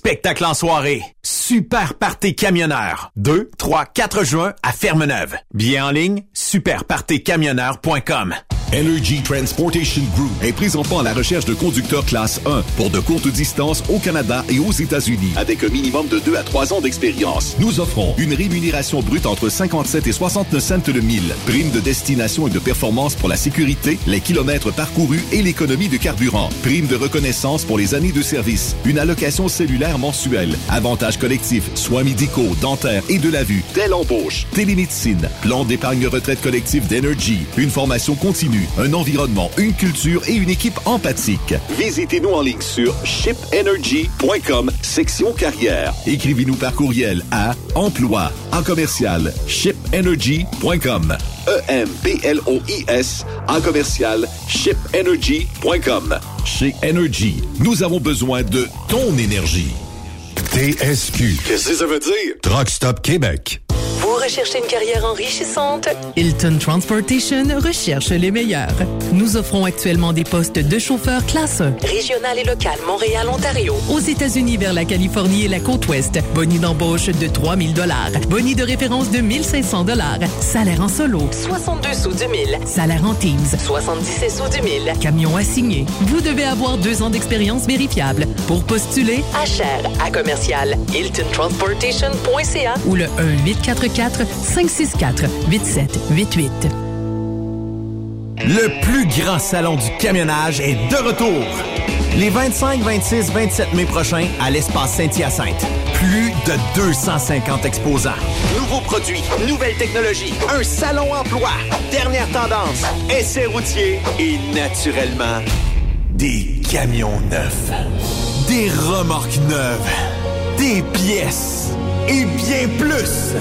spectacle en soirée, super party camionneur. 2, 3, 4 juin à Fermeneuve. Bien en ligne, superpartycamionneur.com. Energy Transportation Group est présentement à la recherche de conducteurs classe 1 pour de courtes distances au Canada et aux États-Unis. Avec un minimum de 2 à 3 ans d'expérience. Nous offrons une rémunération brute entre 57 et 69 cents le mille, prime de destination et de performance pour la sécurité, les kilomètres parcourus et l'économie de carburant, prime de reconnaissance pour les années de service, une allocation cellulaire mensuelle, avantages collectifs, soins médicaux, dentaires et de la vue, telle embauche, télémédecine, plan d'épargne retraite collective d'Energy, une formation continue, un environnement, une culture et une équipe empathique. Visitez-nous en ligne sur shipenergy.com, section carrière. Écrivez-nous par courriel à emploi en commercial shipenergy.com. E-M-P-L-O-I-S en commercial shipenergy.com. Chez Energy, nous avons besoin de ton énergie. TSQ. Qu'est-ce que ça veut dire? Truck Stop Québec. Vous recherchez une carrière enrichissante? Hilton Transportation recherche les meilleurs. Nous offrons actuellement des postes de chauffeur classe 1. Régional et local, Montréal, Ontario. Aux États-Unis vers la Californie et la côte ouest. Boni d'embauche de 3000 dollars. Boni de référence de 1500 dollars. Salaire en solo. 62 sous du mille. Salaire en Teams. 77 sous du mille. Camion assigné. Vous devez avoir deux ans d'expérience vérifiable. Pour postuler, HR à commercial hiltontransportation.ca ou le 1-844-564-8788. Le plus grand salon du camionnage est de retour. Les 25, 26, 27 mai prochains à l'espace Saint-Hyacinthe. Plus de 250 exposants. Nouveaux produits, nouvelles technologies, un salon emploi, dernière tendance, essais routiers et naturellement des camions neufs. Des remorques neuves. Des pièces. Et bien plus.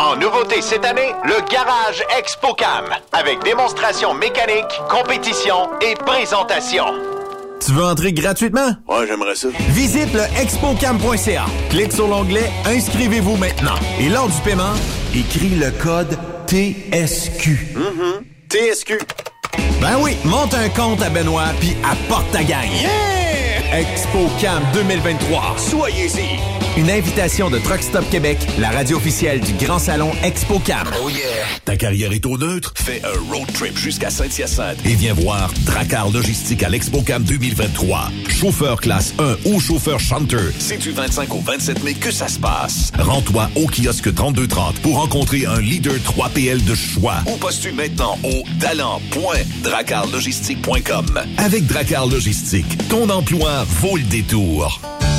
En nouveauté cette année, le Garage ExpoCam, avec démonstration mécanique, compétition et présentation. Tu veux entrer gratuitement? Ouais, j'aimerais ça. Visite le expocam.ca. Clique sur l'onglet Inscrivez-vous maintenant. Et lors du paiement, écris le code TSQ. TSQ. Ben oui, monte un compte à Benoît puis apporte ta gagne. Yeah! ExpoCam 2023. Soyez-y. Une invitation de Truck Stop Québec, la radio officielle du Grand Salon Expo Cam. Oh yeah. Ta carrière est au neutre? Fais un road trip jusqu'à Saint-Hyacinthe et viens voir Dracar Logistique à l'ExpoCam 2023. Chauffeur classe 1 ou chauffeur chanteur, c'est du 25 au 27 mai que ça se passe. Rends-toi au kiosque 3230 pour rencontrer un leader 3PL de choix ou postule maintenant au talent.dracarlogistique.com. Avec Dracar Logistique, ton emploi vaut le détour.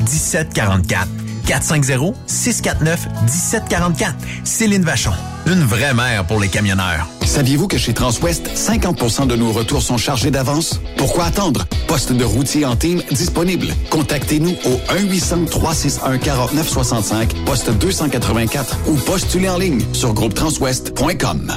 1744. 450-649-1744. Céline Vachon. Une vraie mère pour les camionneurs. Saviez-vous que chez Transwest, 50% de nos retours sont chargés d'avance? Pourquoi attendre? Poste de routier en team disponible. Contactez-nous au 1-800-361-4965, poste 284 ou postulez en ligne sur groupetranswest.com.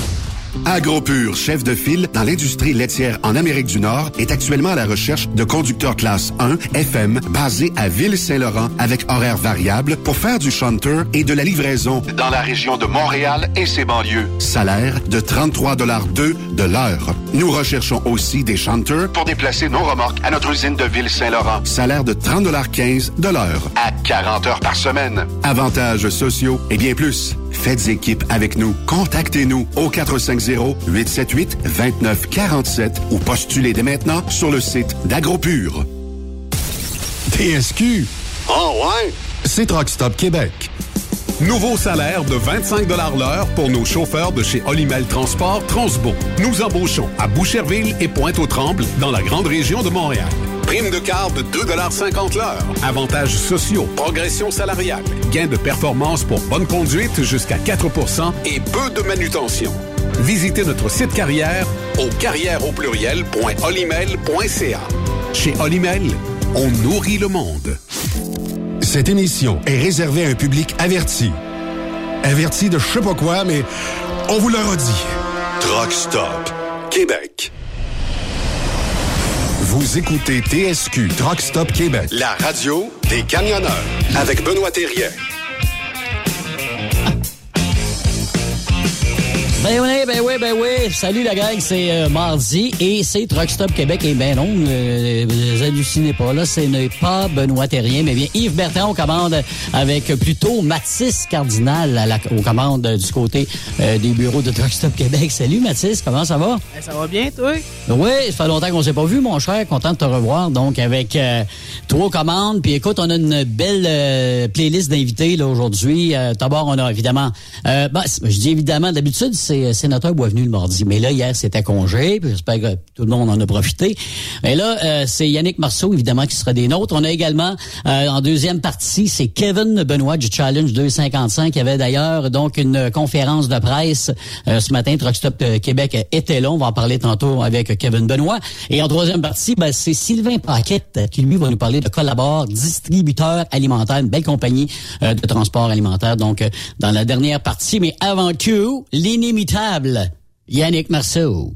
AgroPure, chef de file dans l'industrie laitière en Amérique du Nord, est actuellement à la recherche de conducteurs classe 1 FM basés à Ville-Saint-Laurent avec horaires variables pour faire du shunter et de la livraison dans la région de Montréal et ses banlieues. Salaire de 33,2 de l'heure. Nous recherchons aussi des shunters pour déplacer nos remorques à notre usine de Ville-Saint-Laurent. Salaire de 30,15 de l'heure à 40 heures par semaine. Avantages sociaux et bien plus. Faites équipe avec nous. Contactez-nous au 450-878-2947 ou postulez dès maintenant sur le site d'AgroPure. TSQ. Oh ouais? C'est Truck Stop Québec. Nouveau salaire de 25 l'heure pour nos chauffeurs de chez Olimel Transport Transbo. Nous embauchons à Boucherville et Pointe-aux-Trembles dans la grande région de Montréal. Prime de quart de 2,50 l'heure. Avantages sociaux, progression salariale, gain de performance pour bonne conduite jusqu'à 4% et peu de manutention. Visitez notre site carrière au carrière au pluriel.olimel.ca. Chez Olimel, on nourrit le monde. Cette émission est réservée à un public averti. Averti de je sais pas quoi, mais on vous le redit. Truck Stop Québec. Vous écoutez TSQ Truck Stop Québec, la radio des camionneurs avec Benoît Thérien. Ben oui, ben oui, ben oui. Salut la gang, c'est euh, mardi et c'est Truck Stop Québec. Et ben non, euh, vous hallucinez pas, là, ce n'est pas Benoît Terrien, mais bien Yves Bertrand aux commandes avec plutôt Mathis Cardinal à la, aux commandes du côté euh, des bureaux de Truck Stop Québec. Salut Mathis, comment ça va? Ben, ça va bien, toi? Oui, ça fait longtemps qu'on s'est pas vu, mon cher. Content de te revoir. Donc, avec euh, trois commandes. Puis écoute, on a une belle playlist d'invités là aujourd'hui. D'abord, on a évidemment... Ben, je dis évidemment, d'habitude, c'est sénateur Boisvenu le mardi. Mais là, hier, c'était congé. J'espère que tout le monde en a profité. Mais là, euh, c'est Yannick Marceau, évidemment, qui sera des nôtres. On a également, euh, en deuxième partie, c'est Kevin Benoît du Challenge 255, qui avait d'ailleurs donc une conférence de presse euh, ce matin. Truck Stop Québec était là. On va en parler tantôt avec Kevin Benoît. Et en troisième partie, ben, c'est Sylvain Paquette qui, lui, va nous parler de Collabore, distributeur alimentaire, une belle compagnie euh, de transport alimentaire. Donc, euh, dans la dernière partie, mais avant tout, Yannick Marceau.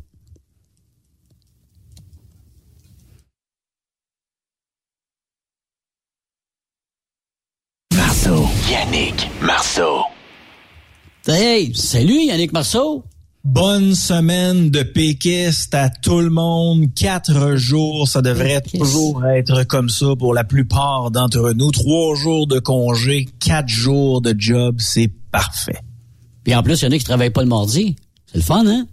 Marceau. Yannick Marceau. Hey, salut Yannick Marceau. Bonne semaine de péquiste à tout le monde. Quatre jours, ça devrait Péquiste. toujours être comme ça pour la plupart d'entre nous. Trois jours de congé, quatre jours de job, c'est parfait. Puis en plus, il y en a qui travaillent pas le mardi. C'est le fun, hein?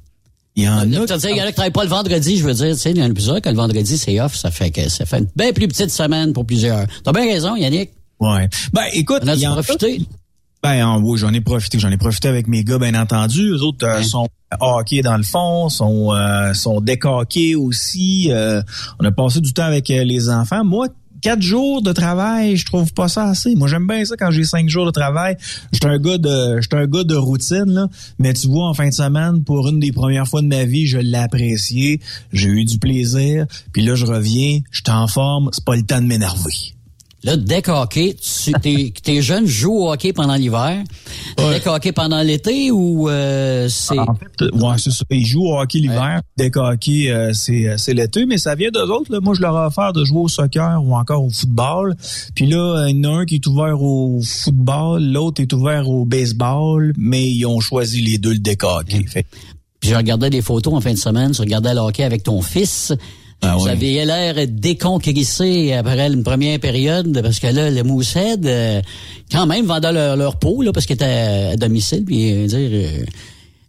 Il y en a. Tu sais, Il y en a qui travaillent pas le vendredi, je veux dire. Tu sais, il y en a plusieurs que le vendredi, c'est off. Ça fait que ça fait une bien plus petite semaine pour plusieurs. T'as bien raison, Yannick. Ouais. Ben, écoute, On a dû a profiter. Ben en- oui, j'en ai profité, j'en ai profité avec mes gars, bien entendu. Eux autres euh, Ouais. sont hockey dans le fond, sont euh, sont décoqués aussi. Euh, on a passé du temps avec euh, les enfants. Moi, quatre jours de travail, je trouve pas ça assez. Moi, j'aime bien ça quand j'ai cinq jours de travail. J'étais un gars de, j'étais un gars de routine, là. Mais tu vois, en fin de semaine, pour une des premières fois de ma vie, je l'ai apprécié. J'ai eu du plaisir. Puis là, je reviens, je en forme. C'est pas le temps de m'énerver. Là, deck hockey, tu, tes, tes jeunes jouent au hockey pendant l'hiver. Ouais. Deck hockey pendant l'été ou euh, c'est... En fait, ouais, c'est ça. Ils jouent au hockey l'hiver. Deck hockey, euh, c'est, euh, c'est l'été, mais ça vient d'eux autres. Là. Moi, je leur ai offert de jouer au soccer ou encore au football. Puis là, il y en a un qui est ouvert au football, l'autre est ouvert au baseball, mais ils ont choisi les deux le deck hockey. Fait Puis je regardais des photos en fin de semaine, tu regardais le hockey avec ton fils. Ah Vous ouais. aviez l'air déconcrissé après une première période, parce que là, le Moosehead, euh, quand même, vendaient leur, leur peau, là, parce qu'ils étaient à domicile, puis euh, dire... euh,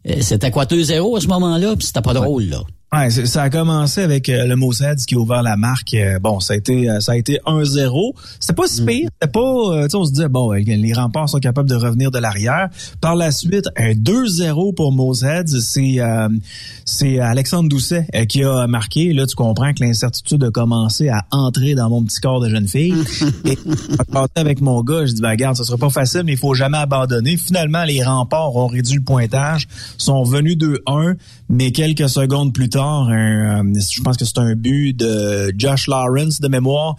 euh, c'était quoi 2-0 à ce moment-là, puis c'était pas drôle, là. Ouais, ça a commencé avec euh, le Mossad qui a ouvert la marque. Euh, bon, ça a été euh, ça a été 1-0. C'était pas si pire. C'était pas on se disait bon, les remparts sont capables de revenir de l'arrière. Par la suite, un 2-0 pour Mossad, c'est euh, c'est Alexandre Doucet qui a marqué. Là, tu comprends que l'incertitude a commencé à entrer dans mon petit corps de jeune fille. Et avec mon gars, je dis ben regarde, ça sera pas facile, mais il faut jamais abandonner. Finalement, les remparts ont réduit le pointage, sont venus 2-1, mais quelques secondes plus tard, un, euh, je pense que c'est un but de Josh Lawrence de mémoire.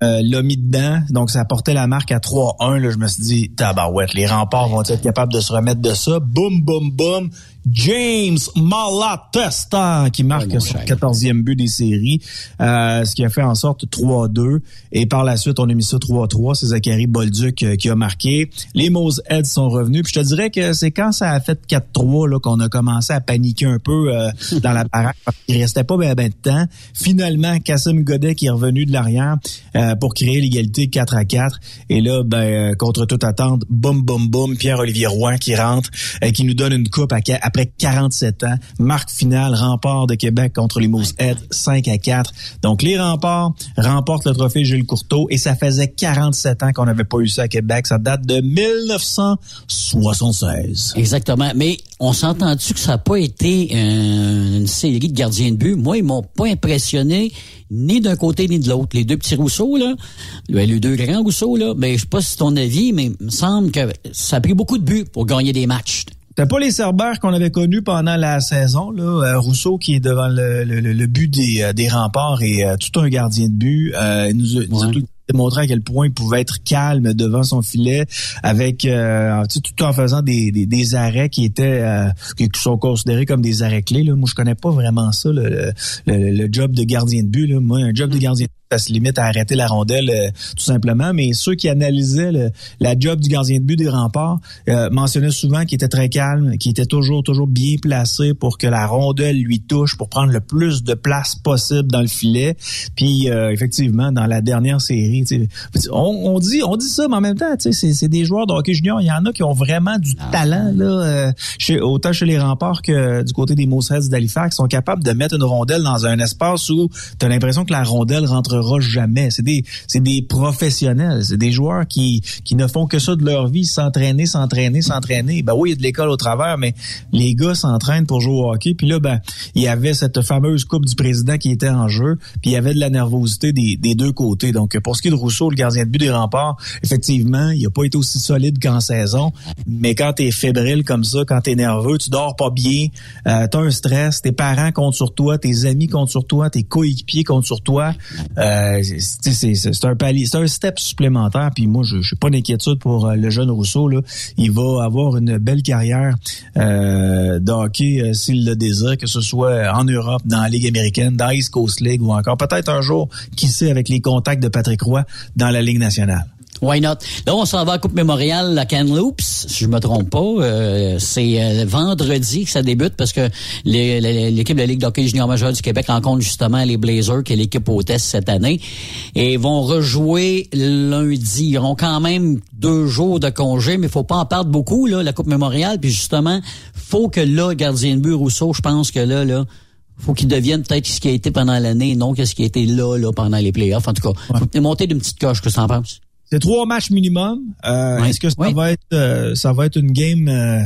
Euh, l'a mis dedans, donc ça portait la marque à 3-1. Là, je me suis dit, tabarouette, les remparts vont être capables de se remettre de ça. Boum, boum, boum. James Malatesta qui marque son cher. 14e but des séries, euh, ce qui a fait en sorte 3-2. Et par la suite, on a mis ça 3-3. C'est Zachary Bolduc euh, qui a marqué. Les Heads sont revenus. Puis je te dirais que c'est quand ça a fait 4-3 là, qu'on a commencé à paniquer un peu euh, dans la baraque parce qu'il restait pas bien ben de temps. Finalement, Cassim Godet qui est revenu de l'arrière euh, pour créer l'égalité 4 à 4. Et là, ben, euh, contre toute attente, boum, boum, boum, Pierre-Olivier Roy qui rentre, euh, qui nous donne une coupe à qua- après 47 ans. Marque finale, rempart de Québec contre les Mooseheads, 5 à 4. Donc, les remparts remportent le trophée Gilles Courteau et ça faisait 47 ans qu'on n'avait pas eu ça à Québec. Ça date de 1976. Exactement. Mais on s'entend-tu que ça n'a pas été euh, une série de gardiens de but? Moi, ils m'ont pas impressionné ni d'un côté ni de l'autre. Les deux petits Rousseau, là, ben, les deux grands Rousseau, là, ben, je sais pas si c'est ton avis, mais il me semble que ça a pris beaucoup de buts pour gagner des matchs. C'était pas les Cerbères qu'on avait connus pendant la saison. Là? Euh, Rousseau qui est devant le, le- le- but des, euh, des remparts et euh, tout un gardien de but. Euh, il nous a, nous a Ouais. tout démontré à quel point il pouvait être calme devant son filet avec euh, tout en faisant des, des, des arrêts qui étaient euh, qui sont considérés comme des arrêts clés. Là. Moi, je connais pas vraiment ça, le, le, le- le job de gardien de but. Là. Moi, un job de gardien de but, ça se limite à arrêter la rondelle euh, tout simplement. Mais ceux qui analysaient le- la job du gardien de but des remparts euh, mentionnaient souvent qu'il était très calme, qu'il était toujours toujours bien placé pour que la rondelle lui touche, pour prendre le plus de place possible dans le filet. Puis euh, effectivement, dans la dernière série, on, on dit on dit ça, mais en même temps, c'est, c'est des joueurs de hockey junior. Il y en a qui ont vraiment du talent là, euh, chez, autant chez les remparts que du côté des Mooseheads d'Halifax, sont capables de mettre une rondelle dans un espace où tu as l'impression que la rondelle C'est des professionnels, c'est des joueurs qui ne font que ça de leur vie, s'entraîner, s'entraîner, s'entraîner. Ben oui, il y a de l'école au travers, mais les gars s'entraînent pour jouer au hockey. Puis là, ben il y avait cette fameuse coupe du président qui était en jeu, puis il y avait de la nervosité des, deux côtés. Donc pour ce qui est de Rousseau, le gardien de but des remparts, effectivement, il a pas été aussi solide qu'en saison, mais quand t'es fébrile comme ça, quand t'es nerveux, tu dors pas bien, euh, t'as un stress, tes parents comptent sur toi, tes amis comptent sur toi, tes coéquipiers comptent sur toi. Euh, c'est, c'est, un palier, c'est un step supplémentaire. Puis moi, je, je pas d'inquiétude pour euh, le jeune Rousseau. Là. Il va avoir une belle carrière euh, de hockey euh, s'il le désire, que ce soit en Europe, dans la Ligue américaine, dans East Coast League ou encore peut-être un jour, qui sait, avec les contacts de Patrick Roy dans la Ligue nationale. Why not? Là, on s'en va à la Coupe Mémoriale à Kamloops, si je me trompe pas. Euh, c'est euh, vendredi que ça débute parce que l'équipe de la Ligue d'hockey junior majeur du Québec rencontre justement les Blazers, qui est l'équipe hôtesse cette année. Et vont rejouer lundi. Ils auront quand même deux jours de congé, mais il faut pas en perdre beaucoup, là, la Coupe Mémoriale. Puis justement, faut que là, gardien de but Rousseau, je pense que là, là, faut qu'il devienne peut-être ce qui a été pendant l'année, non que ce qui a été là, là, pendant les playoffs. En tout cas, faut qu'il monter d'une petite coche, que t'en penses? C'est trois matchs minimum. Euh, Ouais. Est-ce que ça va être euh, ça va être une game Euh,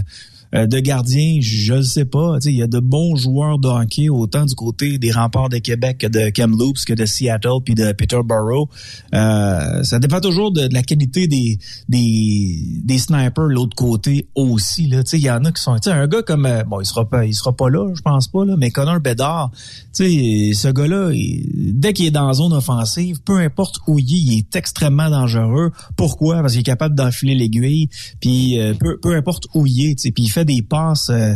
de gardien, je ne sais pas. Il y a de bons joueurs de hockey autant du côté des remparts de Québec que de Kamloops, que de Seattle, puis de Peterborough. Euh, ça dépend toujours de, la qualité des, des, des snipers l'autre côté aussi. Il y en a qui sont... Un gars comme... Euh, bon, il sera pas, il sera pas là, je pense pas, là, mais Connor Bedard, ce gars-là, dès qu'il est dans la zone offensive, peu importe où il est, il est extrêmement dangereux. Pourquoi? Parce qu'il est capable d'enfiler l'aiguille, puis euh, peu, peu importe où il est, puis il fait des passes euh,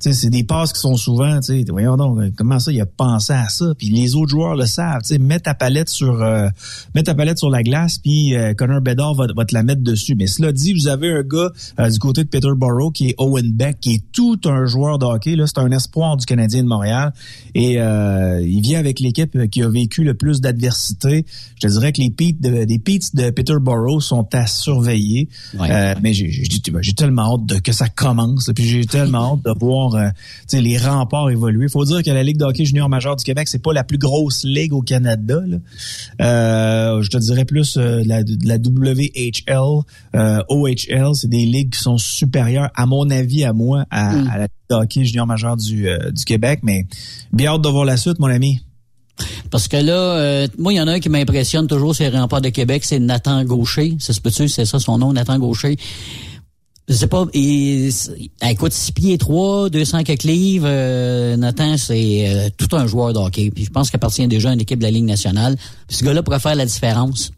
c'est des passes qui sont souvent, tu voyons donc, comment ça, il a pensé à ça? Puis les autres joueurs le savent, tu sais, mets ta palette sur, euh, mets ta palette sur la glace, puis euh, Connor Bedard va, te la mettre dessus. Mais cela dit, vous avez un gars euh, du côté de Peterborough qui est Owen Beck, qui est tout un joueur de hockey. Là, c'est un espoir du Canadien de Montréal. Et il vient avec l'équipe qui a vécu le plus d'adversité. Je te dirais que les Peets de, les Peets de Peterborough sont à surveiller. mais j'ai tellement hâte de, que ça commence. Puis j'ai tellement hâte de voir euh, les remparts évoluer. Il faut dire que la Ligue de hockey junior majeur du Québec, c'est pas la plus grosse ligue au Canada. Euh, je te dirais plus euh, la, la, WHL, OHL, c'est des ligues qui sont supérieures, à mon avis, à moi, à, mm. la Ligue de hockey junior majeur du, du Québec. Mais bien hâte de voir la suite, mon ami. Parce que là, moi, il y en a un qui m'impressionne toujours, c'est les remparts de Québec, c'est Nathan Gaucher. Ça se peut-tu, c'est ça son nom, Nathan Gaucher? Je sais pas, il, écoute, 6 pieds 3, 200 quelques livres, euh, Nathan, c'est euh, tout un joueur de hockey. Puis je pense qu'il appartient déjà à une équipe de la Ligue nationale. Puis ce gars-là pourrait faire la différence.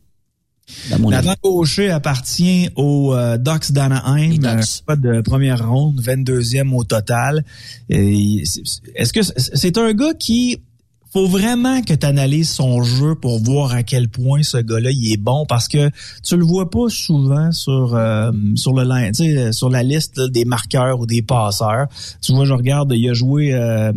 Nathan Gaucher appartient aux euh, Ducks d'Anaheim, pas de première ronde, 22e au total. Est-ce que c'est un gars qui faut vraiment que tu analyses son jeu pour voir à quel point ce gars-là il est bon parce que tu le vois pas souvent sur euh, sur le sur la liste des marqueurs ou des passeurs. Tu vois, je regarde, il a joué euh,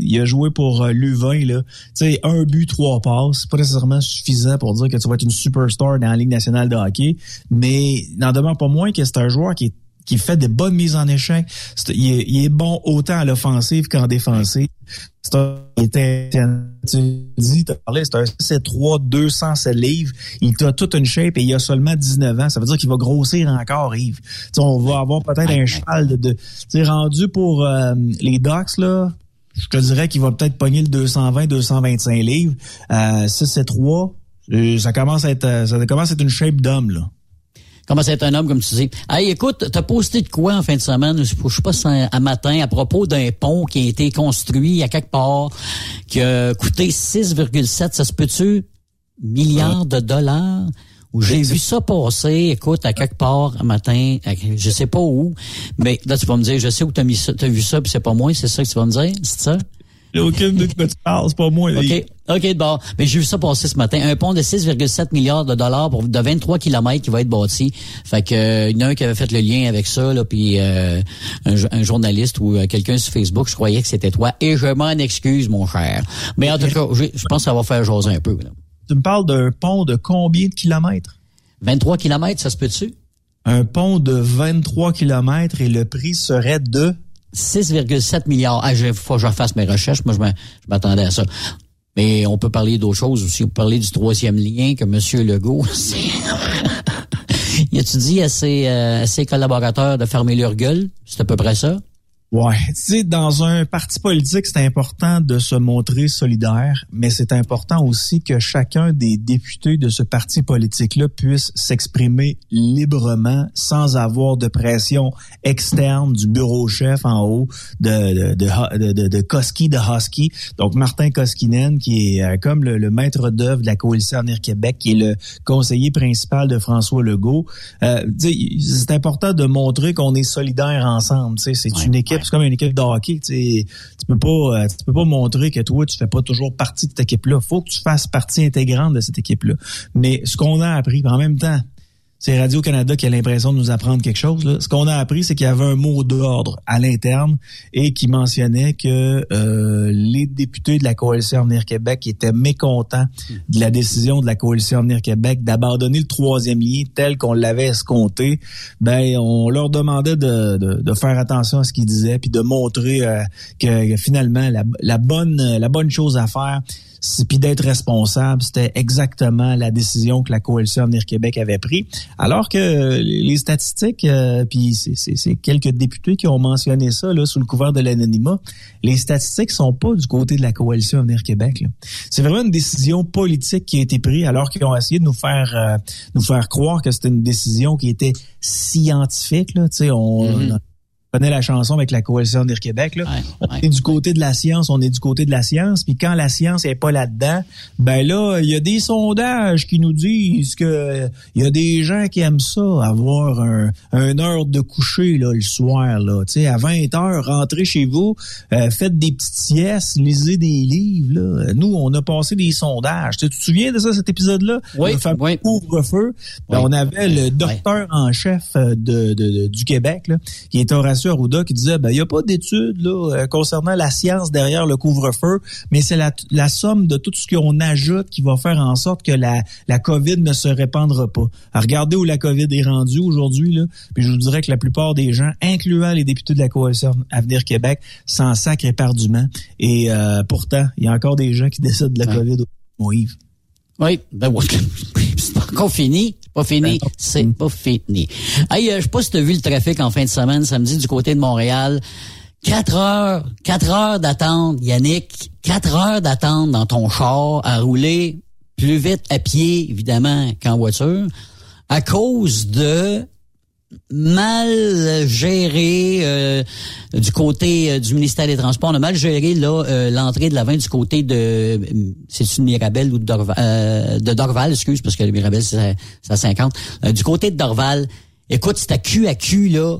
il a joué pour euh, Louvain là, tu sais un but, trois passes, c'est pas nécessairement suffisant pour dire que tu vas être une superstar dans la Ligue nationale de hockey, mais n'en demeure pas moins que c'est un joueur qui est qui fait des bonnes mises en échec. il, est, bon autant à l'offensive qu'en défensive. C'est un, tu dis, as parlé, c'est un C3 207 livres. Il a toute une shape et il a seulement 19 ans. Ça veut dire qu'il va grossir encore, Yves. on va avoir peut-être un cheval de, de rendu pour euh, les Ducks, là. Je te dirais qu'il va peut-être pogner le 220-225 livres. Euh, c'est 3 euh, ça commence à être, euh, ça commence à être une shape d'homme, là comment c'est un homme, comme tu dis? Hey, écoute, t'as posté de quoi en fin de semaine? Je sais pas à matin, à propos d'un pont qui a été construit à quelque part, qui a coûté 6,7, ça se peut-tu? Milliards de dollars? Où j'ai vu ça passer, écoute, à quelque part un matin, je sais pas où, mais là tu vas me dire, je sais où t'as mis ça, t'as vu ça, puis c'est pas moi, c'est ça que tu vas me dire, c'est ça? Il n'y a aucune de quoi tu parles, c'est pas moi. OK, OK, bon. Mais j'ai vu ça passer ce matin. Un pont de 6,7 milliards de dollars pour de 23 kilomètres qui va être bâti. Fait que euh, il y en a un qui avait fait le lien avec ça, là, puis euh, un, journaliste ou euh, quelqu'un sur Facebook, je croyais que c'était toi. Et je m'en excuse, mon cher. Mais en tout cas, je, pense que ça va faire jaser un peu. Là. Tu me parles d'un pont de combien de kilomètres? 23 kilomètres, ça se peut-tu? Un pont de 23 kilomètres et le prix serait de 6,7 milliards. Ah, il faut que je refasse mes recherches. Moi, je m'attendais à ça. Mais on peut parler d'autres choses aussi. On peut parler du troisième lien que M. Legault. Il a-tu dit à ses, euh, à ses collaborateurs de fermer leur gueule? C'est à peu près ça? Ouais, tu sais, dans un parti politique, c'est important de se montrer solidaire, mais c'est important aussi que chacun des députés de ce parti politique-là puisse s'exprimer librement sans avoir de pression externe du bureau chef en haut de, de, de, de, de Koski, de Husky. Donc, Martin Koskinen, qui est euh, comme le, maître d'œuvre de la Coalition Avenir Québec, qui est le conseiller principal de François Legault. Euh, c'est important de montrer qu'on est solidaire ensemble. C'est une équipe c'est comme une équipe de hockey. Tu peux pas, euh, tu peux pas montrer que toi, tu fais pas toujours partie de cette équipe-là. Faut que tu fasses partie intégrante de cette équipe-là. Mais ce qu'on a appris, en même temps, c'est Radio-Canada qui a l'impression de nous apprendre quelque chose. Ce qu'on a appris, c'est qu'il y avait un mot d'ordre à l'interne et qui mentionnait que euh, les députés de la Coalition Avenir Québec étaient mécontents de la décision de la Coalition Avenir Québec d'abandonner le troisième lien tel qu'on l'avait escompté. Ben, on leur demandait de, faire attention à ce qu'ils disaient puis de montrer euh, que, finalement la bonne chose à faire puis d'être responsable, c'était exactement la décision que la coalition Avenir Québec avait pris. Alors que les statistiques, euh, puis c'est quelques députés qui ont mentionné ça là, sous le couvert de l'anonymat, les statistiques sont pas du côté de la coalition Avenir Québec. C'est vraiment une décision politique qui a été prise alors qu'ils ont essayé de nous faire euh, nous faire croire que c'était une décision qui était scientifique. Là. On, mm-hmm connaît la chanson avec la coalition d'Air Québec. Là. on est du côté de la science, on est du côté de la science. Puis quand la science est pas là-dedans, ben là, il y a des sondages qui nous disent que il y a des gens qui aiment ça, avoir un, heure de coucher là, le soir. Là, sais, à 20 heures, rentrez chez vous, euh, faites des petites siestes, lisez des livres. Là. Nous, on a passé des sondages. tu te souviens de ça, cet épisode-là? Oui, oui. couvre-feu. Ben, on avait le docteur en chef euh, de, du Québec, là, qui est Horacio Arruda qui disait ben il y a pas d'études là euh, concernant la science derrière le couvre-feu, mais c'est la, la somme de tout ce qu'on ajoute qui va faire en sorte que la la Covid ne se répandra pas. regardez où la Covid est rendue aujourd'hui là, puis je vous dirais que la plupart des gens, incluant les députés de la coalition Avenir Québec, s'en sacrent éperdument et euh, pourtant, il y a encore des gens qui décèdent de la COVID au Yves. Oui, ben c'est pas encore fini. Pas fini, ben c'est pas fini. Hey, euh, je sais pas si tu as vu le trafic en fin de semaine, samedi, du côté de Montréal. Quatre heures, quatre heures d'attente, Yannick. Quatre heures d'attente dans ton char à rouler plus vite à pied, évidemment, qu'en voiture, à cause de mal géré euh, du côté euh, du ministère des Transports. On a mal géré là euh, l'entrée de la vin du côté de c'est une Mirabel ou de Dorval, de Dorval, excuse parce que le Mirabel c'est à 50. du côté de Dorval, écoute, à cul à cul là,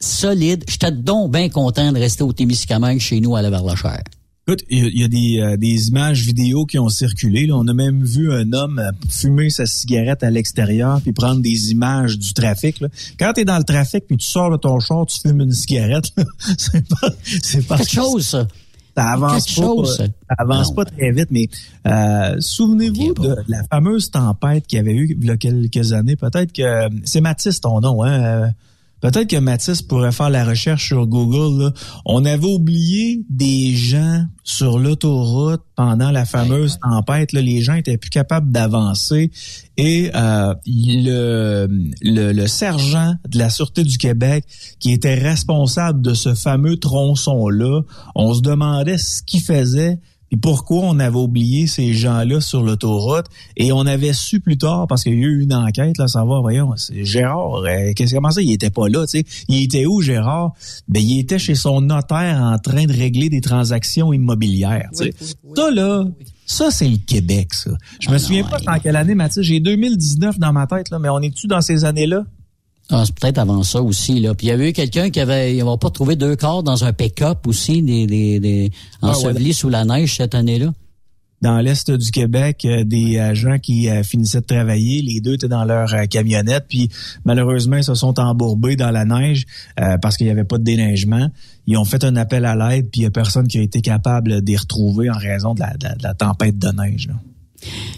solide. J'étais donc bien content de rester au Témiscamingue chez nous à la Verlachère. Écoute, il y a des, euh, des images vidéo qui ont circulé. On a même vu un homme euh, fumer sa cigarette à l'extérieur puis prendre des images du trafic. Là. Quand tu es dans le trafic puis tu sors de ton char, tu fumes une cigarette. c'est pas, c'est pas quelque chose. Ça, ça avance pas, chose, ça. avance pas très vite, mais euh, souvenez-vous de la fameuse tempête qu'il y avait eu il y a quelques années. Peut-être que c'est Mathis ton nom, hein? Peut-être que Mathis pourrait faire la recherche sur Google. On avait oublié des gens sur l'autoroute pendant la fameuse tempête. Là, les gens étaient plus capables d'avancer. Et euh, le, le, le, sergent de la Sûreté du Québec, qui était responsable de ce fameux tronçon-là, on se demandait ce qu'il faisait et pourquoi on avait oublié ces gens-là sur l'autoroute? Et on avait su plus tard parce qu'il y a eu une enquête là savoir voyons c'est Gérard euh, qu'est-ce comment ça il était pas là tu sais? Il était où Gérard? Ben il était chez son notaire en train de régler des transactions immobilières tu sais ça là ça, c'est le Québec, ça. Je me ah souviens pas en quelle année, Mathieu. J'ai 2019 dans ma tête, là, mais on est-tu dans ces années-là? Ah, c'est peut-être avant ça aussi. Là. Puis il y avait eu quelqu'un qui avait, il va pas trouvé deux corps dans un pick-up aussi, des, des, des ah, ensevelis sous la neige cette année-là. Dans l'est du Québec, euh, des euh, gens qui euh, finissaient de travailler, les deux étaient dans leur camionnette, puis malheureusement ils se sont embourbés dans la neige parce qu'il n'y avait pas de déneigement. Ils ont fait un appel à l'aide, puis il n'y a personne qui a été capable les retrouver en raison de la, de la tempête de neige. Là.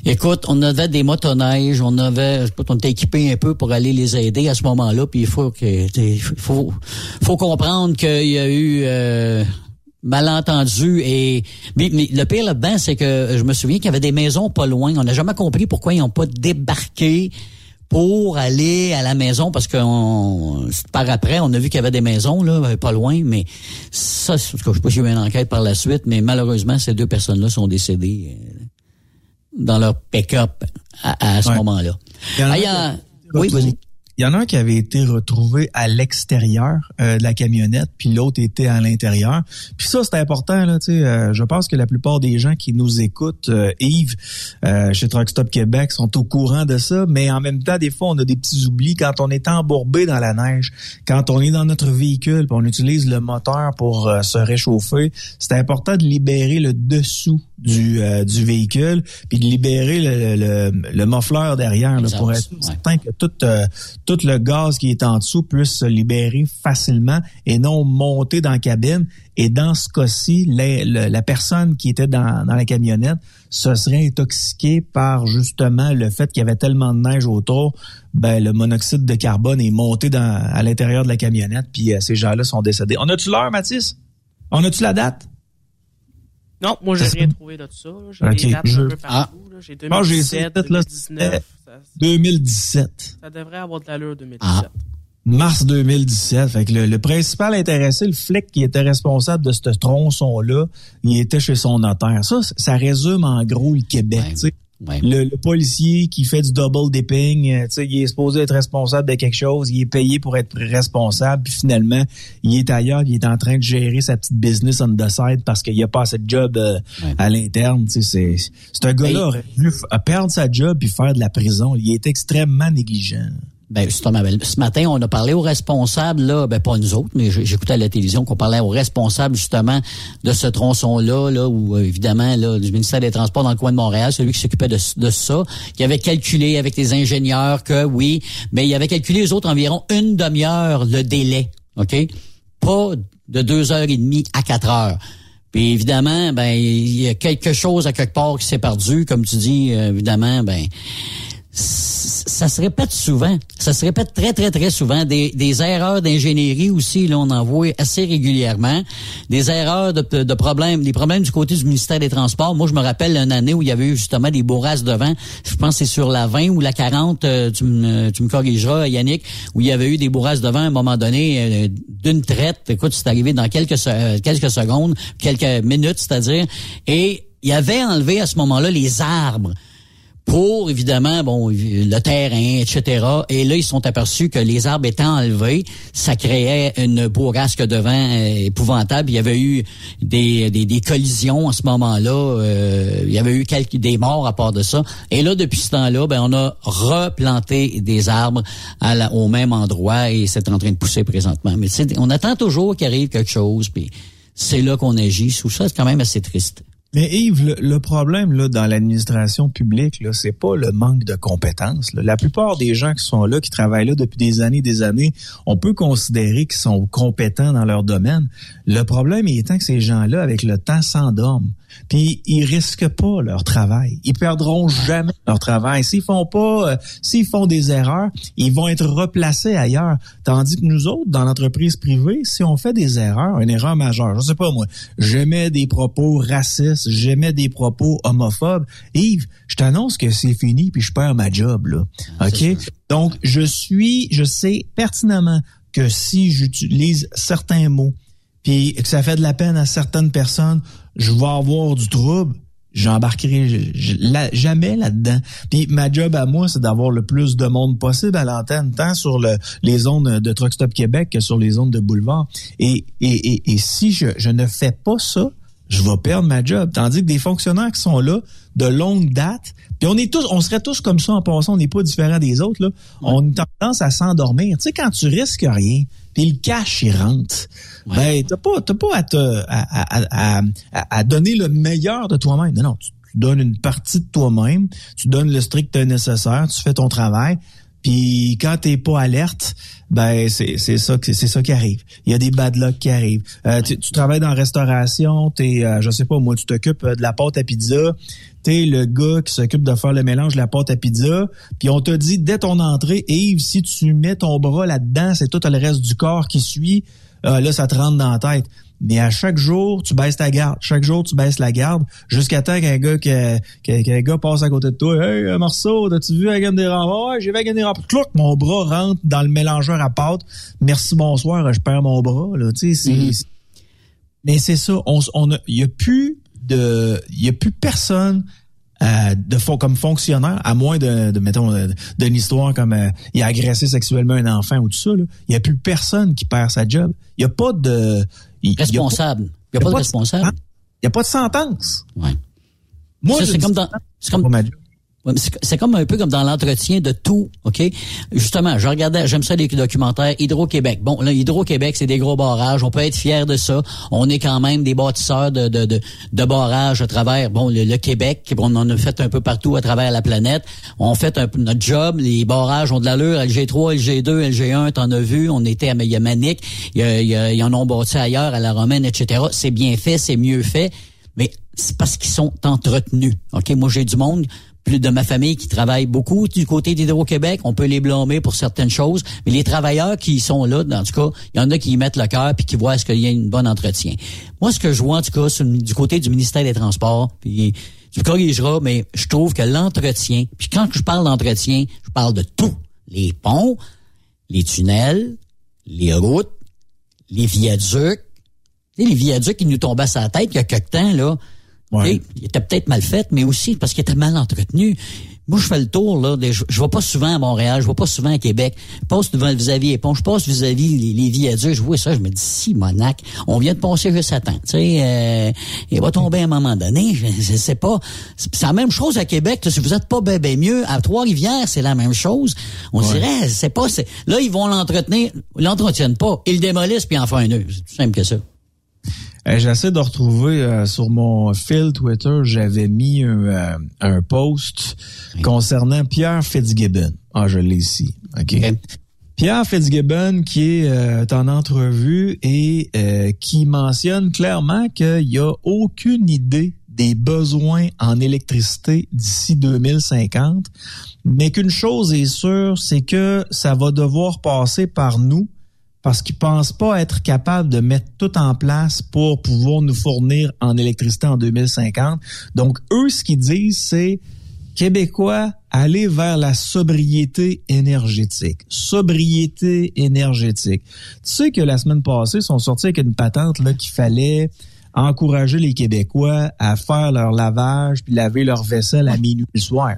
Écoute, on avait des motoneiges, on avait, on était équipé un peu pour aller les aider à ce moment-là, puis il faut que, faut, faut comprendre qu'il y a eu euh, malentendu et mais, le pire là-dedans, c'est que je me souviens qu'il y avait des maisons pas loin. On n'a jamais compris pourquoi ils n'ont pas débarqué pour aller à la maison parce que par après on a vu qu'il y avait des maisons là pas loin mais ça je sais pas s'il y a eu une enquête par la suite mais malheureusement ces deux personnes là sont décédées dans leur pick-up à, ce moment-là. oui, vas-y. Il y en a un qui avait été retrouvé à l'extérieur euh, de la camionnette, puis l'autre était à l'intérieur. Puis ça, c'est important. Là, euh, je pense que la plupart des gens qui nous écoutent, euh, Yves, euh, chez Truck Stop Québec, sont au courant de ça. Mais en même temps, des fois, on a des petits oublis quand on est embourbé dans la neige, quand on est dans notre véhicule, puis on utilise le moteur pour se réchauffer. C'est important de libérer le dessous du, du véhicule, puis de libérer le, le, le, muffler derrière là, pour être certain que tout tout le gaz qui est en dessous puisse se libérer facilement et non monter dans la cabine. Et dans ce cas-ci, la, personne qui était dans, la camionnette se serait intoxiquée par justement le fait qu'il y avait tellement de neige autour. Ben, le monoxyde de carbone est monté dans, à l'intérieur de la camionnette, puis euh, ces gens-là sont décédés. On a-tu l'heure, Mathis? On a-tu la date? Non, moi, j'ai rien trouvé de ça. J'ai des dates un peu partout. J'ai 2017, 2019. 2017. Ça devrait avoir de l'allure 2017. Ah. Mars 2017. Fait que le, le, principal intéressé, le flic qui était responsable de ce tronçon-là, il était chez son notaire. Ça, ça résume en gros le Québec. Le, le, policier qui fait du double dipping, euh, tu sais, il est supposé être responsable de quelque chose, il est payé pour être responsable, puis finalement, il est ailleurs, il est en train de gérer sa petite business on the side parce qu'il a pas assez de job euh, à l'interne. Tu sais, c'est, c'est un gars-là aurait voulu perdre sa job puis faire de la prison. Il est extrêmement négligent. Ben, justement, ben, ce matin, on a parlé aux responsables, là, ben pas nous autres, mais j'écoutais à la télévision qu'on parlait aux responsables justement de ce tronçon-là, là, où évidemment, là, du ministère des Transports dans le coin de Montréal, celui qui s'occupait de, de ça, qui avait calculé avec les ingénieurs que oui, mais il avait calculé les autres environ une demi-heure le délai, OK? Pas de deux heures et demie à quatre heures. Puis évidemment, ben il y a quelque chose à quelque part qui s'est perdu, comme tu dis, évidemment, ben ça se répète souvent. Ça se répète très, très, très souvent. Des, des erreurs d'ingénierie aussi, là, on en voit assez régulièrement. Des erreurs de, de, problèmes, des problèmes du côté du ministère des Transports. Moi, je me rappelle une année où il y avait eu justement des bourrasques de vent. Je pense que c'est sur la 20 ou la 40, euh, tu, me, tu me corrigeras, Yannick, où il y avait eu des bourrasques de vent à un moment donné euh, d'une traite. Écoute, c'est arrivé dans quelques, quelques secondes, quelques minutes, c'est-à-dire. Et il y avait enlevé à ce moment-là les arbres pour évidemment bon le terrain etc et là ils sont aperçus que les arbres étant enlevés ça créait une bourrasque de vent euh, épouvantable. Il y avait eu des, des, collisions à ce moment-là. Euh, il y avait eu quelques des morts à part de ça. Et là depuis ce temps-là ben on a replanté des arbres à la, au même endroit et c'est en train de pousser présentement. Mais on attend toujours qu'il arrive quelque chose puis c'est là qu'on agit. Sous ça c'est quand même assez triste mais Yves, le, problème là dans l'administration publique, là, c'est pas le manque de compétences. La plupart des gens qui sont là, qui travaillent là depuis des années, des années, on peut considérer qu'ils sont compétents dans leur domaine. Le problème étant que ces gens-là, avec le temps, s'endorment. Puis ils risquent pas leur travail. Ils perdront jamais leur travail. S'ils font pas, euh, s'ils font des erreurs, ils vont être replacés ailleurs. Tandis que nous autres, dans l'entreprise privée, si on fait des erreurs, une erreur majeure, je sais pas moi, j'émets des propos racistes, j'émets des propos homophobes, Yves, je t'annonce que c'est fini puis je perds ma job là. OK? Donc je suis je sais pertinemment que si j'utilise certains mots puis que ça fait de la peine à certaines personnes, je vais avoir du trouble, j'embarquerai jamais là-dedans. Puis ma job à moi, c'est d'avoir le plus de monde possible à l'antenne, tant sur le, les zones de Truck Stop Québec que sur les zones de boulevard. Et, et, et, et si je, je ne fais pas ça, je vais perdre ma job. Tandis que des fonctionnaires qui sont là de longue date, puis on est tous, on serait tous comme ça en passant, on n'est pas différents des autres, là. On a tendance à s'endormir. Tu sais, quand tu risques rien, puis le cash, il rentre, ben, t'as pas, t'as pas à, te, à, à, à, donner le meilleur de toi-même. Non, non, tu, tu donnes une partie de toi-même, tu donnes le strict nécessaire, tu fais ton travail, puis quand t'es pas alerte, ben c'est c'est ça c'est ça qui arrive. Il y a des bad luck qui arrivent. Euh, tu, travailles dans la restauration, t'es euh, je sais pas moi, tu t'occupes euh, de la pâte à pizza, t'es le gars qui s'occupe de faire le mélange de la pâte à pizza, puis on te dit dès ton entrée, Yves, si tu mets ton bras là-dedans, c'est tout le reste du corps qui suit. là, ça te rentre dans la tête. Mais à chaque jour, tu baisses ta garde. Chaque jour, tu baisses la garde jusqu'à temps qu'un gars qu'un gars passe à côté de toi. Hey, euh, Marceau, as-tu vu la gamme des renforts? Ouais, j'ai vu la gamme des renforts. Clouc, mon bras rentre dans le mélangeur à pâte. Merci, bonsoir, je perds mon bras. Là. Tu sais, c'est, mm-hmm. Mais c'est ça. On, on a, y a plus de, il y a plus personne euh, de fond comme fonctionnaire, à moins de, de mettons, d'une histoire comme euh, il a agressé sexuellement un enfant ou tout ça, il n'y a plus personne qui perd sa job. Il n'y a pas de responsable. Il n'y a, pas de responsable. Il n'y a pas de sentence. Ouais. Moi, c'est comme dans, c'est comme, c'est comme un peu comme dans l'entretien de tout, OK? Justement, je regardais, j'aime ça les documentaires Hydro-Québec. Bon, là, Hydro-Québec, c'est des gros barrages. On peut être fier de ça. On est quand même des bâtisseurs de, de, de, barrages à travers, bon, le, Québec. On en a fait un peu partout à travers la planète. On fait un, notre job. Les barrages ont de l'allure. LG3, LG2, LG1, t'en as vu. On était à Yamanic. Il y, a, il y en ont bâti ailleurs, à la Romaine, etc. C'est bien fait, c'est mieux fait. Mais c'est parce qu'ils sont entretenus. OK? Moi, j'ai du monde plus de ma famille qui travaille beaucoup du côté d'Hydro-Québec. On peut les blâmer pour certaines choses, mais les travailleurs qui sont là, en tout cas, il y en a qui y mettent le cœur puis qui voient est-ce qu'il y a un bon entretien. Moi, ce que je vois, en tout cas, du côté du ministère des Transports, puis tu me corrigeras, mais je trouve que l'entretien, puis quand je parle d'entretien, je parle de tout. Les ponts, les tunnels, les routes, les viaducs. Tu sais, les viaducs qui nous tombaient à la tête il y a quelque temps, là. Ouais. Ils étaient peut-être mal faits, mais aussi parce qu'ils étaient mal entretenus. Moi, je fais le tour, là. des- je, je vais pas souvent à Montréal, je vais pas souvent à Québec. Je passe devant vis-à-vis ponts, je passe vis-à-vis les, les viaducs, je vois ça, je me dis, si, Monac, on vient de passer juste à temps. Tu sais, euh, il va tomber à un moment donné, je, je sais pas. C'est la même chose à Québec, là, si vous êtes pas ben, ben mieux. À Trois-Rivières, c'est la même chose. On dirait, c'est pas, là, ils vont l'entretenir, ils l'entretiennent pas. Ils le démolissent puis en font un nœud. C'est tout simple que ça. Euh, J'essaie de retrouver euh, sur mon fil Twitter, j'avais mis un, euh, un post concernant Pierre Fitzgibbon. Ah, je l'ai ici. OK. Pierre Fitzgibbon qui est euh, en entrevue et euh, qui mentionne clairement qu'il n'y a aucune idée des besoins en électricité d'ici 2050, mais qu'une chose est sûre, c'est que ça va devoir passer par nous parce qu'ils pensent pas être capables de mettre tout en place pour pouvoir nous fournir en électricité en 2050. Donc, eux, ce qu'ils disent, c'est Québécois, allez vers la sobriété énergétique. Sobriété énergétique. Tu sais que la semaine passée, ils sont sortis avec une patente là qu'il fallait encourager les Québécois à faire leur lavage puis laver leur vaisselle à minuit le soir.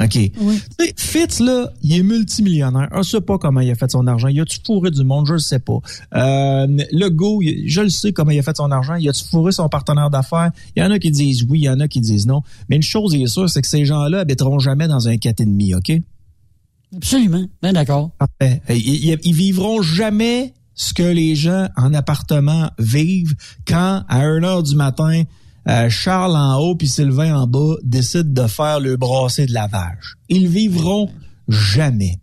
OK. Tu sais, Fitz, là, il est multimillionnaire. Je sais pas comment il a fait son argent. Il a-tu fourré du monde? Je le sais pas. Euh, le go, je le sais comment il a fait son argent. Il a-tu fourré son partenaire d'affaires? Il y en a qui disent oui, il y en a qui disent non. Mais une chose est sûre, c'est que ces gens-là habiteront jamais dans un 4,5, OK? Absolument. Ben d'accord. Parfait. Ils vivront jamais ce que les gens en appartement vivent quand, à 1 heure du matin, euh, Charles en haut puis Sylvain en bas décident de faire le brassé de lavage. Ils vivront jamais.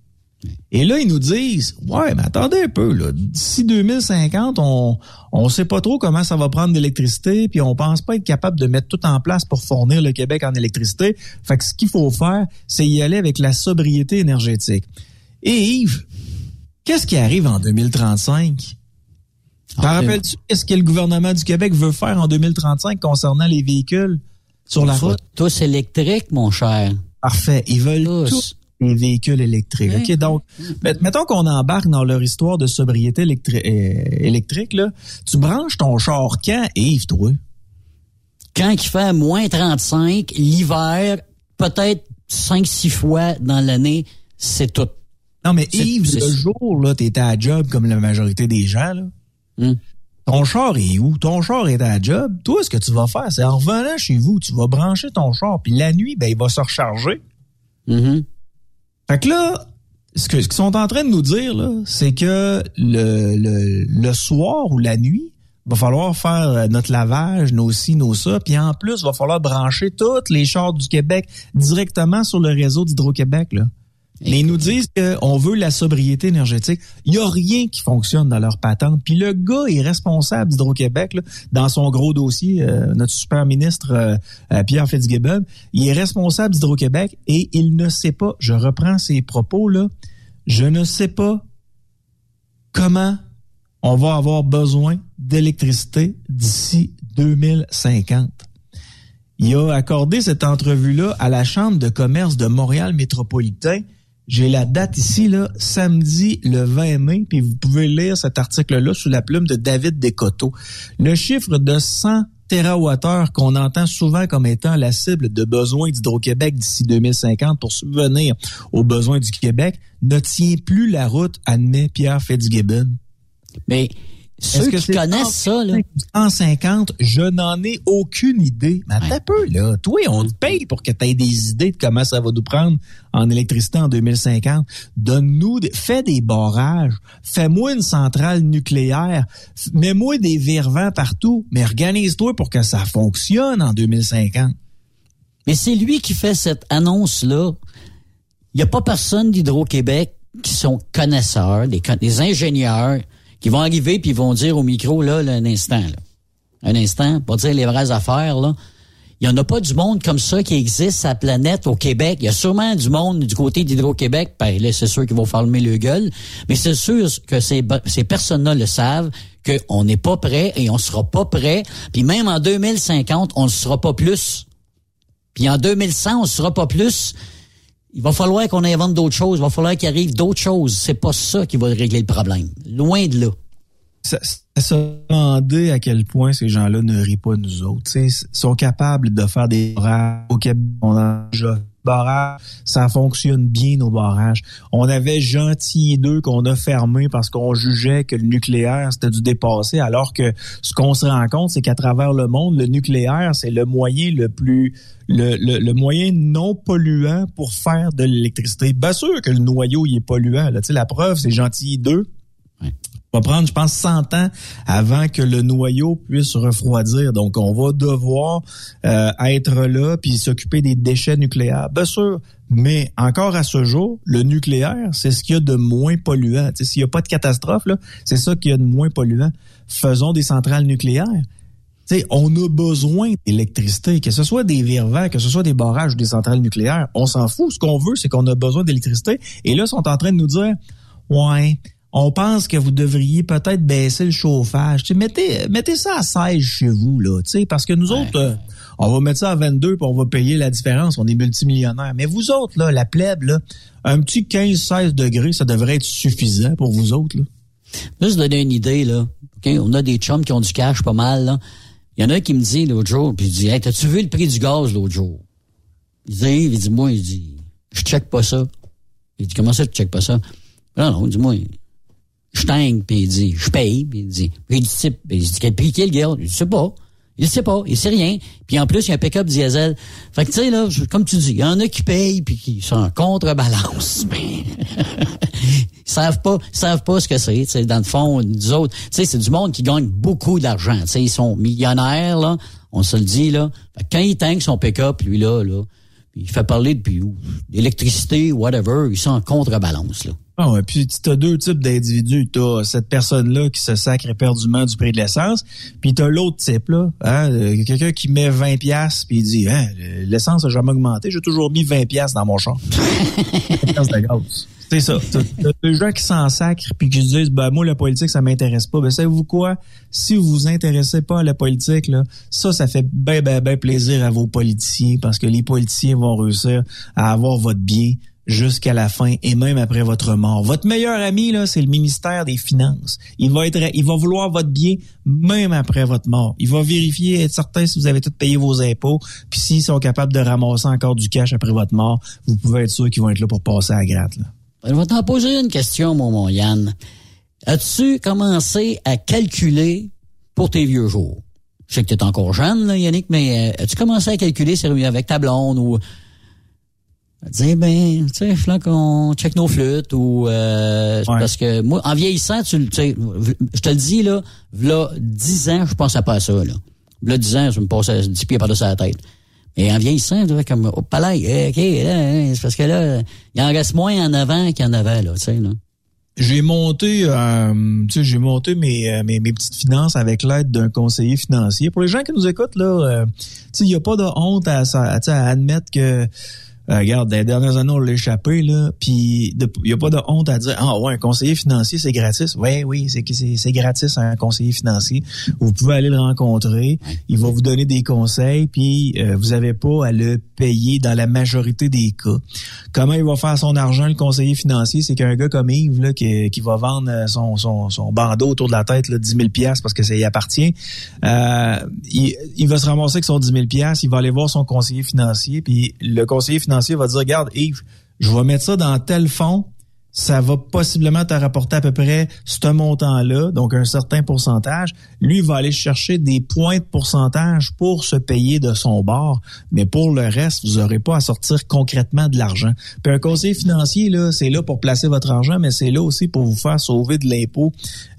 Et là, ils nous disent, ouais, mais attendez un peu, là. D'ici 2050, on, on sait pas trop comment ça va prendre d'électricité, puis on pense pas être capable de mettre tout en place pour fournir le Québec en électricité. Fait que ce qu'il faut faire, c'est y aller avec la sobriété énergétique. Et Yves, qu'est-ce qui arrive en 2035? T'en Ah, rappelles-tu qu'est-ce que le gouvernement du Québec veut faire en 2035 concernant les véhicules sur la route? Tous électriques, mon cher. Parfait. Ils veulent Tous. tous les véhicules électriques. Oui. OK, donc, met- mettons qu'on embarque dans leur histoire de sobriété électri- euh, électrique, là. Tu branches ton char quand, Yves, toi? Quand il fait moins 35, l'hiver, peut-être 5-6 fois dans l'année, c'est tout. Non, mais Yves, le jour, là, t'es à job comme la majorité des gens, là. Hmm. Ton char est où? Ton char est à job. Toi, ce que tu vas faire, c'est en revenant chez vous, tu vas brancher ton char, puis la nuit, ben, il va se recharger. Mhm. Fait que là, ce qu'ils sont en train de nous dire, c'est que le, le, le soir ou la nuit, va falloir faire euh, notre lavage, nos ci, nos ça, puis en plus, va falloir brancher toutes les chars du Québec directement sur le réseau d'Hydro-Québec. Mais ils nous disent qu'on veut la sobriété énergétique. Il n'y a rien qui fonctionne dans leur patente. Puis le gars est responsable d'Hydro-Québec dans son gros dossier, euh, notre super ministre euh, euh, Pierre Fitzgibbon. Il est responsable d'Hydro-Québec et il ne sait pas, je reprends ses propos là, je ne sais pas comment on va avoir besoin d'électricité d'ici 2050. Il a accordé cette entrevue-là à la Chambre de commerce de Montréal métropolitain. J'ai la date ici, là, samedi le 20 mai, puis vous pouvez lire cet article-là sous la plume de David Descoteaux. Le chiffre de 100 TWh qu'on entend souvent comme étant la cible de besoins d'Hydro-Québec d'ici 2050 pour subvenir aux besoins du Québec ne tient plus la route, admet Pierre Fitzgibbon. Mais ceux que qui connaissent ça, là, 150, je n'en ai aucune idée. Mais attends un peu, là. Toi, on te paye pour que tu aies des idées de comment ça va nous prendre en électricité en 2050. Donne-nous, des- fais des barrages. Fais-moi une centrale nucléaire. Mets-moi des virevents partout. Mais organise-toi pour que ça fonctionne en 2050. mais c'est lui qui fait cette annonce-là. Il n'y a pas personne d'Hydro-Québec qui sont connaisseurs, des, con- des ingénieurs, qui vont arriver puis ils vont dire au micro, là, là, un instant, là. Un instant, pas dire les vraies affaires, là. Il n'y en a pas du monde comme ça qui existe sur la planète au Québec. Il y a sûrement du monde du côté d'Hydro-Québec. Ben, là, c'est sûr qu'ils vont fermer le gueule. Mais c'est sûr que ces, ces personnes-là le savent qu'on n'est pas prêt et on sera pas prêt. Puis même en 2050, on ne sera pas plus. Puis en 2100, on ne sera pas plus. Il va falloir qu'on invente d'autres choses. Il va falloir qu'il arrive d'autres choses. C'est pas ça qui va régler le problème. Loin de là. Ça, ça demander à quel point ces gens-là ne rient pas nous autres. Ils sont capables de faire des barrages au barrages, ça fonctionne bien nos barrages. On avait Gentil 2 qu'on a fermé parce qu'on jugeait que le nucléaire c'était du dépassé, alors que ce qu'on se rend compte, c'est qu'à travers le monde, le nucléaire c'est le moyen le plus le, moyen non polluant pour faire de l'électricité. Bien sûr que le noyau il est polluant. La preuve, c'est Gentil 2 va prendre, je pense, 100 ans avant que le noyau puisse refroidir. Donc, on va devoir euh, être là puis s'occuper des déchets nucléaires. Bien sûr, mais encore à ce jour, le nucléaire, c'est ce qu'il y a de moins polluant. S'il n'y a pas de catastrophe, c'est ça qu'il y a de moins polluant. Faisons des centrales nucléaires. T'sais, on a besoin d'électricité, que ce soit des verts que ce soit des barrages ou des centrales nucléaires. On s'en fout. Ce qu'on veut, c'est qu'on a besoin d'électricité. Et là, ils sont en train de nous dire, ouais, on pense que vous devriez peut-être baisser le chauffage. mettez, mettez ça à 16 chez vous, là, parce que nous autres, euh, on va mettre ça à 22 puis on va payer la différence. On est multimillionnaires. Mais vous autres, là, la plèbe, là, un petit 15-16 degrés, ça devrait être suffisant pour vous autres. Là. Juste donner une idée, là. On a des chums qui ont du cash pas mal. Là. Il y en a un qui me dit l'autre jour, puis il dit Hey, t'as-tu vu le prix du gaz l'autre jour? Il dit, il dit, moi, il dit, je check pas ça. Il dit, comment ça, tu check pas ça? Non, non, dis-moi, je tangue, puis il dit, je paye, puis il dit, puis il dit, il dit, quel prix qui est le gars? Il sait pas. Il sait pas, il sait rien. Puis en plus, il y a un pick-up diesel. Fait que tu sais, là, comme tu dis, il y en a qui payent puis qui sont en contrebalance. Mais ils savent pas, ils savent pas ce que c'est. Tu sais, dans le fond, nous autres, tu sais, c'est du monde qui gagne beaucoup d'argent. Tu sais, ils sont millionnaires, là. On se le dit, là. Fait que quand il tank son pick-up, lui, là, là, il fait parler depuis d'électricité, whatever, ils sont en contrebalance, là. Ah ouais, puis tu as deux types d'individus. Tu as cette personne-là qui se sacre éperdument du prix de l'essence, puis tu as l'autre type, là, hein, euh, quelqu'un qui met 20 pièces puis il dit hein, l'essence a jamais augmenté, j'ai toujours mis 20 pièces dans mon char. C'est ça. T'as des gens qui s'en sacrent puis qui se disent ben moi la politique ça m'intéresse pas. Ben savez-vous quoi? Si vous vous intéressez pas à la politique là, ça ça fait ben ben ben plaisir à vos politiciens parce que les politiciens vont réussir à avoir votre bien jusqu'à la fin et même après votre mort. Votre meilleur ami là, c'est le ministère des Finances. Il va être il va vouloir votre bien même après votre mort. Il va vérifier être certain si vous avez tout payé vos impôts, puis s'ils sont capables de ramasser encore du cash après votre mort, vous pouvez être sûr qu'ils vont être là pour passer à la gratte là. Je vais t'en poser une question, mon, mon Yann. As-tu commencé à calculer pour tes vieux jours? Je sais que tu es encore jeune, là, Yannick, mais euh, as-tu commencé à calculer avec ta blonde ou dire ben tu sais là qu'on check nos flûtes ou euh, parce que moi en vieillissant tu sais je te le dis là là 10 ans je pensais pas à ça là là 10 ans je me passais 10 pieds par-dessus la tête et en vieillissant, tu comme, au palais, eh, OK, c'est parce que là, il en reste moins en avant qu'il y en avait, là, tu sais, là. J'ai monté, euh, tu sais, j'ai monté mes, euh, mes, mes, petites finances avec l'aide d'un conseiller financier. Pour les gens qui nous écoutent, là, euh, tu sais, il n'y a pas de honte à, à, à admettre que euh, regarde, les dernières années, on l'a échappé, là, puis il n'y a pas de honte à dire, ah ouais, un conseiller financier, c'est gratis. Oui, oui, c'est gratis un conseiller financier. Vous pouvez aller le rencontrer, il va vous donner des conseils, puis euh, vous n'avez pas à le payer dans la majorité des cas. Comment il va faire son argent, le conseiller financier? C'est qu'un gars comme Yves, là, qui, qui va vendre son, son, son bandeau autour de la tête, là, 10 000 parce que ça y appartient, euh, il, il va se ramasser avec son 10 000 il va aller voir son conseiller financier, puis le conseiller financier va dire, regarde, Yves, je vais mettre ça dans tel fonds, ça va possiblement te rapporter à peu près ce montant-là, donc un certain pourcentage. Lui va aller chercher des points de pourcentage pour se payer de son bord, mais pour le reste, vous n'aurez pas à sortir concrètement de l'argent. Puis un conseiller financier, là, c'est là pour placer votre argent, mais c'est là aussi pour vous faire sauver de l'impôt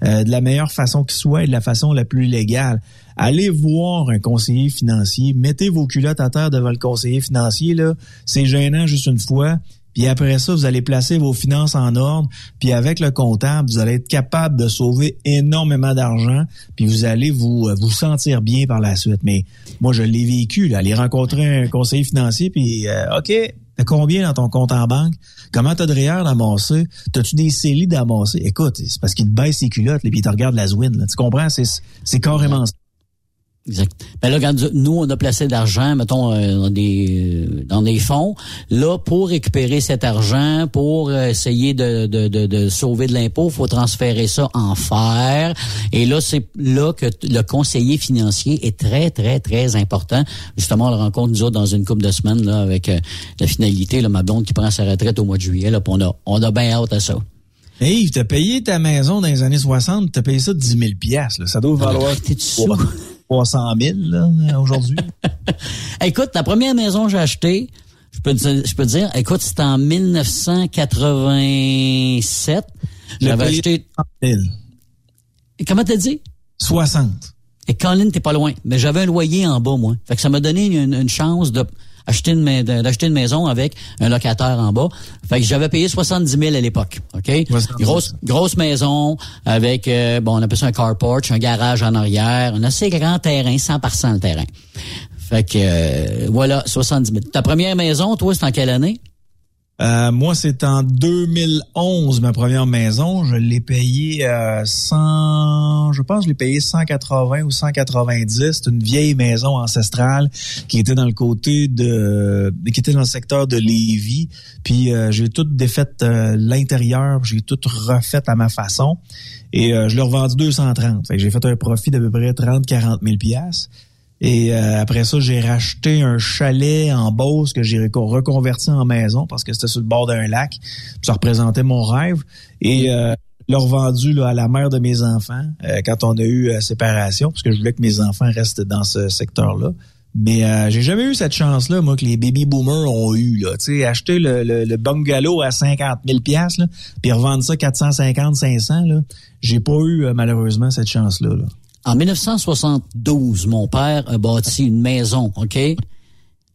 euh, de la meilleure façon qui soit et de la façon la plus légale allez voir un conseiller financier, mettez vos culottes à terre devant le conseiller financier, là. C'est gênant juste une fois. Puis après ça, vous allez placer vos finances en ordre. Puis avec le comptable, vous allez être capable de sauver énormément d'argent. Puis vous allez vous euh, vous sentir bien par la suite. Mais moi, je l'ai vécu. Là, aller rencontrer un conseiller financier. Puis euh, OK, t'as combien dans ton compte en banque? Comment t'as de REER d'amassé? T'as-tu des CELI d'amasser? Écoute, c'est parce qu'il te baisse ses culottes. puis il te regarde la zouine. Tu comprends? C'est carrément ça. Exact. Ben là, quand nous, on a placé de l'argent, mettons, euh, dans des euh, dans des fonds. Là, pour récupérer cet argent, pour euh, essayer de, de, de, de sauver de l'impôt, faut transférer ça en fer. Et là, c'est là que le conseiller financier est très, très, très important. Justement, on le rencontre, nous autres, dans une couple de semaines, là, avec la finalité, là, ma blonde qui prend sa retraite au mois de juillet, là, on a, on a bien hâte à ça. Hey, t'as payé ta maison dans les années 60, t'as payé ça de 10 000 piastres, Ça doit valoir... 300 000 aujourd'hui. écoute, la première maison que j'ai achetée, je peux, te, je peux dire, écoute, c'était en 1987. J'avais acheté... 30 000. Et comment t'as dit? 60. Et Colin, t'es pas loin. Mais j'avais un loyer en bas, moi. Fait que ça m'a donné une chance de acheter une, d'acheter une maison avec un locataire en bas. Fait que j'avais payé 70 000 à l'époque. OK? Grosse, grosse maison avec, euh, bon, on appelle ça un car porch, un garage en arrière, un assez grand terrain, 100 par le terrain. Fait que, euh, voilà, 70 000. Ta première maison, toi, c'est en quelle année? Euh, moi, c'est en 2011, ma première maison. Je l'ai payé euh, 100, je pense, je l'ai payé 180 ou 190. C'est une vieille maison ancestrale qui était dans le côté de, qui était dans le secteur de Lévis. Puis euh, j'ai tout défait euh, l'intérieur, j'ai tout refait à ma façon. Et je l'ai revendu 230. Fait j'ai fait un profit d'à peu près 30-40 000 pièces. Et euh, après ça, j'ai racheté un chalet en Beauce que j'ai reconverti en maison parce que c'était sur le bord d'un lac. Ça représentait mon rêve. Et euh, l'ai revendu là, à la mère de mes enfants euh, quand on a eu euh, séparation, parce que je voulais que mes enfants restent dans ce secteur-là. Mais j'ai jamais eu cette chance-là, moi, que les baby boomers ont eu. Là. sais, acheter le, le, bungalow à 50 000 pièces puis revendre ça 450, 500, là, j'ai pas eu malheureusement cette chance-là. là. En 1972, mon père a bâti une maison, OK?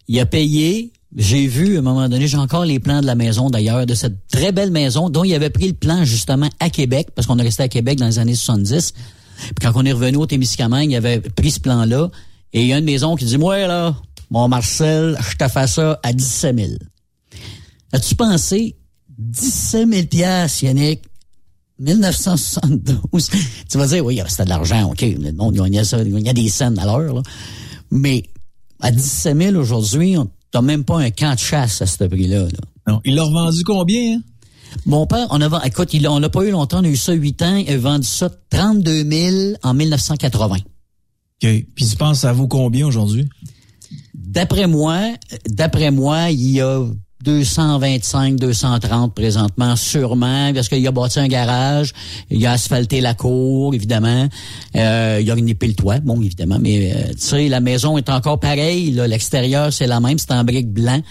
Il a payé, j'ai vu à un moment donné, j'ai encore les plans de la maison d'ailleurs, de cette très belle maison dont il avait pris le plan justement à Québec, parce qu'on est resté à Québec dans les années 70. Puis quand on est revenu au Témiscamingue, il avait pris ce plan-là. Et il y a une maison qui dit, moi là, mon Marcel, je te fais ça à 17 000. As-tu pensé 17 000 piastres, Yannick? 1972. tu vas dire, oui, c'était de l'argent, OK. Le monde gagnait ça, il y a des scènes à l'heure, là. Mais à 17 000 aujourd'hui, on n'a même pas un camp de chasse à ce prix-là. Là. Non. Il l'a revendu combien, hein? Mon père, on a, écoute, il, on l'a pas eu longtemps, on a eu ça 8 ans, il a vendu ça 32 000 en 1980. OK. Puis tu penses ça vaut combien aujourd'hui? D'après moi, d'après moi, il y a 225, 230 présentement, sûrement, parce qu'il a bâti un garage, il a asphalté la cour, évidemment, euh, il a épée le toit, bon, évidemment, mais euh, tu sais, la maison est encore pareille, l'extérieur, c'est la même, c'est en briques blanc,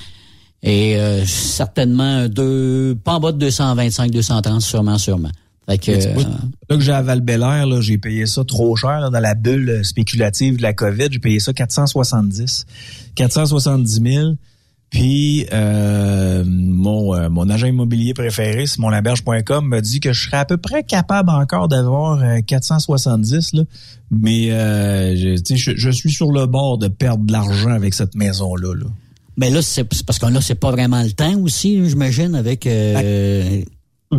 et euh, certainement, deux, pas en bas de 225, 230, sûrement, sûrement. Fait que, là que j'ai à val là, j'ai payé ça trop cher dans la bulle spéculative de la COVID. J'ai payé ça 470. 470 000. Puis euh, mon, euh, mon agent immobilier préféré, simonlaberge.com, me dit que je serais à peu près capable encore d'avoir 470, euh, là, mais je, je, je, suis sur le bord de perdre de l'argent avec cette maison-là. Là. Mais là, c'est parce que là, c'est pas vraiment le temps aussi, j'imagine, avec...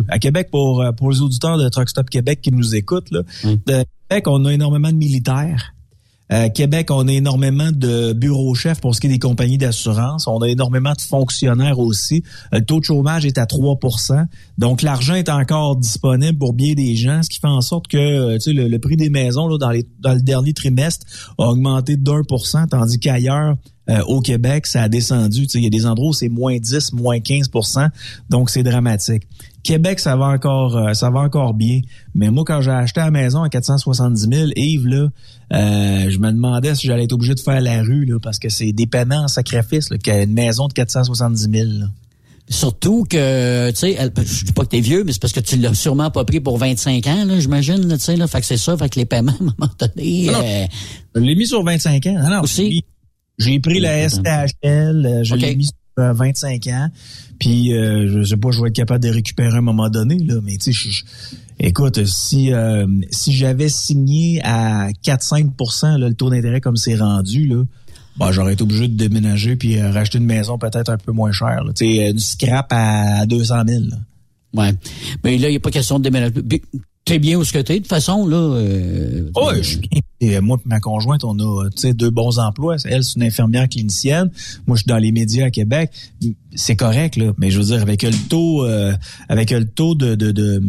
À Québec, pour, pour les auditeurs de Truck Stop Québec qui nous écoutent, là, de Québec, on a énormément de militaires. Euh, Québec, on a énormément de bureaux chefs pour ce qui est des compagnies d'assurance. On a énormément de fonctionnaires aussi. Euh, le taux de chômage est à 3% Donc, l'argent est encore disponible pour bien des gens, ce qui fait en sorte que euh, le, le, prix des maisons là, dans, le dernier trimestre a augmenté d'un pour cent, tandis qu'ailleurs, au Québec, ça a descendu. Il y a des endroits où c'est moins 10, moins 15% donc c'est dramatique. Québec, ça va encore, euh, ça va encore bien. Mais moi, quand j'ai acheté la maison à 470 000, Yves, là, euh, je me demandais si j'allais être obligé de faire la rue, là, parce que c'est des paiements en sacrifice, là, qu'une maison de 470 000. Surtout que, tu sais, je dis pas que t'es vieux, mais c'est parce que tu l'as sûrement pas pris pour 25 ans, là, j'imagine, tu sais, là. Fait que c'est ça, fait que les paiements, à un moment donné... Euh, je l'ai mis sur 25 ans. Non, aussi? J'ai pris la STHL, je l'ai mis sur 25 ans. Puis euh, je sais pas, je vais être capable de récupérer à un moment donné là, mais tu sais, écoute, si euh, si j'avais signé à 4-5% le taux d'intérêt comme c'est rendu là, bah, j'aurais été obligé de déménager puis euh, racheter une maison peut-être un peu moins chère. Tu sais, une scrap à 200 000. Ouais, mais là il n'y a pas question de déménager. T'es bien où ce que t'es, de toute façon, là. Euh, ouais, je suis bien. Et moi et ma conjointe, on a deux bons emplois. Elle, c'est une infirmière clinicienne. Moi, je suis dans les médias à Québec. C'est correct, là. Mais je veux dire, avec le taux, euh, avec le taux de, de, de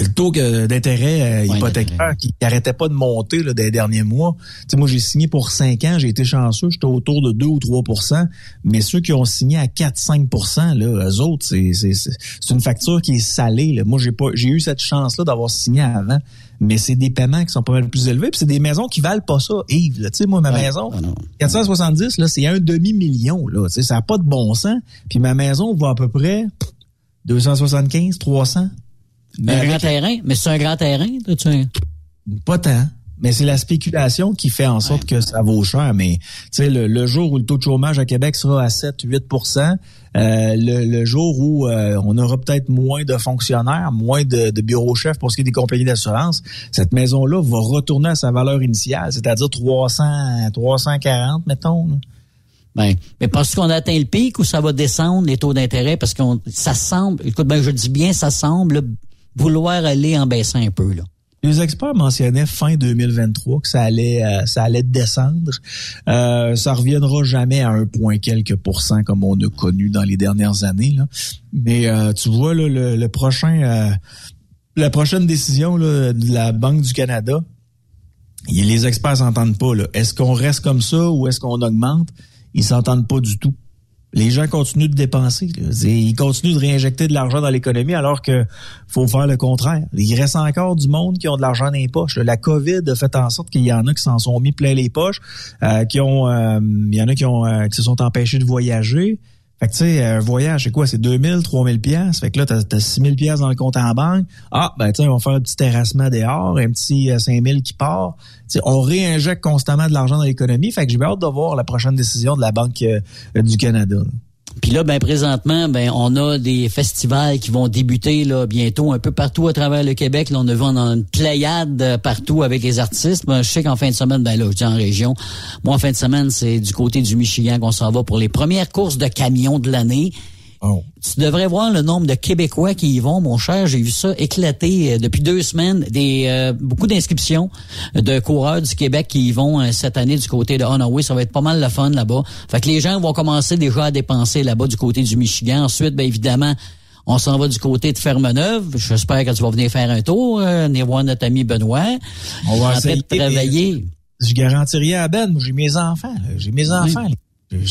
le taux d'intérêt euh, hypothécaire qui n'arrêtait pas de monter là, des derniers mois. sais, moi, j'ai signé pour 5 ans, j'ai été chanceux, j'étais autour de 2 ou 3% mais ceux qui ont signé à 4-5 là, eux autres, c'est une facture qui est salée. Là. Moi, j'ai pas j'ai eu cette chance-là d'avoir signé avant, mais c'est des paiements qui sont pas mal plus élevés, puis c'est des maisons qui valent pas ça, Yves. Tu sais, moi, ma maison, 470, là, c'est un demi-million. Là, ça n'a pas de bon sens. Puis ma maison va à peu près 275, 300. Mais un grand terrain? Mais c'est un grand terrain? Tu... Pas tant. Mais c'est la spéculation qui fait en sorte que ça vaut cher. Mais tu sais, le, jour où le taux de chômage à Québec sera à 7-8% euh, le, jour où euh, on aura peut-être moins de fonctionnaires, moins de, de bureaux chefs pour ce qui est des compagnies d'assurance, cette maison-là va retourner à sa valeur initiale, c'est-à-dire 300, 340, mettons. Ben, mais parce qu'on a atteint le pic ou ça va descendre les taux d'intérêt? Parce qu'on ça semble, écoute, ben je dis bien, ça semble vouloir aller en baissant un peu. Là. Les experts mentionnaient fin 2023 que ça allait euh, ça allait descendre. Euh, ça reviendra jamais à un point quelques pourcents comme on a connu dans les dernières années. Là. Mais euh, tu vois là, le, prochain euh, la prochaine décision là, de la Banque du Canada, les experts s'entendent pas. Est-ce qu'on reste comme ça ou est-ce qu'on augmente? Ils s'entendent pas du tout les gens continuent de dépenser. Ils continuent de réinjecter de l'argent dans l'économie alors que faut faire le contraire. Il reste encore du monde qui ont de l'argent dans les poches. La COVID a fait en sorte qu'il y en a qui s'en sont mis plein les poches, euh, qui ont, euh, il y en a qui ont euh, qui se sont empêchés de voyager. Fait que tu sais, un voyage, c'est quoi? C'est 2000, 3000 pièces. Fait que là, t'as as 6000 pièces dans le compte en banque. Ah, ben tu sais, on va faire un petit terrassement dehors, un petit 5000 qui part. on réinjecte constamment de l'argent dans l'économie. Fait que j'ai hâte de voir la prochaine décision de la Banque du Canada. Puis là, ben présentement, ben on a des festivals qui vont débuter là bientôt un peu partout à travers le Québec. Là, on a vu on a une pléiade euh, partout avec les artistes. Ben, je sais qu'en fin de semaine, ben là, je dis en région. Moi, en fin de semaine, c'est du côté du Michigan qu'on s'en va pour les premières courses de camions de l'année. Oh. Tu devrais voir le nombre de Québécois qui y vont, mon cher. J'ai vu ça éclater euh, depuis deux semaines. Des euh, beaucoup d'inscriptions de coureurs du Québec qui y vont euh, cette année du côté de Honorway. Ça va être pas mal le fun là-bas. Fait que les gens vont commencer déjà à dépenser là-bas du côté du Michigan. Ensuite, bien évidemment, on s'en va du côté de Fermeneuve. J'espère que tu vas venir faire un tour, euh, venir voir notre ami Benoît. On va essayer de travailler. Je garantis rien à Ben. J'ai mes enfants. J'ai mes enfants.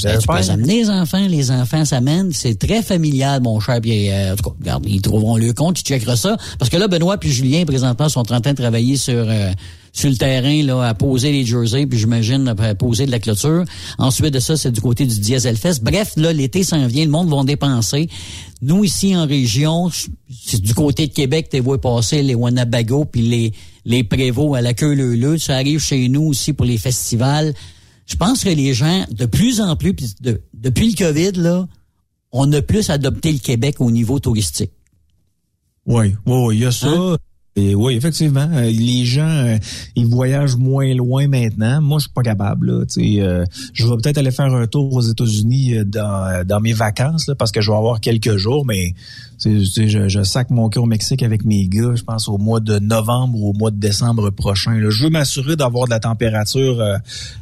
Ben, tu peux amener les enfants, les enfants s'amènent. C'est très familial, mon cher. Puis, euh, en tout cas, regarde, ils trouveront le compte, ils checkeront ça. Parce que là, Benoît puis Julien, présentement, sont en train de travailler sur euh, sur le terrain, là, à poser les jerseys, puis j'imagine à poser de la clôture. Ensuite de ça, c'est du côté du Diesel Fest. Bref, là, l'été s'en vient, le monde va dépenser. Nous, ici, en région, c'est du côté de Québec, tu vois passer les Wanabago puis les les Prévots à la queue leu Ça arrive chez nous aussi pour les festivals je pense que les gens, de plus en plus, depuis le COVID, là, on a plus adopté le Québec au niveau touristique. Oui, oui, il y a ça. Hein? Et oui, effectivement, euh, les gens euh, ils voyagent moins loin maintenant. Moi, je suis pas capable. Là, euh, je vais peut-être aller faire un tour aux États-Unis dans, dans mes vacances là, parce que je vais avoir quelques jours, mais je, je sac mon cœur au Mexique avec mes gars, je pense au mois de novembre ou au mois de décembre prochain. Je veux m'assurer d'avoir de la température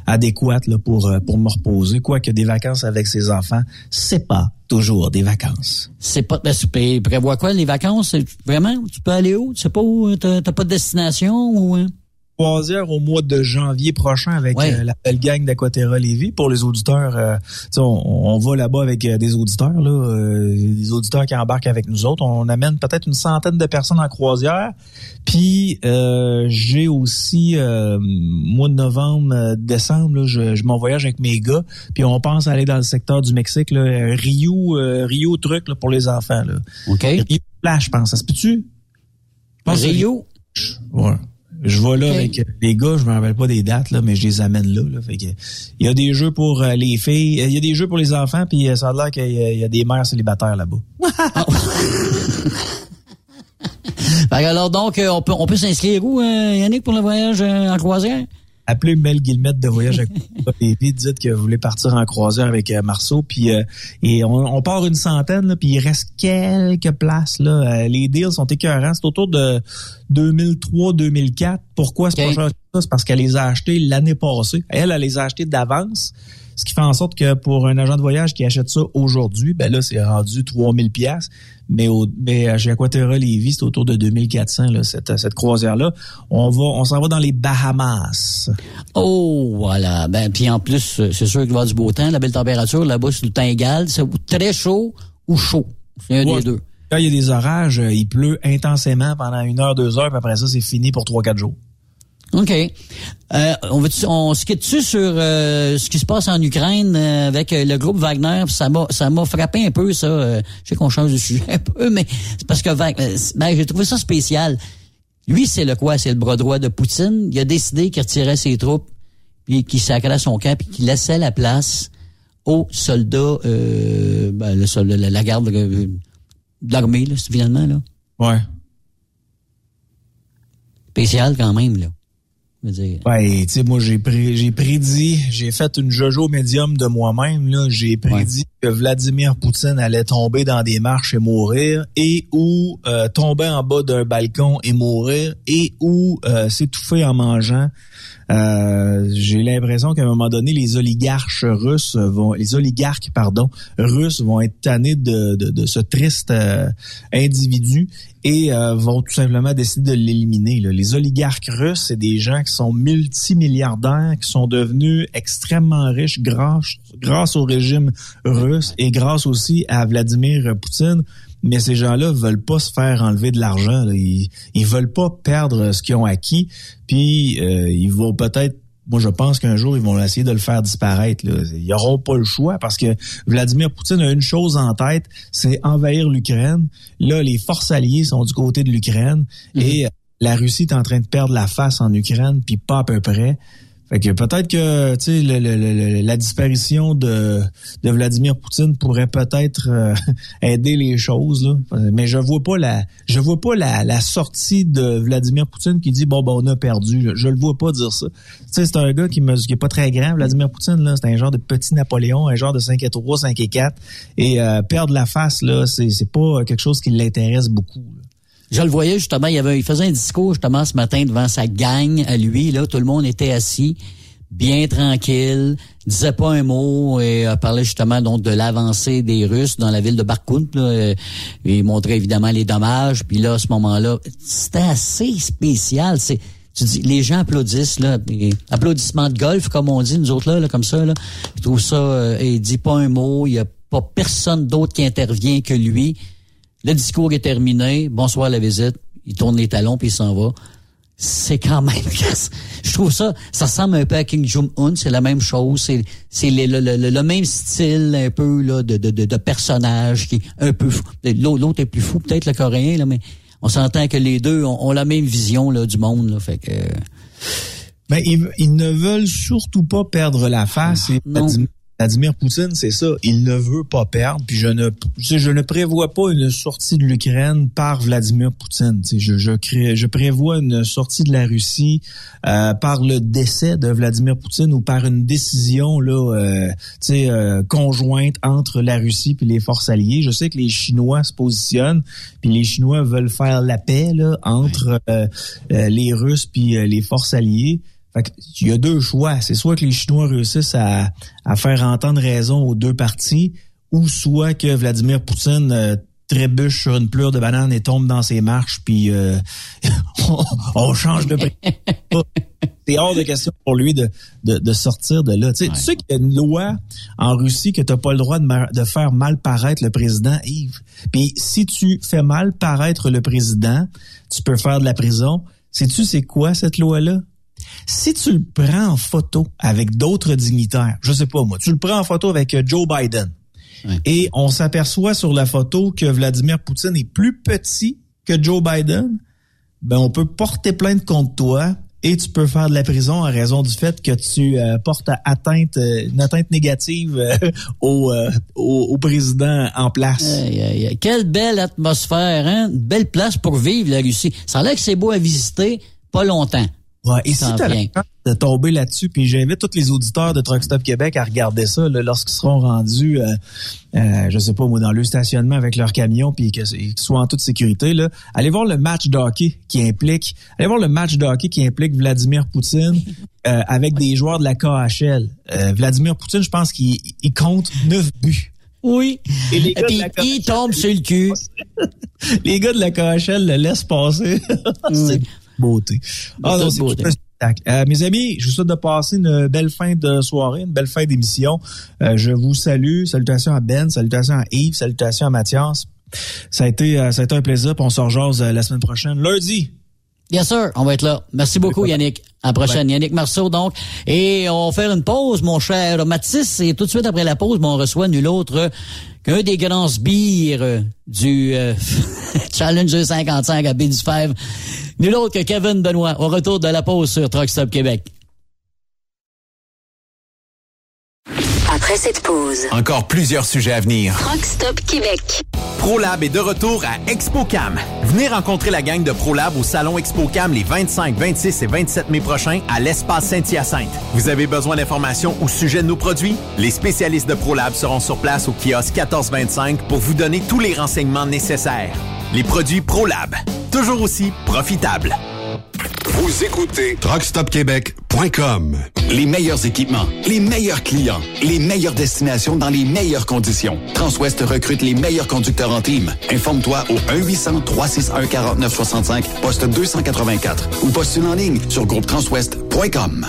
adéquate là, pour, pour me reposer. Quoique des vacances avec ses enfants, c'est pas toujours des vacances. C'est pas, ben, prévois quoi les vacances? Vraiment? Tu peux aller où? Tu sais pas où? T'as pas de destination ou? Hein? Croisière au mois de janvier prochain avec euh, la belle gang d'Aquaterra Lévis. Pour les auditeurs, euh, on, on, va là-bas avec euh, des auditeurs, là, des auditeurs qui embarquent avec nous autres. On amène peut-être une centaine de personnes en croisière. Puis j'ai aussi mois de novembre, décembre, je, je m'en voyage avec mes gars. Puis on pense aller dans le secteur du Mexique, là, Rio, Rio truc là, pour les enfants. Là. OK. Rio Flash, je pense. Ça se peut-tu? Rio. Ouais. Je vais là avec les gars, je me rappelle pas des dates, là, mais je les amène là. là fait que, il y a des jeux pour euh, les filles, il y a des jeux pour les enfants, puis euh, ça a l'air qu'il y, a des mères célibataires là-bas. alors donc, euh, on peut, on peut s'inscrire où, Yannick, pour le voyage en croisière? Appelez Mel Guillemette de Voyage et puis dites que vous voulez partir en croisière avec euh, Marceau. Puis euh, et on, on, part une centaine, là, puis il reste quelques places. Là. Euh, les deals sont écœurants. C'est autour de 2003-2004. Pourquoi c'est pas cher? C'est parce qu'elle les a achetés l'année passée. Elle, elle les a achetés d'avance. Ce qui fait en sorte que pour un agent de voyage qui achète ça aujourd'hui, ben là, c'est rendu 3000 pièces. Mais, au, mais chez Aquaterra Lévis, c'est autour de 2400, là, cette, cette croisière-là. On va, on s'en va dans les Bahamas. Oh, voilà. Ben, puis en plus, c'est sûr qu'il va y avoir du beau temps, la belle température. Là-bas, c'est le temps égal. C'est très chaud ou chaud. C'est un des deux. Quand il y a des orages, il pleut intensément pendant une heure, deux heures, puis après ça, c'est fini pour trois, quatre jours. OK. Euh, on va on se quitte-tu sur euh, ce qui se passe en Ukraine euh, avec euh, le groupe Wagner? Ça m'a ça m'a frappé un peu, ça. Euh, je sais qu'on change de sujet un peu, mais c'est parce que euh, ben, j'ai trouvé ça spécial. Lui, c'est le quoi? C'est le bras droit de Poutine. Il a décidé qu'il retirait ses troupes, puis qu'il sacrait son camp, puis qu'il laissait la place aux soldats, ben, le soldat, la, la garde de l'armée, là, finalement. Là. Ouais. Spécial quand même, là. Ouais, tu sais, moi j'ai pré j'ai prédit, j'ai fait une jojo médium de moi-même là, j'ai prédit que Vladimir Poutine allait tomber dans des marches et mourir, et ou euh, tomber en bas d'un balcon et mourir, et ou euh, s'étouffer en mangeant. Euh, j'ai l'impression qu'à un moment donné, les oligarches russes vont, les oligarques pardon, russes vont être tannés de, de, de ce triste euh, individu et euh, vont tout simplement décider de l'éliminer. Les oligarques russes, c'est des gens qui sont multimilliardaires, qui sont devenus extrêmement riches grâce, grâce au régime russe et grâce aussi à Vladimir Poutine mais ces gens-là veulent pas se faire enlever de l'argent. Ils, ils veulent pas perdre ce qu'ils ont acquis. Puis euh, ils vont peut-être moi, je pense qu'un jour, ils vont essayer de le faire disparaître. Là. Ils n'auront pas le choix parce que Vladimir Poutine a une chose en tête, c'est envahir l'Ukraine. Là, les forces alliées sont du côté de l'Ukraine et la Russie est en train de perdre la face en Ukraine, puis pas à peu près. Peut-être que tu la disparition de, Vladimir Poutine pourrait peut-être euh, aider les choses mais je vois pas la je vois pas la, sortie de Vladimir Poutine qui dit bon ben on a perdu. Je, je le vois pas dire ça. Tu sais c'est un gars qui me qui est pas très grand Vladimir Poutine là, c'est un genre de petit Napoléon, un genre de 5 et 3, 5 et 4 et euh, perdre la face là, c'est c'est pas quelque chose qui l'intéresse beaucoup. Je le voyais justement, il, avait, il faisait un discours justement ce matin devant sa gang à lui. Là, tout le monde était assis, bien tranquille, disait pas un mot et euh, parlait justement donc de l'avancée des Russes dans la ville de Barkoun. Là, il montrait évidemment les dommages. Puis là, à ce moment-là, c'était assez spécial. C'est tu dis, les gens applaudissent là, applaudissements de golf comme on dit nous autres là, là comme ça là. Je trouve ça, euh, et il dit pas un mot, il y a pas personne d'autre qui intervient que lui. Le discours est terminé. Bonsoir la visite. Il tourne les talons puis il s'en va. C'est quand même, je trouve ça, ça ressemble un peu à King Jong-un. C'est la même chose. C'est, c'est le, le, le, le, même style un peu là de, de, de, de personnage qui est un peu fou. L'autre est plus fou peut-être le coréen là, mais on s'entend que les deux ont, ont la même vision là du monde. Là, fait que. Ben, ils, ils ne veulent surtout pas perdre la face. Et Vladimir Poutine, c'est ça. Il ne veut pas perdre. Puis je ne, je ne prévois pas une sortie de l'Ukraine par Vladimir Poutine. Je, je, crée, je prévois une sortie de la Russie euh, par le décès de Vladimir Poutine ou par une décision là, euh, euh, conjointe entre la Russie et les forces alliées. Je sais que les Chinois se positionnent, puis les Chinois veulent faire la paix là, entre les Russes puis les forces alliées. Fait il y a deux choix. C'est soit que les Chinois réussissent à, à, faire entendre raison aux deux parties, ou soit que Vladimir Poutine euh, trébuche sur une pleure de banane et tombe dans ses marches, puis euh, on, on, change de C'est hors de question pour lui de, de, de sortir de là. Tu sais, ouais. tu sais qu'il y a une loi en Russie que tu n'as pas le droit de, de, faire mal paraître le président, Yves. Puis si tu fais mal paraître le président, tu peux faire de la prison. Sais-tu c'est quoi cette loi-là? Si tu le prends en photo avec d'autres dignitaires, je sais pas moi, tu le prends en photo avec euh, Joe Biden, et on s'aperçoit sur la photo que Vladimir Poutine est plus petit que Joe Biden, ben on peut porter plainte contre toi et tu peux faire de la prison en raison du fait que tu euh, portes atteinte, euh, une atteinte négative euh, au, au, au, président en place. Aïe, aïe, aïe. Quelle belle atmosphère, hein? Une belle place pour vivre la Russie. Ça a l'air que c'est beau à visiter, pas longtemps. Ouais, et si tu as vient. de tomber là-dessus, puis j'invite tous les auditeurs de Truck Stop Québec à regarder ça lorsqu'ils seront rendus, euh, euh, je sais pas moi, dans le stationnement avec leur camion, puis qu'ils soient en toute sécurité. Là. Allez voir le match de hockey qui implique, allez voir le match de hockey qui implique Vladimir Poutine euh, avec des joueurs de la KHL. Euh, Vladimir Poutine, je pense qu'il il compte neuf buts. Oui. Et les Et gars, puis, de la il tombe sur le cul. les gars de la KHL le laissent passer. beauté. Ah, non, beauté. tout un spectacle. Euh, mes amis, je vous souhaite de passer une belle fin de soirée, une belle fin d'émission. Euh, je vous salue. Salutations à Ben, salutations à Yves, salutations à Mathias. Ça a été, euh, ça a été un plaisir. puis on se rejase euh, la semaine prochaine, lundi. Bien sûr, on va être là. Merci beaucoup, Yannick. À la prochaine. Yannick Marceau, donc. Et on va faire une pause, mon cher Mathis. Et tout de suite après la pause, ben, on reçoit nul autre qu'un des grands sbires euh, du euh, Challenger 55 à B5. Nul autre que Kevin Benoît. Au retour de la pause sur Truck Stop Québec. Après cette pause, Encore plusieurs sujets à venir. Truck Stop Québec. ProLab est de retour à ExpoCam. Venez rencontrer la gang de ProLab au salon ExpoCam les 25, 26 et 27 mai prochains à l'espace Saint-Hyacinthe. Vous avez besoin d'informations au sujet de nos produits? Les spécialistes de ProLab seront sur place au kiosque 1425 pour vous donner tous les renseignements nécessaires. Les produits ProLab, toujours aussi profitables. Vous écoutez TruckStopQuébec.com. Les meilleurs équipements, les meilleurs clients, les meilleures destinations dans les meilleures conditions. Transwest recrute les meilleurs conducteurs en team. Informe-toi au 1-800-361-4965, poste 284 ou postule en ligne sur groupetranswest.com.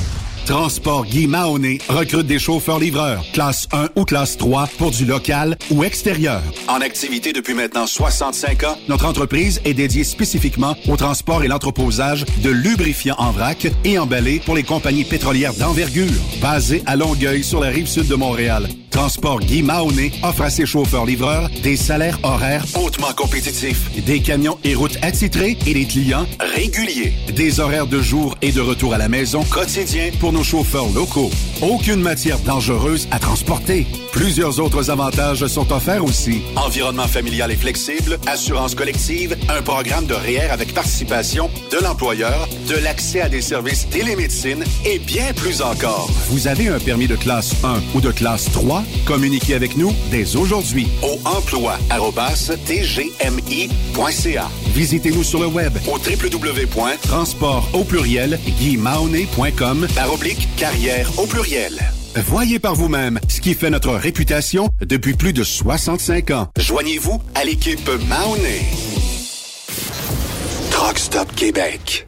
Transport Guy Mahoney recrute des chauffeurs-livreurs, classe 1 ou classe 3 pour du local ou extérieur. En activité depuis maintenant 65 ans, notre entreprise est dédiée spécifiquement au transport et l'entreposage de lubrifiants en vrac et emballés pour les compagnies pétrolières d'envergure, basées à Longueuil sur la rive sud de Montréal. Transport Guy Mahoney offre à ses chauffeurs-livreurs des salaires horaires hautement compétitifs, des camions et routes attitrés et des clients réguliers, des horaires de jour et de retour à la maison quotidiens pour nos chauffeurs locaux. Aucune matière dangereuse à transporter. Plusieurs autres avantages sont offerts aussi. Environnement familial et flexible, assurance collective, un programme de REER avec participation de l'employeur, de l'accès à des services télémédecine et bien plus encore. Vous avez un permis de classe 1 ou de classe 3? Communiquez avec nous dès aujourd'hui au emploi@tgmi.ca. Visitez-nous sur le web au www.transport au pluriel par oblique carrière au pluriel. Voyez par vous-même ce qui fait notre réputation depuis plus de 65 ans. Joignez-vous à l'équipe Mahoney. Truck Québec.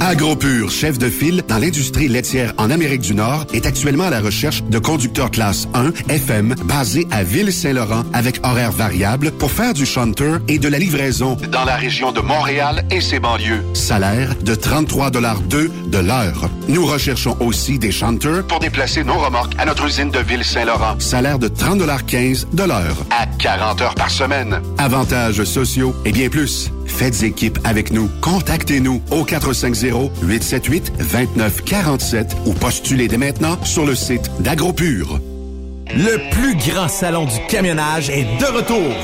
AgroPure, chef de file dans l'industrie laitière en Amérique du Nord, est actuellement à la recherche de conducteurs classe 1 FM basés à Ville-Saint-Laurent avec horaires variables pour faire du shunter et de la livraison dans la région de Montréal et ses banlieues. Salaire de 33,2 de l'heure. Nous recherchons aussi des shunters pour déplacer nos remorques à notre usine de Ville-Saint-Laurent. Salaire de 30,15 de l'heure à 40 heures par semaine. Avantages sociaux et bien plus. Faites équipe avec nous. Contactez-nous au 450-878-2947 ou postulez dès maintenant sur le site d'AgroPure. Le plus grand salon du camionnage est de retour.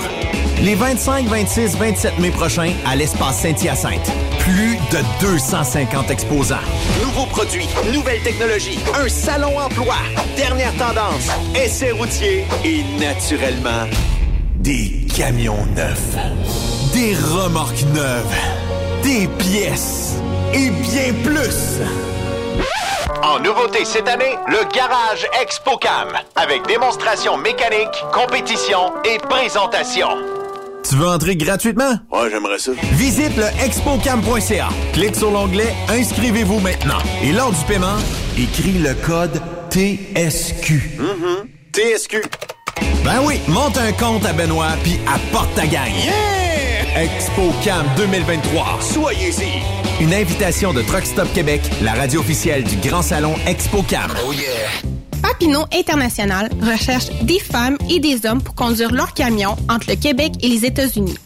Les 25, 26, 27 mai prochains à l'espace Saint-Hyacinthe. Plus de 250 exposants. Nouveaux produits, nouvelles technologies, un salon emploi, dernière tendance, essais routiers et naturellement des camions neufs, des remorques neuves, des pièces et bien plus. En nouveauté cette année, le Garage ExpoCam, avec démonstration mécanique, compétition et présentation. Tu veux entrer gratuitement? Ouais, j'aimerais ça. Visite le expocam.ca. Clique sur l'onglet Inscrivez-vous maintenant. Et lors du paiement, écris le code TSQ. Mm-hmm. TSQ. Ben oui, monte un compte à Benoît puis apporte ta gagne. Yeah! ExpoCam 2023. Soyez-y. Une invitation de Truck Stop Québec, la radio officielle du Grand Salon ExpoCam. Oh yeah! Papineau International recherche des femmes et des hommes pour conduire leurs camions entre le Québec et les États-Unis.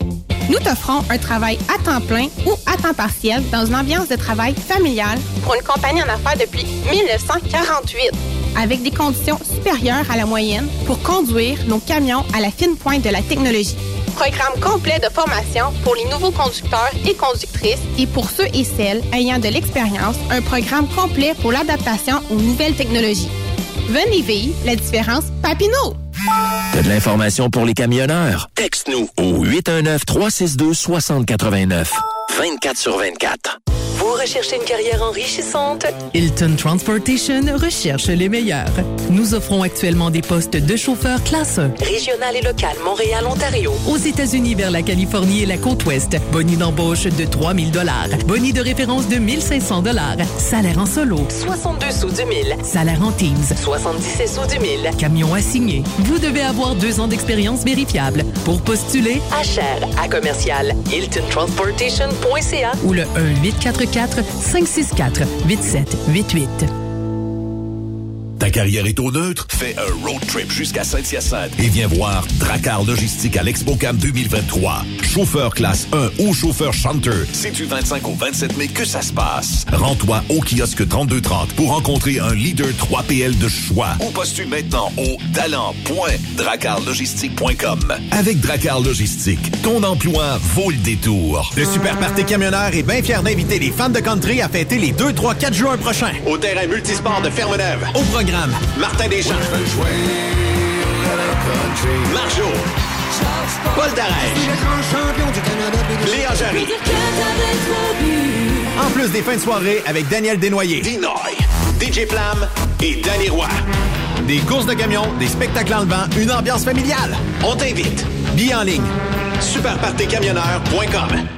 Nous t'offrons un travail à temps plein ou à temps partiel dans une ambiance de travail familiale pour une compagnie en affaires depuis 1948, avec des conditions supérieures à la moyenne pour conduire nos camions à la fine pointe de la technologie. Programme complet de formation pour les nouveaux conducteurs et conductrices et pour ceux et celles ayant de l'expérience, un programme complet pour l'adaptation aux nouvelles technologies. Venez vivre la différence Papineau. T'as de l'information pour les camionneurs? Texte-nous au 819-362-6089. 24 sur 24. Vous recherchez une carrière enrichissante? Hilton Transportation recherche les meilleurs. Nous offrons actuellement des postes de chauffeur classe 1. Régional et local, Montréal, Ontario. Aux États-Unis vers la Californie et la côte ouest. Boni d'embauche de 3000 dollars. Boni de référence de 1500 dollars. Salaire en solo. 62 sous du mille. Salaire en Teams. 77 sous du mille. Camion assigné. Vous devez avoir deux ans d'expérience vérifiable. Pour postuler, Achère à commercial hiltontransportation.ca ou le 1-844-564-8788. Ta carrière est au neutre? Fais un road trip jusqu'à Saint-Hyacinthe et viens voir Dracar Logistique à l'ExpoCam 2023. Chauffeur classe 1 ou chauffeur chanteur. C'est du 25 au 27 mai que ça se passe. Rends-toi au kiosque 3230 pour rencontrer un leader 3PL de choix ou postule maintenant au talent.dracarlogistique.com. Avec Dracar Logistique, ton emploi vaut le détour. Le Super Party Camionneur est bien fier d'inviter les fans de country à fêter les 2, 3, 4 juin prochains. Au terrain multisport de Fermeneuve. Au programme, Martin Deschamps. Marjo. Paul Darèche. Léa Jarry. en plus des fins de soirée avec Daniel Desnoyers. Dinoy. DJ Flamme et Danny Roy. Des courses de camions, des spectacles en levant, une ambiance familiale. On t'invite. Billets en ligne. Superpartycamionneur.com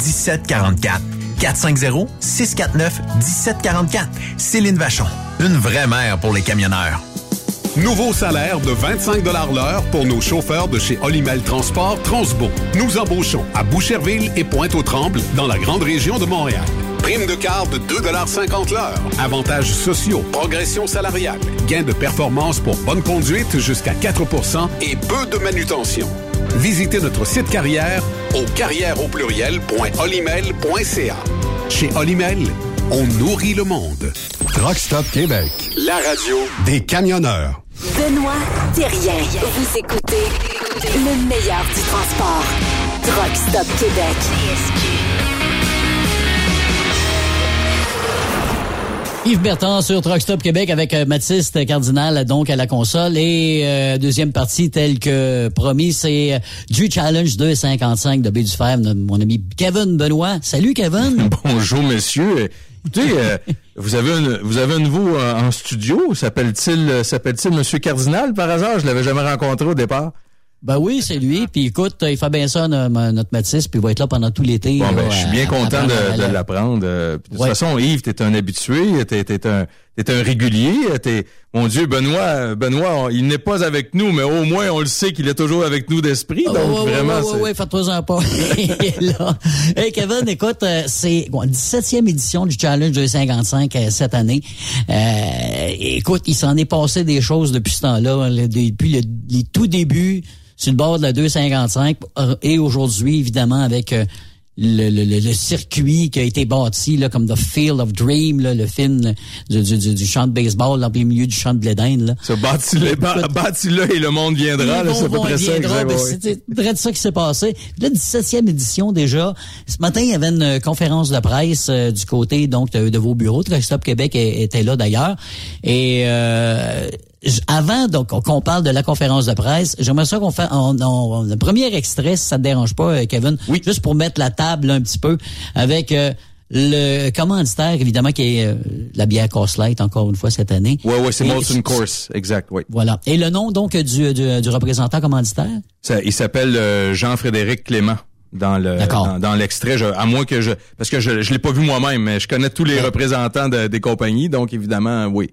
1744. 450-649-1744. Céline Vachon, une vraie mère pour les camionneurs. Nouveau salaire de 25 l'heure pour nos chauffeurs de chez Olimel Transport Transbo. Nous embauchons à Boucherville et Pointe-aux-Trembles dans la grande région de Montréal. Prime de quart de 2,50 l'heure. Avantages sociaux, progression salariale, gains de performance pour bonne conduite jusqu'à 4% et peu de manutention. Visitez notre site carrière au carrière au pluriel.olimel.ca. Chez Olimel, on nourrit le monde. Truck Stop Québec. La radio Des camionneurs. Benoît Thérien. Vous écoutez le meilleur du transport. Truck Stop Québec. Yves Bertrand sur Truck Stop Québec avec euh, Mathis Cardinal donc à la console et euh, deuxième partie telle que promis c'est euh, du challenge 255 de B du Fer de mon ami Kevin Benoît. Salut Kevin. Bonjour messieurs. Écoutez, euh, vous avez un, vous avez un nouveau euh, en studio. S'appelle-t-il euh, s'appelle-t-il Monsieur Cardinal par hasard? Je l'avais jamais rencontré au départ. Ben oui, c'est lui. Puis écoute, il fait bien ça, no- notre Mathis, puis il va être là pendant tout l'été. Bon, ben, je suis bien à- content à de, de l'apprendre. Euh, De toute Ouais. façon, Yves, t'es un habitué, t'es, t'es un, t'es un régulier. T'es, mon Dieu, Benoît, Benoît, on- il n'est pas avec nous, mais au moins on le sait qu'il est toujours avec nous d'esprit. Ah, Donc ouais, ouais, vraiment, ouais, c'est- ouais, ouais, faites-toi-en pas. Hey Kevin, écoute, euh, c'est bon, 17e édition du Challenge 255 euh, cette année. Euh, écoute, il s'en est passé des choses depuis ce temps-là, le- depuis le, les tout débuts sur le bord de la 255 euh, et aujourd'hui, évidemment, avec euh, le, le, le, circuit qui a été bâti là, comme The Field of Dream, là, le film là, du, du, du, champ de baseball dans le milieu du champ de blé d'Inde. Bâti-là bâti et le monde viendra. C'est près ça. Exact, ben, de ça qui s'est passé. La 17e édition déjà. Ce matin, il y avait une conférence de presse euh, du côté donc de, de vos bureaux. Truck Québec était là d'ailleurs. Et euh, avant donc qu'on parle de la conférence de presse, j'aimerais ça qu'on fasse le premier extrait, si ça te dérange pas, euh, Kevin, oui. juste pour mettre la table un petit peu avec euh, le commanditaire, évidemment, qui est euh, la bière Course Light, encore une fois, cette année. Oui, oui, c'est Molson Course, exact, oui. Voilà. Et le nom, donc, du, du, du représentant commanditaire? Ça, il s'appelle Jean-Frédéric Clément dans le dans, l'extrait à moins que je parce que je je l'ai pas vu moi-même mais je connais tous les représentants des compagnies donc évidemment oui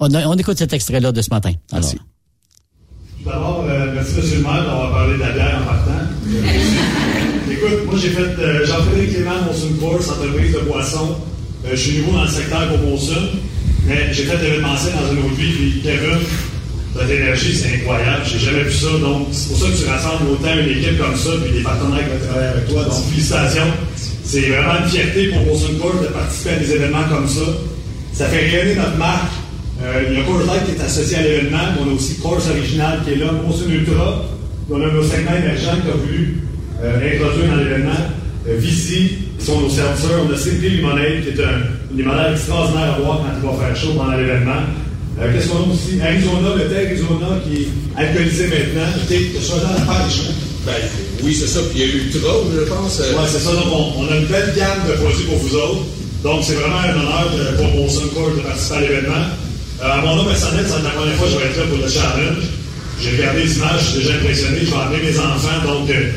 on, écoute cet extrait-là de ce matin. Merci. Tout d'abord, euh, merci M. le maire d'avoir parlé de la bière en partant. Écoute, moi j'ai fait euh, Jean-Frédéric Clément, Monsoon Course, entreprise de boissons. Euh, je suis nouveau dans le secteur pour Monsoon, mais j'ai fait l'événementiel dans une autre vie. Puis Kevin, votre énergie, c'est incroyable. J'ai jamais vu ça. Donc, c'est pour ça que tu rassembles autant une équipe comme ça, puis des partenaires qui vont travailler avec toi. Donc, félicitations. C'est vraiment une fierté pour Monsoon Course de participer à des événements comme ça. Ça fait rayonner notre marque il y a Coors qui est associé à l'événement, mais on a aussi Course Original qui est là, Monsoon Ultra. On a nos segments émergents qui ont voulu euh, introduire dans l'événement. Euh, Visi, qui sont nos serviteurs. On a Simply Limonade, qui est un, une limonade extraordinaire à voir quand il va faire chaud pendant l'événement. Euh, Qu'est-ce qu'on a aussi? Arizona, le thé Arizona qui est alcoolisé maintenant. Tu as choisi la pêche, hein? Ben, oui, c'est ça. Puis il y a Ultra, je pense. Euh... Oui, c'est ça. Donc, on, on, a une belle gamme de produits pour vous autres. Donc, c'est vraiment un honneur de, pour Monsoon Court de participer à l'événement. Euh, à mon nom personnel, c'est la première fois que je vais être là pour le challenge. J'ai regardé les images, je suis déjà impressionné. Je vais amener mes enfants. Donc, euh,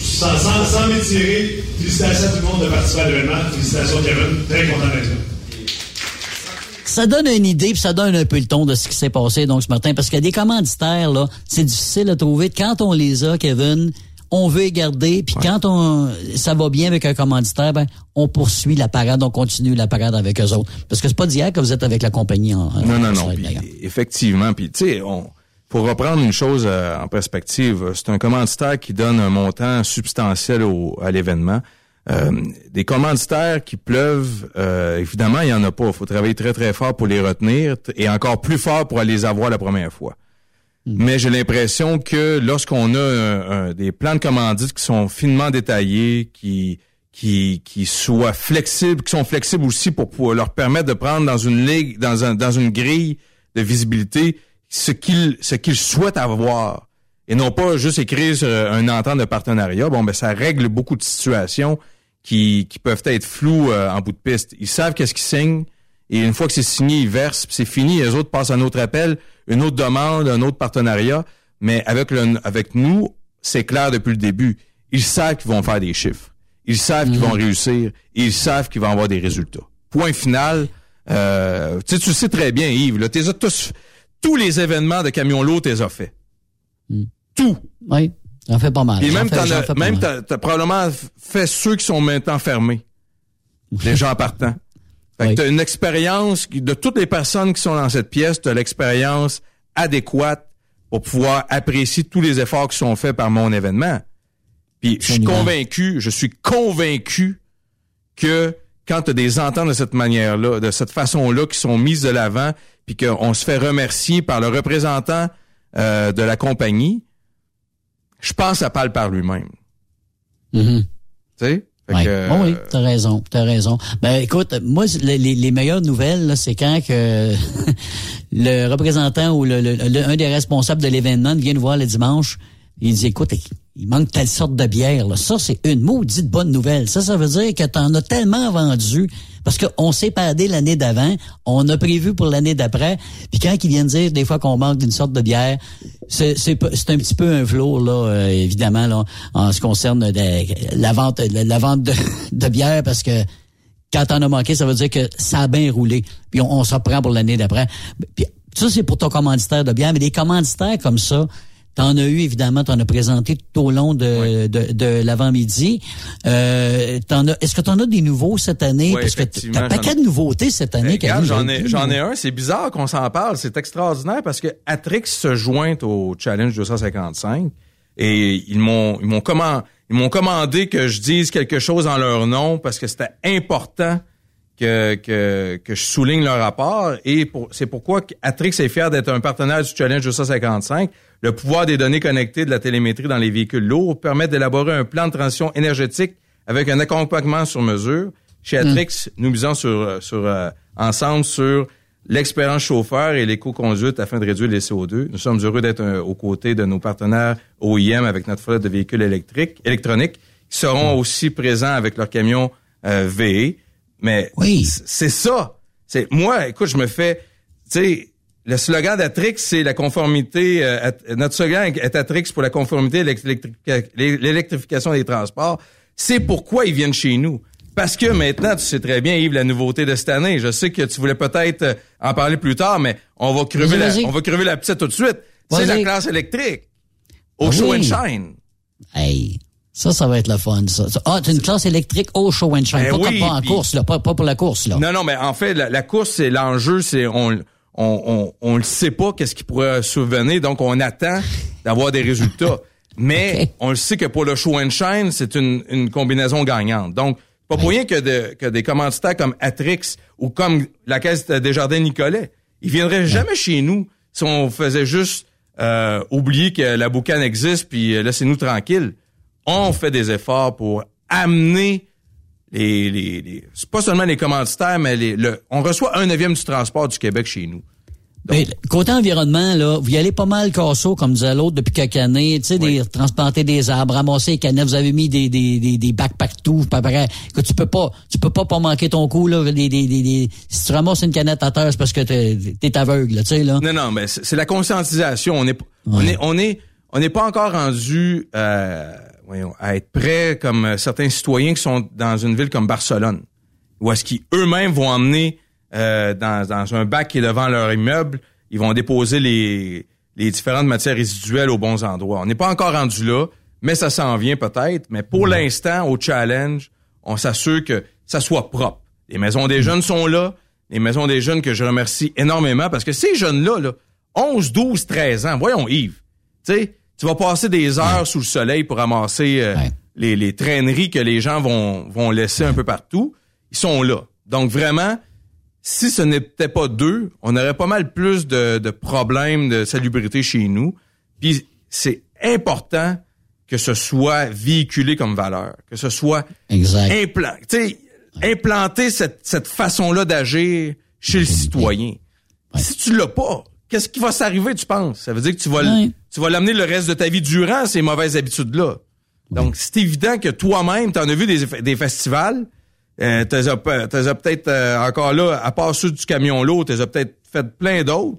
sans, sans, sans m'étirer, félicitations à tout le monde de participer à l'événement. Félicitations, Kevin. Très content d'être là ça donne une idée puis ça donne un peu le ton de ce qui s'est passé donc ce matin parce qu'il y a des commanditaires là, c'est difficile à trouver quand on les a Kevin, on veut les garder, puis quand on ça va bien avec un commanditaire, ben on poursuit la parade, on continue la parade avec eux autres. Parce que c'est pas d'hier que vous êtes avec la compagnie en, Non, non, non. effectivement, puis tu sais, on pour reprendre une chose euh, en perspective, c'est un commanditaire qui donne un montant substantiel au, à l'événement. Euh, des commanditaires qui pleuvent, euh, évidemment, il y en a pas. Il faut travailler très, très fort pour les retenir et encore plus fort pour les avoir la première fois. Mais j'ai l'impression que lorsqu'on a des plans de commandite qui sont finement détaillés, qui qui qui soient flexibles, qui sont flexibles aussi pour, pour leur permettre de prendre dans une ligue, dans un dans une grille de visibilité ce qu'ils ce qu'ils souhaitent avoir et non pas juste écrire sur un entente de partenariat. Bon ben ça règle beaucoup de situations qui qui peuvent être floues euh, en bout de piste. Ils savent qu'est-ce qu'ils signent et une fois que c'est signé, ils versent, c'est fini, les autres passent un autre appel une autre demande, un autre partenariat, mais avec, le, avec nous, c'est clair depuis le début. Ils savent qu'ils vont faire des chiffres. Ils savent qu'ils vont mhm. réussir. ils savent qu'ils vont avoir des résultats. Point final. Euh, tu sais très bien, Yves, là, t'es tous, tous les événements de camion lourd, t'es as fait. Mhm. Tout. Oui, j'en fais pas mal. Et même t'as, même t'as, probablement fait ceux qui sont maintenant fermés. les gens partant. Fait que as une expérience de toutes les personnes qui sont dans cette pièce, tu as l'expérience adéquate pour pouvoir apprécier tous les efforts qui sont faits par mon événement. Puis je suis convaincu, je suis convaincu que quand tu as des ententes de cette manière-là, de cette façon-là, qui sont mises de l'avant, puis qu'on se fait remercier par le représentant euh, de la compagnie, je pense ça parle par lui-même. Mm-hmm. Tu sais? Ouais. oh oui, t'as raison, t'as raison. Ben écoute, moi les, les meilleures nouvelles, c'est quand que le représentant ou le, le, un des responsables de l'événement vient nous voir le dimanche, il dit écoute, il manque telle sorte de bière. Là. Ça, c'est une maudite bonne nouvelle. Ça, ça veut dire que t'en as tellement vendu parce qu'on s'est padé l'année d'avant, on a prévu pour l'année d'après. Puis quand ils viennent dire des fois qu'on manque d'une sorte de bière, c'est un petit peu un flot là, euh, évidemment là, en ce qui concerne la vente la, vente de, bière parce que quand on a manqué, ça veut dire que ça a bien roulé. Puis on, on se reprend pour l'année d'après. Puis ça, c'est pour ton commanditaire de bière, mais des commanditaires comme ça, T'en as eu, évidemment, t'en as présenté tout au long de, de, de l'avant-midi. Euh, est-ce que t'en as des nouveaux cette année? Oui, Parce que t'as un paquet de nouveautés cette année. j'en ai, j'en ai un. C'est bizarre qu'on s'en parle. C'est extraordinaire parce que Atrix se joint au Challenge 255 et ils m'ont, ils m'ont comment, ils m'ont commandé que je dise quelque chose en leur nom parce que c'était important que, que, que je souligne leur rapport. Et pour, c'est pourquoi Atrix est fier d'être un partenaire du Challenge 255. Le pouvoir des données connectées de la télémétrie dans les véhicules lourds permet d'élaborer un plan de transition énergétique avec un accompagnement sur mesure. Chez Atrix, nous misons sur, sur euh, ensemble sur l'expérience chauffeur et l'éco-conduite afin de réduire les CO2. Nous sommes heureux d'être euh, aux côtés de nos partenaires OIM avec notre flotte de véhicules électriques, électroniques, qui seront aussi présents avec leurs camions euh, VE. Mais c- c'est ça. C'est moi, écoute, je me fais, tu sais, le slogan d'Atrix, c'est la conformité. euh, notre slogan est Atrix pour la conformité, et l'électrifica- l'électrification des transports. C'est pourquoi ils viennent chez nous. Parce que maintenant, tu sais très bien, Yves, la nouveauté de cette année. Je sais que tu voulais peut-être euh, en parler plus tard, mais on va crever, la, on va crever la petite tout de suite. C'est la classe électrique. Au show and shine. Hey, ça, ça va être le fun, ça. Ah, c'est une classe électrique au show and shine. Ben pas, comme oui, pas en course, là. Pas, pas pour la course, là. Non, non, mais en fait, la, la course, c'est l'enjeu, c'est on, on, on, on le sait pas qu'est-ce qui pourrait survenir, donc on attend d'avoir des résultats. Mais on le sait que pour le show and shine, c'est une, une combinaison gagnante. Donc, pas pour rien que, de- que des commanditaires comme Atrix ou comme la Caisse de Desjardins Nicolet, ils viendraient jamais chez nous si on faisait juste euh, oublier que la boucane existe puis euh, laissez-nous tranquilles. On fait des efforts pour amener les, les, les- c'est pas seulement les commanditaires, mais les, le, on reçoit un neuvième du transport du Québec chez nous. Ben, côté environnement, là, vous y allez pas mal corso, comme disait l'autre, depuis quelques années. Tu sais, des, transplanter des arbres, ramasser les canettes. Vous avez mis des, des, des, des backpacks tout, pas pareil. Que tu peux pas, tu peux pas pas manquer ton coup, là. Des, des, des, des- si tu ramasses une canette à terre, c'est parce que t'es, t'es aveugle, là, tu sais, là. Non, non, mais c'est c'est la conscientisation. On est, on est, on est, on n'est pas encore rendu euh, voyons, à être prêt comme euh, certains citoyens qui sont dans une ville comme Barcelone, où est-ce qu'ils eux-mêmes vont emmener euh, dans, dans un bac qui est devant leur immeuble, ils vont déposer les, les différentes matières résiduelles aux bons endroits. On n'est pas encore rendu là, mais ça s'en vient peut-être. Mais pour l'instant, au challenge, on s'assure que ça soit propre. Les maisons des jeunes sont là, les maisons des jeunes que je remercie énormément parce que ces jeunes-là, là, 11, 12, 13 ans, voyons Yves, tu sais, tu vas passer des heures sous le soleil pour ramasser euh, les, les traîneries que les gens vont, vont laisser un peu partout. Ils sont là. Donc vraiment, si ce n'était pas d'eux, on aurait pas mal plus de, de problèmes de salubrité chez nous. Puis c'est important que ce soit véhiculé comme valeur, que ce soit Exact. implan- tu sais, implanter cette, cette façon-là d'agir chez le citoyen. Si tu l'as pas, qu'est-ce qui va s'arriver, tu penses? Ça veut dire que tu vas. Tu vas l'amener le reste de ta vie durant ces mauvaises habitudes-là. Donc, c'est évident que toi-même, tu en as vu des, des festivals, euh, t'as as pe- t'as as peut-être euh, encore là, à part ceux du camion lourd, t'as as peut-être fait plein d'autres.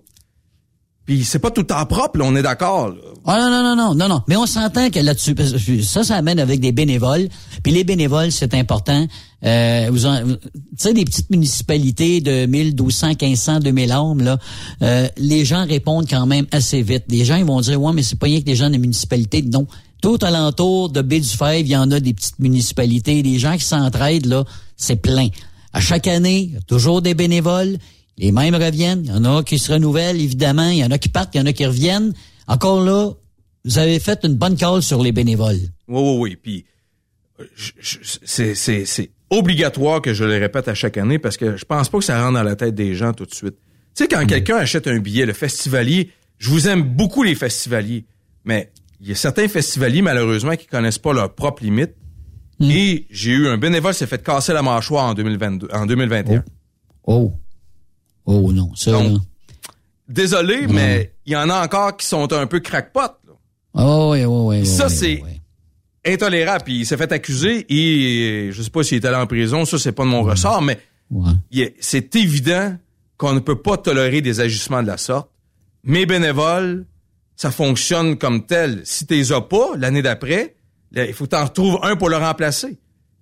Puis c'est pas tout le temps propre, là, on est d'accord. Ah non, non, non, non, non, non. Mais on s'entend que là-dessus, ça, ça amène avec des bénévoles. Puis les bénévoles, c'est important. Euh, vous tu sais, des petites municipalités de 1000, 1200, 1500, 2000 âmes, là, euh, les gens répondent quand même assez vite. Les gens, ils vont dire, ouais, mais c'est pas rien que des gens des municipalités. Non. Tout alentour de baie du Fèvre, il y en a des petites municipalités. Des gens qui s'entraident, là, c'est plein. À chaque année, il y a toujours des bénévoles. Les mêmes reviennent. Il y en a qui se renouvellent, évidemment. Il y en a qui partent, il y en a qui reviennent. Encore là, vous avez fait une bonne call sur les bénévoles. Oui, oui, oui. Puis euh, c'est- obligatoire que je le répète à chaque année parce que je pense pas que ça rentre dans la tête des gens tout de suite. Tu sais, quand quelqu'un achète un billet, le festivalier, je vous aime beaucoup les festivaliers, mais il y a certains festivaliers, malheureusement, qui connaissent pas leurs propres limites. Et j'ai eu un bénévole qui s'est fait casser la mâchoire en 2022, en 2021. Oh. Oh non, ça, là. Désolé, mais il y en a encore qui sont un peu crackpot. là. Oh, oui, oui, oui. Puis ça, oui, c'est intolérable. Puis il s'est fait accuser et je sais pas s'il est allé en prison, ça, c'est pas de mon ressort, mais c'est évident qu'on ne peut pas tolérer des agissements de la sorte. Mes bénévoles, ça fonctionne comme tel. Si t'es as pas, l'année d'après, il faut que t'en retrouves un pour le remplacer.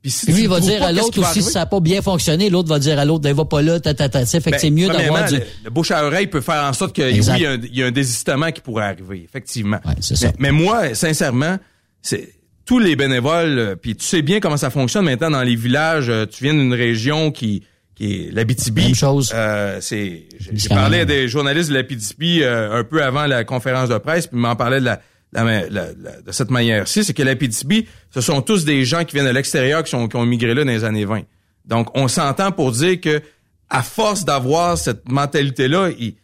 Puis si Lui, il va dire à l'autre aussi si ça n'a pas bien fonctionné, l'autre va dire à l'autre, ben, va pas là, ta, ta, ta. Fait que Ben, c'est mieux d'avoir du... Le, le bouche à oreille peut faire en sorte que oui, Exact. il y, a un, il y a un désistement qui pourrait arriver, effectivement. c'est ça. Mais, mais moi, sincèrement, c'est tous les bénévoles, euh, puis tu sais bien comment ça fonctionne maintenant dans les villages. euh, Tu viens d'une région qui qui est l'Abitibi. Même chose. c'est j'ai parlé à des journalistes de l'Abitibi euh, un peu avant la conférence de presse, puis ils m'en parlaient de la, la, la- la- de cette manière-ci, c'est que la PTB, ce sont tous des gens qui viennent de l'extérieur, qui, sont, qui ont migré là dans les années 20. Donc, on s'entend pour dire que à force d'avoir cette mentalité-là, il-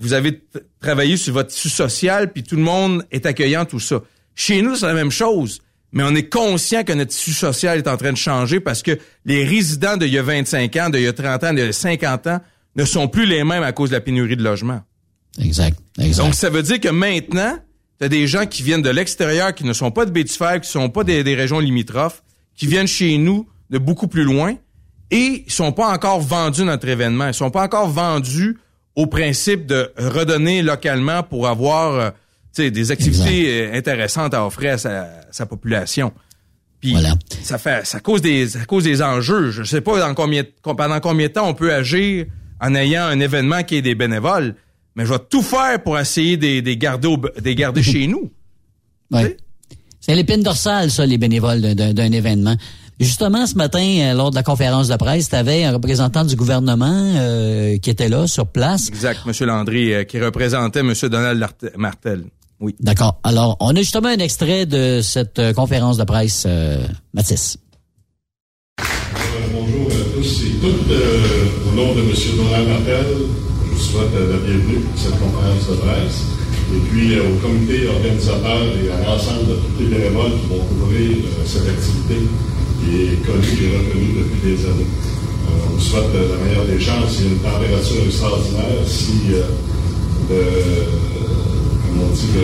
vous avez travaillé sur votre tissu social, puis tout le monde est accueillant, tout ça. Chez nous, c'est la même chose, mais on est conscient que notre tissu social est en train de changer parce que les résidents d'il y a 25 ans, d'il y a 30 ans, d'il y a 50 ans ne sont plus les mêmes à cause de la pénurie de logement. Exact. exact. Donc, ça veut dire que maintenant, tu as des gens qui viennent de l'extérieur, qui ne sont pas de Bétifer, qui sont pas des, des régions limitrophes, qui viennent chez nous de beaucoup plus loin et ils sont pas encore vendus notre événement. Ils sont pas encore vendus au principe de redonner localement pour avoir euh, des activités euh, intéressantes à offrir à sa, sa population. Puis ça fait ça cause des ça cause des enjeux. Je sais pas dans combien pendant combien de temps on peut agir en ayant un événement qui est des bénévoles, mais je vais tout faire pour essayer de de les garder au- de les garder chez nous. Ouais. C'est l'épine dorsale, ça, les bénévoles d'un- événement. Justement, ce matin, euh, lors de la conférence de presse, tu avais un représentant du gouvernement euh, qui était là, sur place. Exact, Monsieur Landry, euh, qui représentait Monsieur Donald Martel. Oui. D'accord. Alors, on a justement un extrait de cette euh, conférence de presse, euh, Mathis. Bonjour à tous et toutes. Euh, au nom de M. Donald Martel, vous souhaite la bienvenue à cette conférence de presse. Et puis euh, au comité organisateur et à l'ensemble de tous les bénévoles qui vont couvrir euh, cette activité qui est connue et reconnue depuis des années. Euh, on vous souhaite la meilleure des chances. Il y a une température extraordinaire. Si on dit,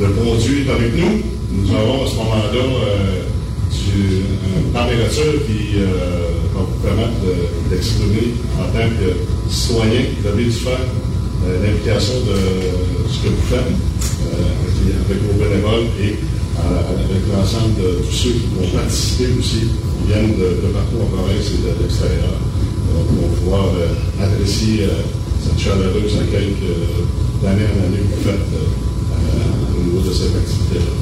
le produit est avec nous, nous avons à ce moment-là euh, du- une température qui euh, va vous permettre de- d'exprimer en tant que citoyen, vous avez dû faire euh, l'implication de ce que vous faites euh, avec, vos bénévoles et euh, avec l'ensemble de tous ceux qui vont participer aussi, qui viennent de, partout en province et de l'extérieur. Donc, pouvoir euh, apprécier euh, cette chaleureuse accueil que d'année en année vous faites euh, euh, au niveau de cette activité-là.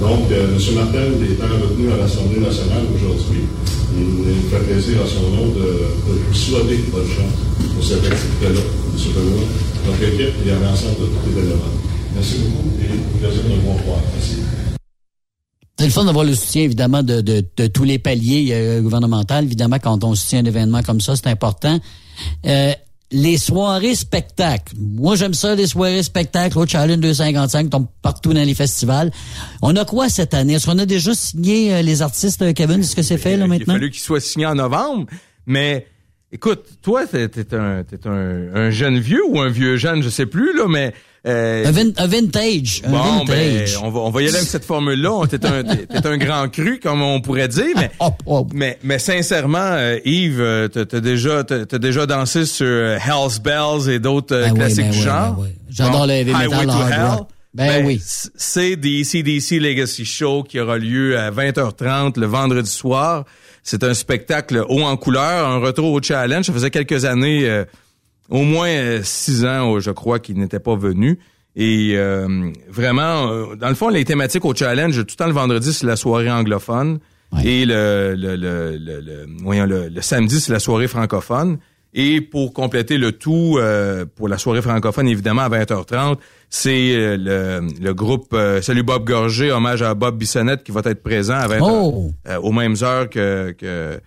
Donc, euh, M. Martel étant retenu à l'Assemblée nationale aujourd'hui, il nous fait plaisir à son nom de, de souhaiter bonne chance pour cette activité-là, M. Benoît, notre équipe et à l'ensemble de tous les bénévoles. Merci beaucoup et plaisir de vous revoir. Merci. C'est le fun d'avoir le soutien, évidemment, de, de, de tous les paliers euh, gouvernementaux. Évidemment, quand on soutient un événement comme ça, c'est important. Euh, les soirées spectacles. Moi, j'aime ça, les soirées spectacles. Au Challenge 255, tombent partout dans les festivals. On a quoi cette année? Est-ce qu'on a déjà signé euh, les artistes, euh, Kevin? Est-ce que c'est fait, là, Il a maintenant? fallu qu'il soit signé en novembre, mais écoute, toi, t'es un, un, un jeune vieux ou un vieux jeune, je sais plus, là, mais... euh, Un, vin- un vintage. Un Bon, ben, vintage. on va, on va y aller avec cette formule-là. T'es un, un grand cru, comme on pourrait dire, mais, mais, mais sincèrement, euh, Yves, euh, t'as déjà, t'as déjà dansé sur Hell's Bells et d'autres Ben oui, classiques ben du genre. ben oui. J'adore le heavy metal, hard Hell. rock. Ben oui. C'est des CDC Legacy Show qui aura lieu à 20h30 le vendredi soir. C'est un spectacle haut en couleur, un retour au challenge. Ça faisait quelques années, euh, au moins euh, six ans, euh, je crois, qu'il n'était pas venu. Et euh, vraiment, euh, dans le fond, les thématiques au challenge, tout le temps le vendredi, c'est la soirée anglophone. Et le, le, le, le, le- voyons, le, le samedi, c'est la soirée francophone. Et pour compléter le tout, euh, pour la soirée francophone, évidemment, à 20h30, c'est le, le groupe euh, Salut Bob Gorgé, hommage à Bob Bissonnette, qui va être présent à 20h, Oh! euh, aux mêmes heures que, que,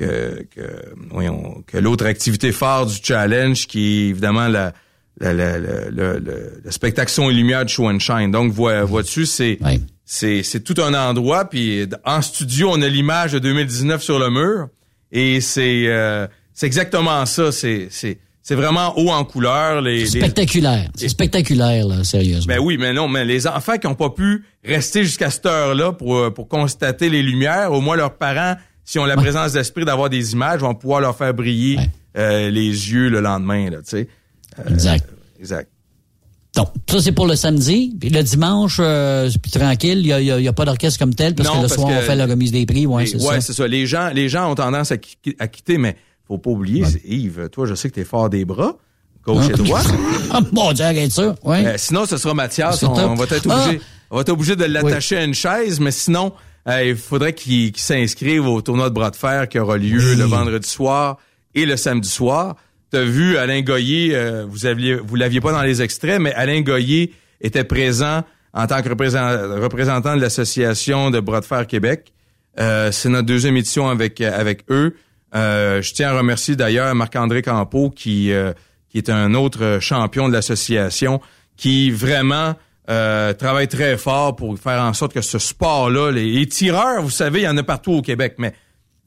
que, que, voyons, que l'autre activité phare du challenge, qui est évidemment la, la- la- la- le, le- le spectacle son et lumière de Show and Shine. Donc, vois- vois-tu, c'est c'est c'est tout un endroit. Puis en studio, on a l'image de 2019 sur le mur, et c'est euh, c'est exactement ça. C'est c'est c'est vraiment haut en couleur. Les, les- Spectaculaire. C'est spectaculaire, là, sérieusement. ben oui, mais non, mais les enfants qui n'ont pas pu rester jusqu'à cette heure-là pour, euh, pour constater les lumières, au moins leurs parents, si ont la présence d'esprit d'avoir des images, vont pouvoir leur faire briller euh, les yeux le lendemain, là, tu sais. Euh, Exact. Exact. Donc, ça, c'est pour le samedi. Puis le dimanche, euh, c'est plus tranquille. Il n'y a, y a- y a pas d'orchestre comme tel parce Non, que le parce soir, que on fait la remise des prix. Les- c'est ouais, ça. Les gens, les gens ont tendance à, qui- à quitter, mais faut pas oublier, Yves, toi, je sais que tu es fort des bras, gauche et Ah. droit. Ah, Mon Dieu, arrête ça. Ouais. Euh, sinon, ce sera Mathias. C'est On, on va être Ah. obligé, on va être obligé de l'attacher à une chaise, mais sinon, euh, il faudrait qu'il qu'il s'inscrive au tournoi de bras de fer qui aura lieu le vendredi soir et le samedi soir. T'as vu Alain Goyer, euh, vous aviez, vous l'aviez pas dans les extraits, mais Alain Goyer était présent en tant que représent- représentant de l'association de bras de fer Québec. Euh, c'est notre deuxième édition avec avec eux. Euh, je tiens à remercier d'ailleurs Marc-André Campeau qui euh, qui est un autre champion de l'association qui vraiment euh, travaille très fort pour faire en sorte que ce sport-là, les, les tireurs, vous savez, il y en a partout au Québec, mais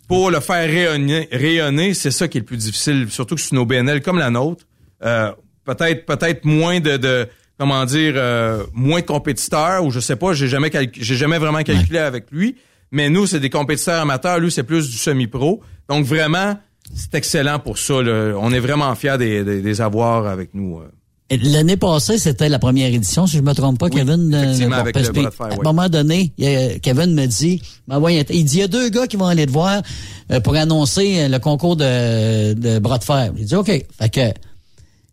pour le faire rayonner, rayonner c'est ça qui est le plus difficile, surtout que c'est une OBNL comme la nôtre. Euh, peut-être peut-être moins de, de comment dire euh, moins de compétiteurs ou je sais pas, j'ai jamais j'ai jamais vraiment calculé avec lui, mais nous c'est des compétiteurs amateurs, lui c'est plus du semi-pro. Donc vraiment c'est excellent pour ça là. On est vraiment fiers des, des, des avoir avec nous. euh. L'année passée, c'était la première édition, si je me trompe pas, Kevin. euh, effectivement, bon, avec parce le que, bras de fer, À un moment donné, il Kevin me dit, ben ouais, il dit, il y a deux gars qui vont aller te voir euh, pour annoncer euh, le concours de, de bras de fer. J'ai dit, OK. Fait que,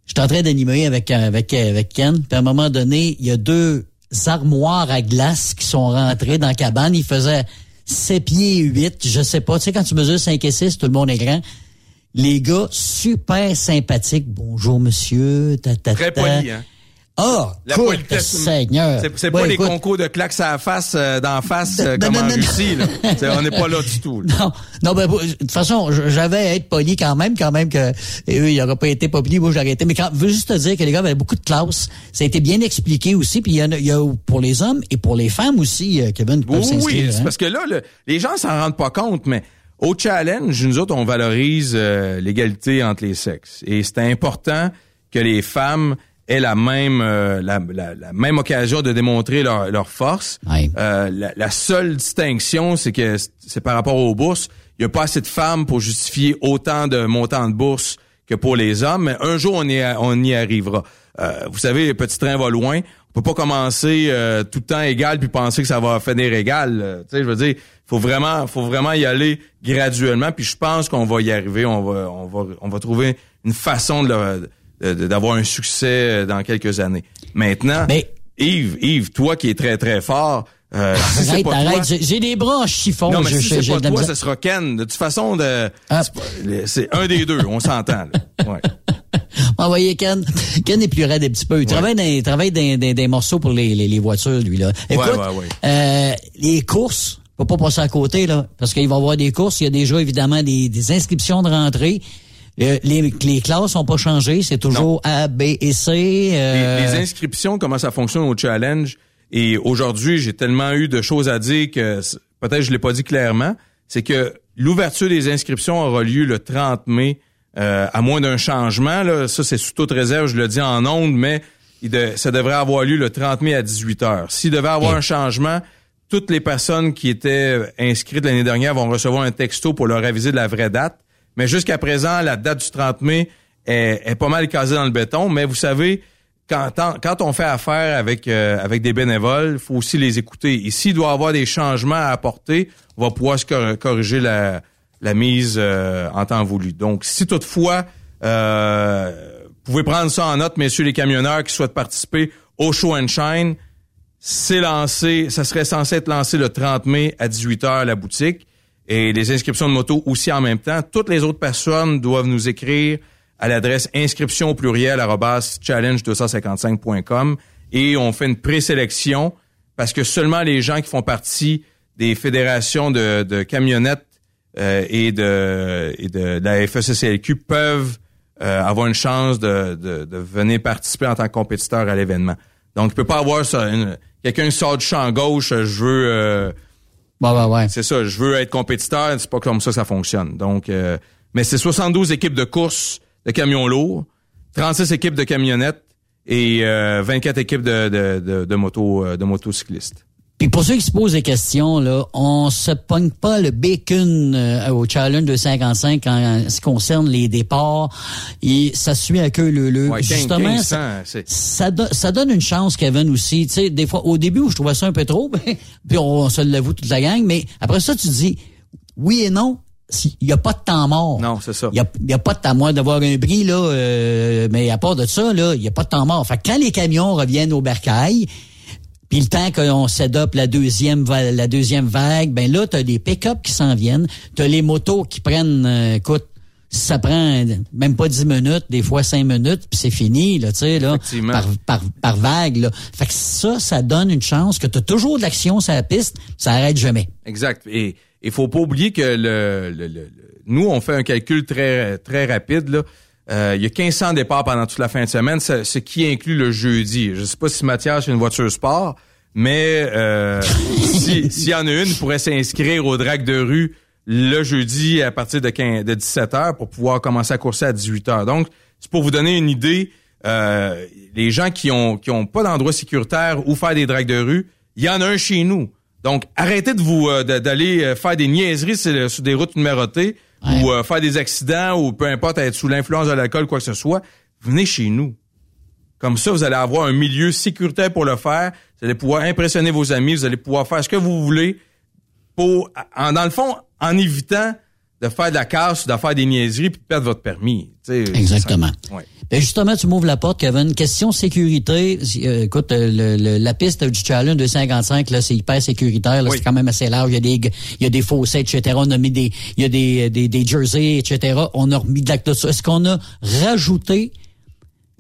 j'étais en train d'animer avec, avec, avec Ken. Puis à un moment donné, il y a deux armoires à glace qui sont rentrées dans la cabane. Il faisait 7 pieds 8, je sais pas. Tu sais, quand tu mesures 5 et 6, tout le monde est grand. Les gars, super sympathiques. Bonjour, monsieur. Ta, ta, Très poli, hein. Ah, La politesse. Seigneur. C'est, Ouais, pas les écoute, concours de claques à la face, euh, d'en face, euh, Non, comme non, en non, Russie, là. On n'est pas là du tout, là. Non, non, ben, de toute façon, j'avais à être poli quand même, quand même que et eux, ils n'auraient pas été pas polis, moi j'aurais été. Mais quand, je veux juste te dire que les gars avaient beaucoup de classe. Ça a été bien expliqué aussi, puis il y, en a, y a pour les hommes et pour les femmes aussi, euh, Kevin, qui peuvent Oui, oui, hein. parce que là, le- les gens s'en rendent pas compte, mais au challenge, nous autres, on valorise euh, l'égalité entre les sexes. Et c'est important que les femmes aient la même euh, la, la- la même occasion de démontrer leur, leur force. Euh, la, la seule distinction, c'est que c'est par rapport aux bourses. Il n'y a pas assez de femmes pour justifier autant de montants de bourse que pour les hommes, mais un jour on y, on y arrivera. Euh, vous savez, le petit train va loin. On peut pas commencer euh, tout le temps égal puis penser que ça va finir égal. Euh, tu sais, je veux dire, faut vraiment, faut vraiment y aller graduellement. Puis je pense qu'on va y arriver. On va, on va, on va trouver une façon de d'avoir un succès euh, dans quelques années. Maintenant, Yves, Yves, toi qui es très très fort. Euh, si c'est Arrête, arrête, toi- j'ai- des bras en chiffon. non, mais je- si c'est pas de toi, ce sera Ken. De toute façon, de, c'est un des deux. On s'entend. Ouais. Envoyez Ken. Ken est plus raide un petit peu. Il travaille, dans, il travaille dans, dans- des morceaux pour les, les, les voitures, lui. Là. Écoute, ouais, ouais. euh, les courses, faut pas passer à côté, là, parce qu'il va y avoir des courses. Il y a déjà, évidemment, des, des inscriptions de rentrée. Euh, les, les classes sont pas changées. C'est toujours A, B et C. euh, les, les inscriptions, comment ça fonctionne au challenge? Et aujourd'hui, j'ai tellement eu de choses à dire que peut-être je l'ai pas dit clairement. C'est que l'ouverture des inscriptions aura lieu le 30 mai, euh, à moins d'un changement. Là, ça, c'est sous toute réserve, je le dis en ondes, mais il de- ça devrait avoir lieu le 30 mai à 18 heures. S'il devait avoir un changement, toutes les personnes qui étaient inscrites l'année dernière vont recevoir un texto pour leur aviser de la vraie date. Mais jusqu'à présent, la date du 30 mai est, pas mal casée dans le béton. Mais vous savez, quand, quand- on fait affaire avec, euh, avec des bénévoles, il faut aussi les écouter. Et s'il doit y avoir des changements à apporter, on va pouvoir se cor- corriger la, la mise euh, en temps voulu. Donc, si toutefois, euh, vous pouvez prendre ça en note, messieurs les camionneurs qui souhaitent participer au Show and Shine, c'est lancé, ça serait censé être lancé le 30 mai à 18h à la boutique. Et les inscriptions de moto aussi en même temps. Toutes les autres personnes doivent nous écrire à l'adresse inscription au pluriel arobase challenge255.com et on fait une présélection parce que seulement les gens qui font partie des fédérations de, camionnettes euh, et de, et de, de la FECCLQ peuvent euh, avoir une chance de, de, de venir participer en tant que compétiteur à l'événement. Donc, il peut pas avoir ça. Quelqu'un qui sort du champ gauche, euh, je veux... euh, C'est ça, je veux être compétiteur, c'est pas comme ça que ça fonctionne. Donc, euh, mais c'est 72 équipes de course de camions lourds, 36 équipes de camionnettes et euh, 24 équipes de, de, de, de motos euh, de motocyclistes. Puis pour ceux qui se posent des questions, là, on se pogne pas le bacon euh, au challenge de 55 en ce qui concerne les départs. Et ça suit à queue le le. Ouais, 15, Justement, 1500, ça, ça, do- ça donne une chance, Kevin, aussi. Tu sais, des fois, au début, où je trouvais ça un peu trop, ben, puis on, se l'avoue toute la gang, mais après ça, tu dis oui et non. Il n'y a pas de temps mort. Non, c'est ça. Il y a, pas de temps mort d'avoir un bris, là, euh, mais à part de ça, là, il n'y a pas de temps mort. Fait que quand les camions reviennent au bercail, puis le temps qu'on s'adopte la deuxième la deuxième vague, ben là, tu as des pick-up qui s'en viennent. Tu as les motos qui prennent, euh, écoute, ça prend même pas 10 minutes, des fois 5 minutes, puis c'est fini, là, tu sais, là, par, par, par vague, là. Fait que ça, ça donne une chance que tu as toujours de l'action sur la piste, ça arrête jamais. Exact. Et il faut pas oublier que le, le- le- nous, on fait un calcul très, très rapide, là. Euh, il y a 1500 départs pendant toute la fin de semaine, ce, qui inclut le jeudi. Je sais pas si Mathias a une voiture sport, mais euh, si- s'il y en a une, il pourrait s'inscrire au drag de rue le jeudi à partir de, 15 de 17 heures pour pouvoir commencer à courser à 18 heures. Donc, c'est pour vous donner une idée, euh, les gens qui ont qui ont pas d'endroit sécuritaire où faire des drags de rue, il y en a un chez nous. Donc, arrêtez de vous euh, d'aller euh, faire des niaiseries sur des routes numérotées ou euh, faire des accidents ou peu importe être sous l'influence de l'alcool quoi que ce soit. Venez chez nous. Comme ça, vous allez avoir un milieu sécuritaire pour le faire. Vous allez pouvoir impressionner vos amis. Vous allez pouvoir faire ce que vous voulez pour, en, dans le fond, en évitant de faire de la casse, de faire des niaiseries puis de perdre votre permis. Exactement. ouais. Ben justement, tu m'ouvres la porte, Kevin. Question sécurité. Euh, écoute, euh, le- le- la piste du Challenge 255, là, c'est hyper sécuritaire. là, C'est quand même assez large. Il y a des, il y a des fossés, etc. On a mis des, il y a des, des, des jerseys, etc. On a remis de la clôture. Est-ce qu'on a rajouté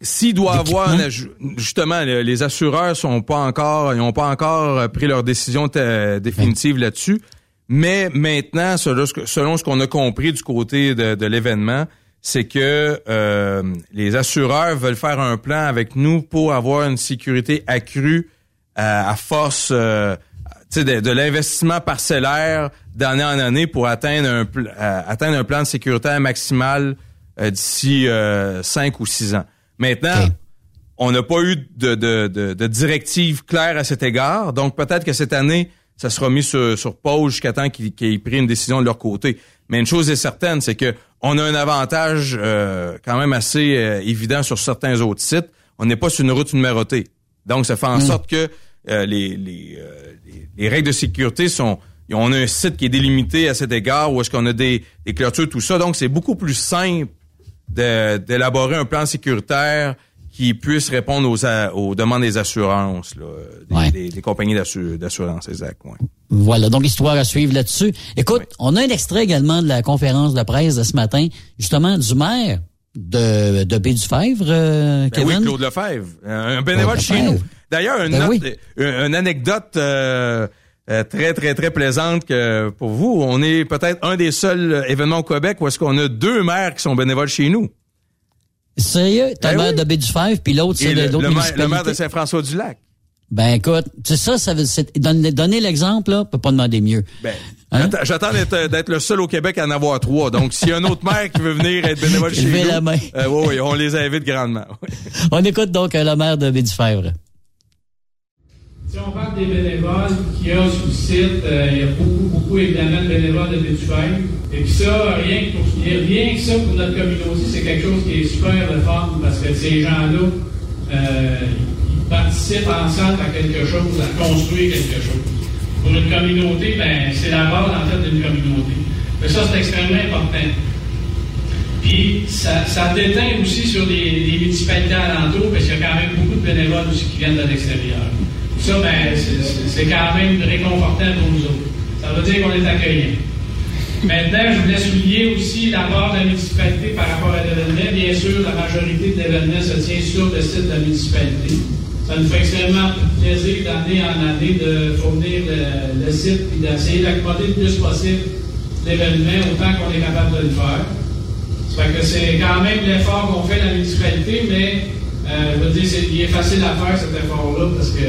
S'il doit avoir justement le- les assureurs sont pas encore ils n'ont pas encore euh, pris leur décision définitive là-dessus mais maintenant selon ce que- selon ce qu'on a compris du côté de, de l'événement c'est que euh, les assureurs veulent faire un plan avec nous pour avoir une sécurité accrue à, à force euh, de, de l'investissement parcellaire d'année en année pour atteindre un, euh, atteindre un plan de sécurité maximal euh, d'ici euh, cinq ou six ans. Maintenant, on n'a pas eu de, de, de, de directive claire à cet égard, donc peut-être que cette année, ça sera mis sur, sur pause jusqu'à temps qu'ils qu'ils aient pris une décision de leur côté. Mais une chose est certaine, c'est que on a un avantage euh, quand même assez euh, évident sur certains autres sites. On n'est pas sur une route numérotée. Donc, ça fait en Mm. sorte que euh, les, les, euh, les- les règles de sécurité sont... On a un site qui est délimité à cet égard où est-ce qu'on a des, des clôtures, tout ça. Donc, c'est beaucoup plus simple d'élaborer un plan sécuritaire qui puisse répondre aux, a- aux demandes des assurances, là, des, des- des compagnies d'assu- d'assurance, exact. Ouais. Voilà, donc histoire à suivre là-dessus. Écoute, on a un extrait également de la conférence de presse de ce matin, justement du maire de, de Baie-du-Fèvre, euh, Ben Kevin. oui, Claude Lefebvre, un bénévole chez nous. D'ailleurs, une, Ben oui. une, une anecdote euh, euh, très, très, très plaisante que pour vous. On est peut-être un des seuls événements au Québec où est-ce qu'on a deux maires qui sont bénévoles chez nous. Sérieux? T'as Ben le maire oui. de Baie-du-Fèvre, puis l'autre, c'est le, le maire, le maire de Saint-François-du-Lac. Ben écoute, c'est ça, ça veut, donner, donner l'exemple, là, peut pas demander mieux. Ben, Hein? j'attends- J'attends d'être, le seul au Québec à en avoir trois. Donc, s'il y a un autre maire qui veut venir être bénévole chez nous, la main. euh, oui, oui, on les invite grandement. On écoute donc euh, le maire de Baie-du-Fèvre. Si on parle des bénévoles qu'il y a sur le site, euh, il y a beaucoup, beaucoup évidemment de bénévoles de Bétufeuille. Et puis ça, rien que, pour, rien que ça pour notre communauté, c'est quelque chose qui est super le fun parce que ces gens-là, euh, ils participent ensemble à quelque chose, à construire quelque chose. Pour une communauté, ben, c'est la base en fait d'une communauté. Mais ça, c'est extrêmement important. Puis ça, ça déteint aussi sur les, les municipalités alentours, parce qu'il y a quand même beaucoup de bénévoles aussi qui viennent de l'extérieur. Ça, ben, c'est- quand même réconfortant pour nous autres. Ça veut dire qu'on est accueillants. Maintenant, je voulais souligner aussi la part de la municipalité par rapport à l'événement. Bien sûr, la majorité de l'événement se tient sur le site de la municipalité. Ça nous fait extrêmement plaisir d'année en année de fournir le, site et d'essayer d'accommoder le plus possible l'événement autant qu'on est capable de le faire. Ça fait que c'est quand même l'effort qu'on fait la municipalité, mais euh, je veux dire, il est facile à faire cet effort-là parce que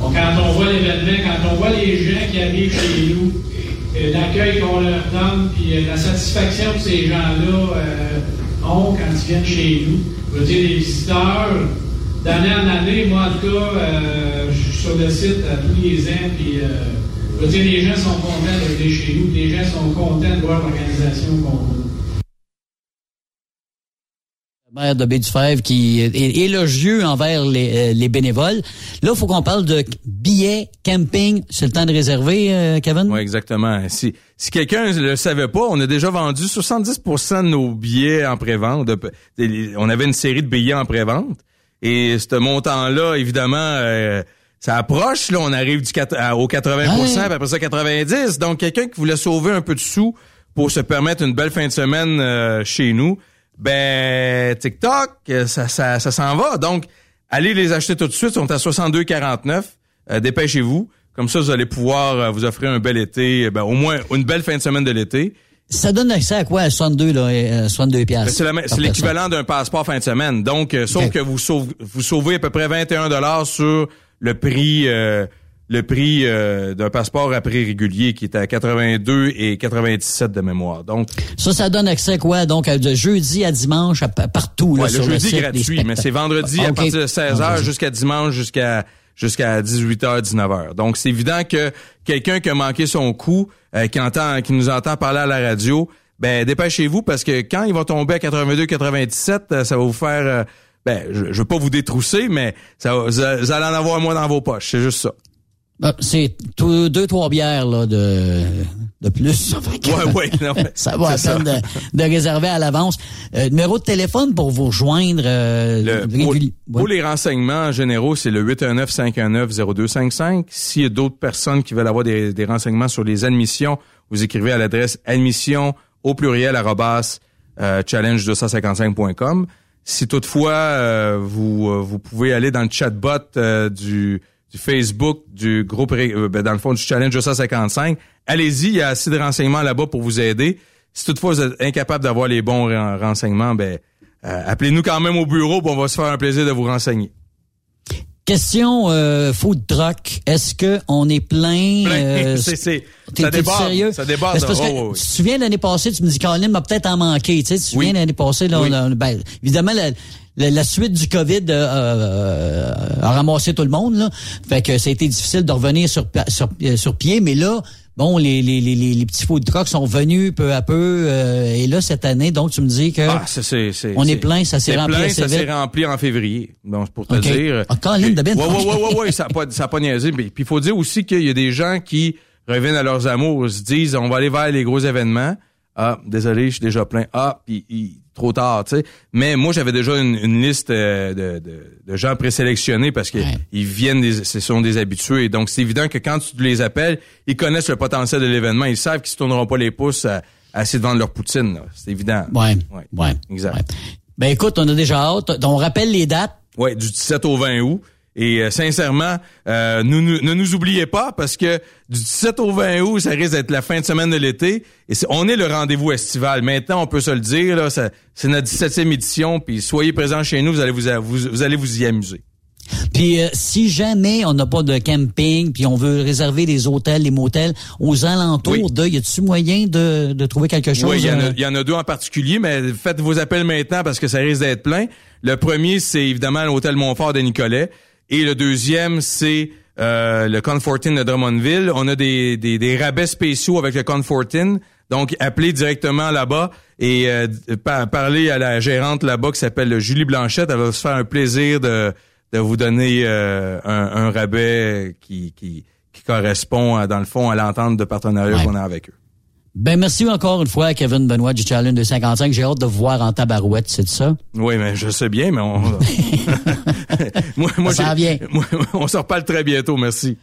quand on voit l'événement, quand on voit les gens qui arrivent chez nous, euh, l'accueil qu'on leur donne, puis euh, la satisfaction que ces gens-là euh, ont quand ils viennent chez nous. Dire, les visiteurs, d'année en année, moi en tout cas, je suis sur le site à tous les ans, puis dire, les gens sont contents de venir chez nous, les gens sont contents de voir l'organisation qu'on a. Maire de Baie-du-Fèvre qui est élogieux envers les, euh, les bénévoles. Là, il faut qu'on parle de billets, camping. C'est le temps de réserver, euh, Kevin? Oui, exactement. Si, si quelqu'un ne le savait pas, on a déjà vendu 70% de nos billets en pré-vente. On avait une série de billets en pré-vente. Et ce montant-là, évidemment, euh, ça approche. Là, on arrive du quat- à- au 80 puis après ça 90 Donc, quelqu'un qui voulait sauver un peu de sous pour se permettre une belle fin de semaine euh, chez nous, ben TikTok, euh, ça, ça, ça s'en va. Donc, allez les acheter tout de suite, ils sont à 62,49. Euh, dépêchez-vous. Comme ça, vous allez pouvoir euh, vous offrir un bel été, ben, au moins une belle fin de semaine de l'été. Ça donne accès à quoi à 62 là, euh, 62 Ben, piastres. C'est par c'est l'équivalent d'un passeport fin de semaine. Donc, euh, sauf que vous sauvez, vous sauvez à peu près 21 dollars sur le prix euh, le prix euh, d'un passeport à prix régulier qui est à 82 et 97 de mémoire. Donc, Ça, ça donne accès quoi? Donc, de jeudi à dimanche, à- partout, là, ouais, sur le le jeudi site, gratuit, mais c'est vendredi à partir de 16h Vendredi. jusqu'à dimanche jusqu'à jusqu'à 18h 19h. Donc c'est évident que quelqu'un qui a manqué son coup, euh, qui entend qui nous entend parler à la radio, ben dépêchez-vous parce que quand il va tomber à 82 97, euh, ça va vous faire euh, ben je, je veux pas vous détrousser mais ça va- vous allez en avoir moins dans vos poches, c'est juste ça. Ah, C'est tout- deux, trois bières là, de, de plus. Ouais, ouais, non, mais ça va c'est peine de, de réserver à l'avance. Euh, numéro de téléphone pour vous rejoindre euh, Le- pour, réguli- pour les renseignements généraux, c'est le 819-519-0255. S'il y a d'autres personnes qui veulent avoir des, des renseignements sur les admissions, vous écrivez à l'adresse admission au pluriel arrobas euh, challenge255.com. Si toutefois euh, vous euh, vous pouvez aller dans le chatbot euh, du, du Facebook du groupe euh, ben, dans le fond du challenge 255, allez-y, il y a assez de renseignements là-bas pour vous aider. Si toutefois vous êtes incapable d'avoir les bons ren- renseignements, ben euh, appelez-nous quand même au bureau, puis on va se faire un plaisir de vous renseigner. Question euh, food truck. Est-ce que on est plein? euh, C'est- c'est- ça déborde, sérieux? ça déborde. Parce que Oh, oui, oui. Tu te souviens l'année passée, tu me dis Colin m'a peut-être en manqué. Tu sais, tu te souviens l'année passée, là, Oui. on a- ben, évidemment, la, la- la suite du COVID euh, euh, a ramassé tout le monde. Là. Fait que ça a été difficile de revenir sur, sur, euh, sur pied, mais là, bon, les, les, les, les petits food trucks sont venus peu à peu. euh, et là, cette année, donc tu me dis que Ah, ça, c'est, c'est- on est plein, ça s'est rempli plein, assez ça s'est rempli en février. Donc, pour te dire. Ah, Colin de Ben. Ouais, ouais, ouais, ouais, ouais, ça a pas, ça a pas niaisé. Puis il faut dire aussi qu'il y a des gens qui reviennent à leurs amours, se disent, on va aller vers les gros événements. Ah, désolé, je suis déjà plein. Ah, puis trop tard, tu sais. Mais moi, j'avais déjà une, une liste euh, de, de, de gens présélectionnés parce que ils viennent, des, ce sont des habitués. Donc, c'est évident que quand tu les appelles, ils connaissent le potentiel de l'événement. Ils savent qu'ils se tourneront pas les pouces à, à essayer de vendre leur poutine. C'est évident. Ouais, ouais. Exact. Ben écoute, on a déjà hâte. On rappelle les dates. Ouais, du 17 au 20 août. Et euh, sincèrement, euh, nous, nous- ne nous oubliez pas parce que du 17 au 20 août, ça risque d'être la fin de semaine de l'été. Et c'est- on est le rendez-vous estival. Maintenant, on peut se le dire, là, c'est notre 17e édition. Puis soyez présents chez nous, vous allez vous, vous, vous allez vous y amuser. Puis euh, si jamais on n'a pas de camping, puis on veut réserver les hôtels, les motels aux alentours de, y a-tu moyen de, de trouver quelque chose Oui, il y, en a- euh, il y en a deux en particulier, mais faites vos appels maintenant parce que ça risque d'être plein. Le premier, c'est évidemment l'hôtel Montfort de Nicolet. Et le deuxième, c'est euh, le Confortin de Drummondville. On a des, des, des rabais spéciaux avec le Confortin. Donc, appelez directement là-bas et euh, par- parlez à la gérante là-bas qui s'appelle Julie Blanchette. Elle va se faire un plaisir de, de vous donner euh, un, un rabais qui, qui, qui correspond, à, dans le fond, à l'entente de partenariat qu'on a avec eux. Ben merci encore une fois, Kevin Benoît du Challenge 255. J'ai hâte de vous voir en tabarouette, c'est ça? Oui, mais je sais bien, mais on. moi, moi, Ça vient. moi, on se reparle très bientôt, merci.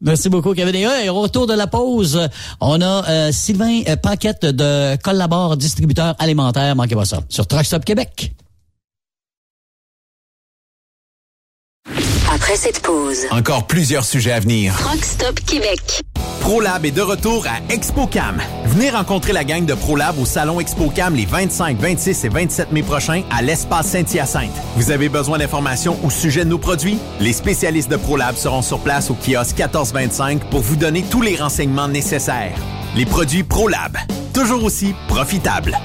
Merci beaucoup, Kevin. Et hey, au retour de la pause, on a euh, Sylvain euh, Paquette de Collabore Distributeur Alimentaire. Manquez pas ça. Sur Truck Stop Québec. Après cette pause, Encore plusieurs sujets à venir. Truck Stop Québec. ProLab est de retour à ExpoCam. Venez rencontrer la gang de ProLab au salon ExpoCam les 25, 26 et 27 mai prochains à l'espace Saint-Hyacinthe. Vous avez besoin d'informations au sujet de nos produits? Les spécialistes de ProLab seront sur place au kiosque 1425 pour vous donner tous les renseignements nécessaires. Les produits ProLab, toujours aussi profitables.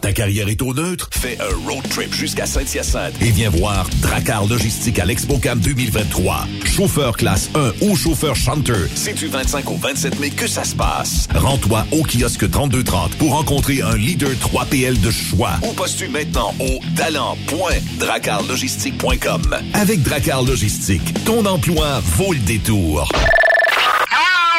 Ta carrière est au neutre? Fais un road trip jusqu'à Saint-Hyacinthe et viens voir Dracar Logistique à l'ExpoCam 2023. Chauffeur classe 1 ou chauffeur chanteur. C'est du 25 au 27 mai que ça se passe. Rends-toi au kiosque 3230 pour rencontrer un leader 3PL de choix. Ou postule maintenant au talent.dracarlogistique.com. Avec Dracar Logistique, ton emploi vaut le détour.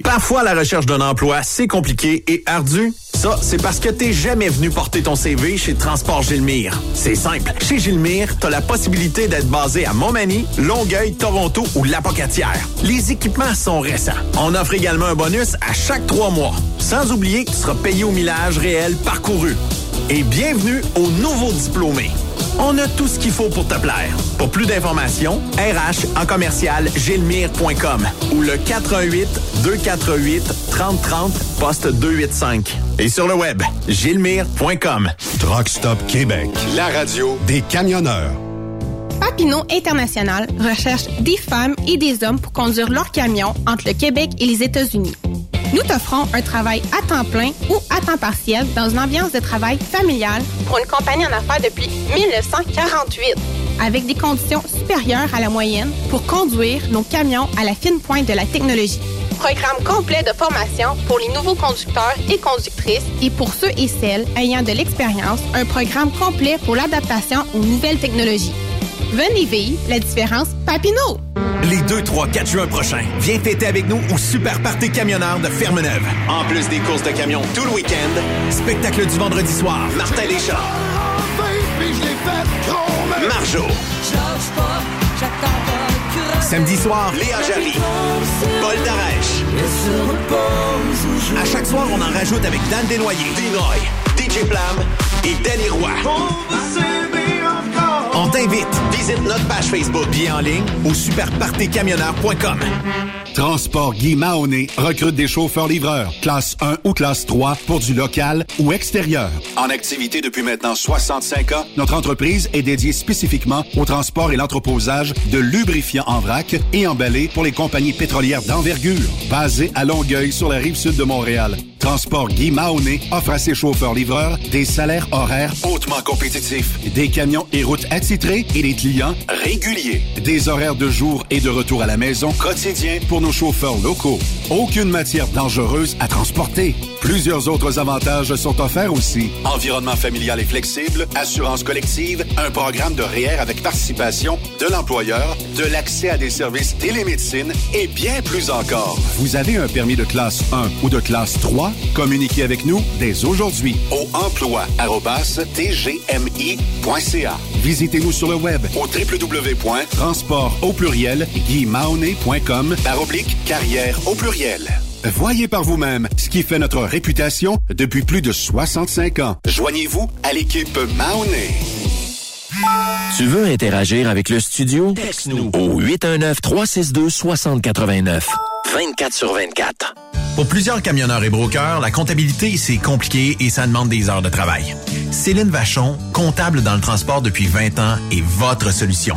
Parfois, la recherche d'un emploi, c'est compliqué et ardu. Ça, c'est parce que t'es jamais venu porter ton CV chez Transport Gilmire. C'est simple. Chez Gilmire, t'as la possibilité d'être basé à Montmagny, Longueuil, Toronto ou Lapocatière. Les équipements sont récents. On offre également un bonus à chaque trois mois. Sans oublier que tu seras payé au millage réel parcouru. Et bienvenue aux nouveaux diplômés. On a tout ce qu'il faut pour te plaire. Pour plus d'informations, RH en commercial gilmire.com ou le 418 248 3030 poste 285. Et sur le web, gilmire.com. Truck Stop Québec. La radio des camionneurs. Papineau International recherche des femmes et des hommes pour conduire leurs camions entre le Québec et les États-Unis. Nous t'offrons un travail à temps plein ou à temps partiel dans une ambiance de travail familiale pour une compagnie en affaires depuis 1948, avec des conditions supérieures à la moyenne pour conduire nos camions à la fine pointe de la technologie. Programme complet de formation pour les nouveaux conducteurs et conductrices et pour ceux et celles ayant de l'expérience, un programme complet pour l'adaptation aux nouvelles technologies. Venez vivre la différence Papineau. Les 2, 3, 4 juin prochains, viens fêter avec nous au Super Party Camionneur de Fermeneuve. En plus des courses de camions tout le week-end, spectacle du vendredi soir, Martin Deschamps. Marjo. Samedi soir, Léa Jarry. Paul Darèche. À chaque soir, on en rajoute avec Dan Desnoyers, Dinoy, DJ Plam et Danny Roy. T'invite. Visite notre page Facebook bien en ligne au superpartycamionneur.com. Transport Guy Mahoney recrute des chauffeurs-livreurs, classe 1 ou classe 3 pour du local ou extérieur. En activité depuis maintenant 65 ans, notre entreprise est dédiée spécifiquement au transport et l'entreposage de lubrifiants en vrac et emballés pour les compagnies pétrolières d'envergure, basées à Longueuil sur la rive sud de Montréal. Transport Guy Mahoney offre à ses chauffeurs-livreurs des salaires horaires hautement compétitifs, des camions et routes attitrés et des clients réguliers, des horaires de jour et de retour à la maison quotidiens pour nos chauffeurs locaux. Aucune matière dangereuse à transporter. Plusieurs autres avantages sont offerts aussi. Environnement familial et flexible, assurance collective, un programme de REER avec participation de l'employeur, de l'accès à des services télémédecine et bien plus encore. Vous avez un permis de classe 1 ou de classe 3? Communiquez avec nous dès aujourd'hui au emploi.tgmi.ca. Visitez-nous sur le web au www.transport au pluriel par oblique carrière au pluriel. Voyez par vous-même ce qui fait notre réputation depuis plus de 65 ans. Joignez-vous à l'équipe Mahoney. Tu veux interagir avec le studio? Texte-nous au 819-362-6089. 24 sur 24. Pour plusieurs camionneurs et brokers, la comptabilité, c'est compliqué et ça demande des heures de travail. Céline Vachon, comptable dans le transport depuis 20 ans, est votre solution.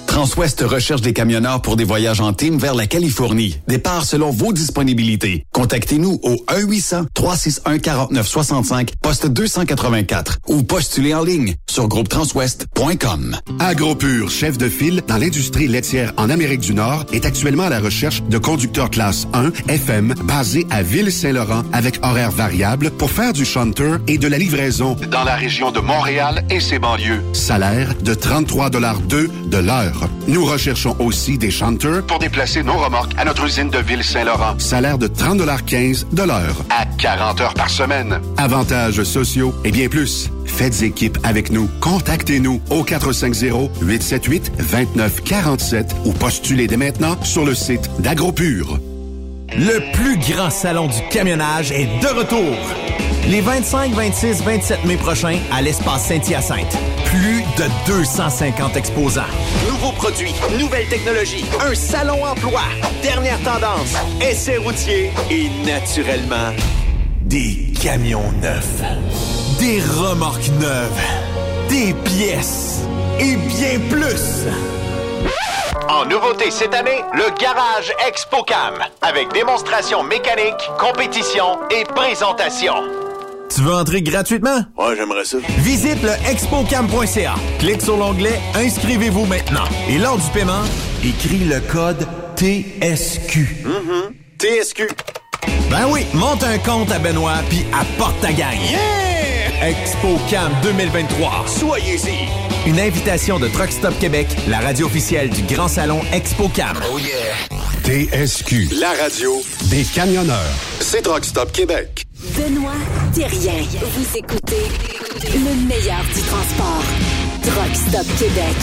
Transwest recherche des camionneurs pour des voyages en team vers la Californie. Départ selon vos disponibilités. Contactez-nous au 1-800-361-4965, poste 284 ou postulez en ligne sur groupetranswest.com. AgroPure, chef de file dans l'industrie laitière en Amérique du Nord, est actuellement à la recherche de conducteurs classe 1 FM basés à Ville-Saint-Laurent avec horaires variables pour faire du shunter et de la livraison dans la région de Montréal et ses banlieues. Salaire de 33,2 de l'heure. Nous recherchons aussi des chanteurs pour déplacer nos remorques à notre usine de Ville-Saint-Laurent. Salaire de 30,15 de l'heure. À 40 heures par semaine. Avantages sociaux et bien plus. Faites équipe avec nous. Contactez-nous au 450-878-2947 ou postulez dès maintenant sur le site d'AgroPure. Le plus grand salon du camionnage est de retour. Les 25, 26, 27 mai prochains à l'espace Saint-Hyacinthe. Plus de 250 exposants. Nouveaux produits, nouvelles technologies, un salon emploi, dernière tendance, essais routiers et naturellement, Des camions neufs. Des remorques neuves. Des pièces. Et bien plus. En nouveauté cette année, le Garage ExpoCam, avec démonstration mécanique, compétition et présentation. Tu veux entrer gratuitement? Ouais, j'aimerais ça. Visite le expocam.ca. Clique sur l'onglet Inscrivez-vous maintenant. Et lors du paiement, écris le code TSQ. TSQ. Ben oui, monte un compte à Benoît puis apporte ta gagne. ExpoCam 2023. Soyez-y. Une invitation de Truck Stop Québec, la radio officielle du Grand Salon ExpoCam. Oh yeah. TSQ. La radio Des camionneurs. C'est Truck Stop Québec. Benoît Thérien. Vous écoutez le meilleur du transport. Truck Stop Québec.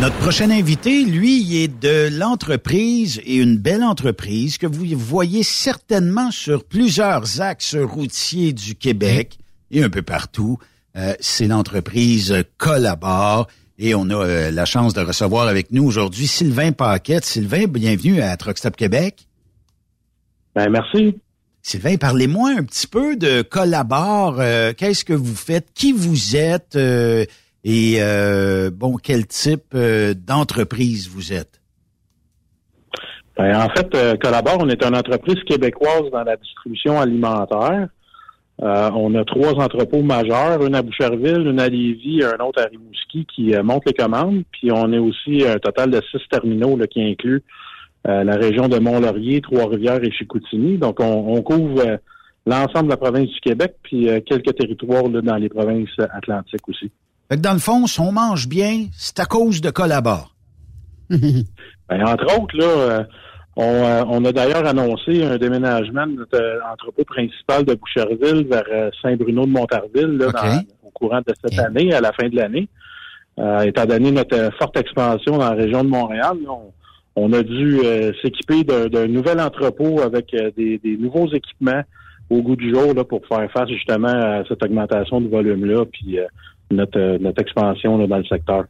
Notre prochain invité, lui, il est de l'entreprise et une belle entreprise que vous voyez certainement sur plusieurs axes routiers du Québec et un peu partout. Euh, C'est l'entreprise Collabore et on a euh, la chance de recevoir avec nous aujourd'hui Sylvain Paquette. Sylvain, bienvenue à Truck Stop Québec. Ben, merci. Sylvain, parlez-moi un petit peu de Collabore. Euh, Qu'est-ce que vous faites? Qui vous êtes? Euh, et euh, bon, quel type euh, d'entreprise vous êtes? Ben, en fait, euh, Collabore, on est une entreprise québécoise dans la distribution alimentaire. Euh, on a trois entrepôts majeurs, une à Boucherville, une à Lévis et un autre à Rimouski qui euh, montent les commandes. Puis on est aussi un total de six terminaux là, qui incluent euh, la région de Mont-Laurier, Trois-Rivières et Chicoutimi. Donc on, on couvre euh, l'ensemble de la province du Québec puis euh, quelques territoires là, dans les provinces atlantiques aussi. Dans le fond, si on mange bien, c'est à cause de Collabore. Ben, entre autres, là, euh, on, euh, on a d'ailleurs annoncé un déménagement de notre euh, entrepôt principal de Boucherville vers euh, Saint-Bruno de Montarville là, dans- au courant de cette année, à la fin de l'année. Euh, étant donné notre forte expansion dans la région de Montréal, là, on, on a dû euh, s'équiper d'un d'un nouvel entrepôt avec des, des nouveaux équipements au goût du jour là, pour faire face justement à cette augmentation de volume-là, puis euh, notre, notre expansion là, dans le secteur.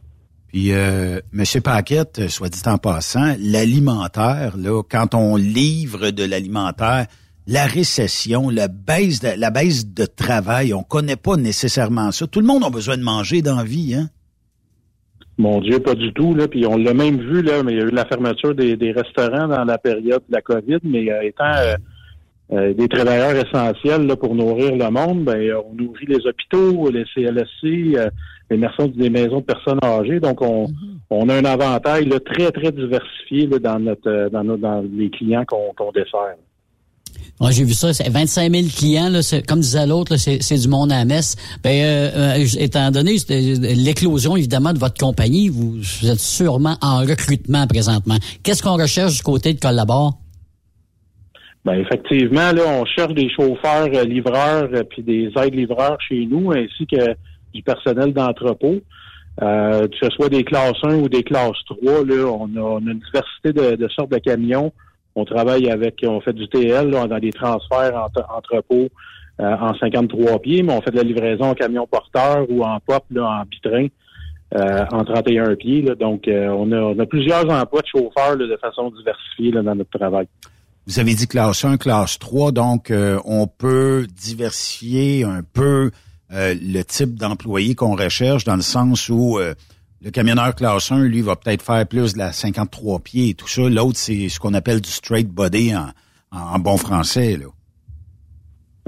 Puis, euh, Monsieur Paquette, euh, soit dit en passant, l'alimentaire, là, quand on livre de l'alimentaire, la récession, la baisse, de, la baisse de travail, on connaît pas nécessairement ça. Tout le monde a besoin de manger dans la vie, hein? Mon Dieu, pas du tout. Là. Puis on l'a même vu, là, mais il y a eu la fermeture des, restaurants dans la période de la COVID, mais euh, étant euh, des travailleurs essentiels là, pour nourrir le monde, ben, on nourrit les hôpitaux, les CLSC, les maisons, des maisons de personnes âgées. Donc on, on a un avantage là, très, très diversifié là, dans notre euh, dans, nos- dans les clients qu'on qu'on dessert. Moi, j'ai vu ça, c'est 25 000 clients, là, c'est- comme disait l'autre, là, c'est c'est du monde à la messe. Ben, euh, euh, étant donné euh, l'éclosion, évidemment, de votre compagnie, vous, vous êtes sûrement en recrutement présentement. Qu'est-ce qu'on recherche du côté de Collabore? Ben effectivement, là, on cherche des chauffeurs euh, livreurs puis des aides livreurs chez nous, ainsi que du personnel d'entrepôt. Euh, que ce soit des classes 1 ou des classes 3, là, on a, une diversité de, sortes de camions. On travaille avec, on fait du TL dans des transferts entre entrepôts euh, en 53 pieds, mais on fait de la livraison en camion porteur ou en pop, en bitrain, euh, en 31 pieds. donc, euh, on, a, on a plusieurs emplois de chauffeurs de façon diversifiée dans notre travail. Vous avez dit classe 1, classe 3, donc on peut diversifier un peu euh, le type d'employé qu'on recherche dans le sens où euh, le camionneur classe 1, lui, va peut-être faire plus de la 53 pieds et tout ça. L'autre, c'est ce qu'on appelle du straight body en, en- bon français. Là.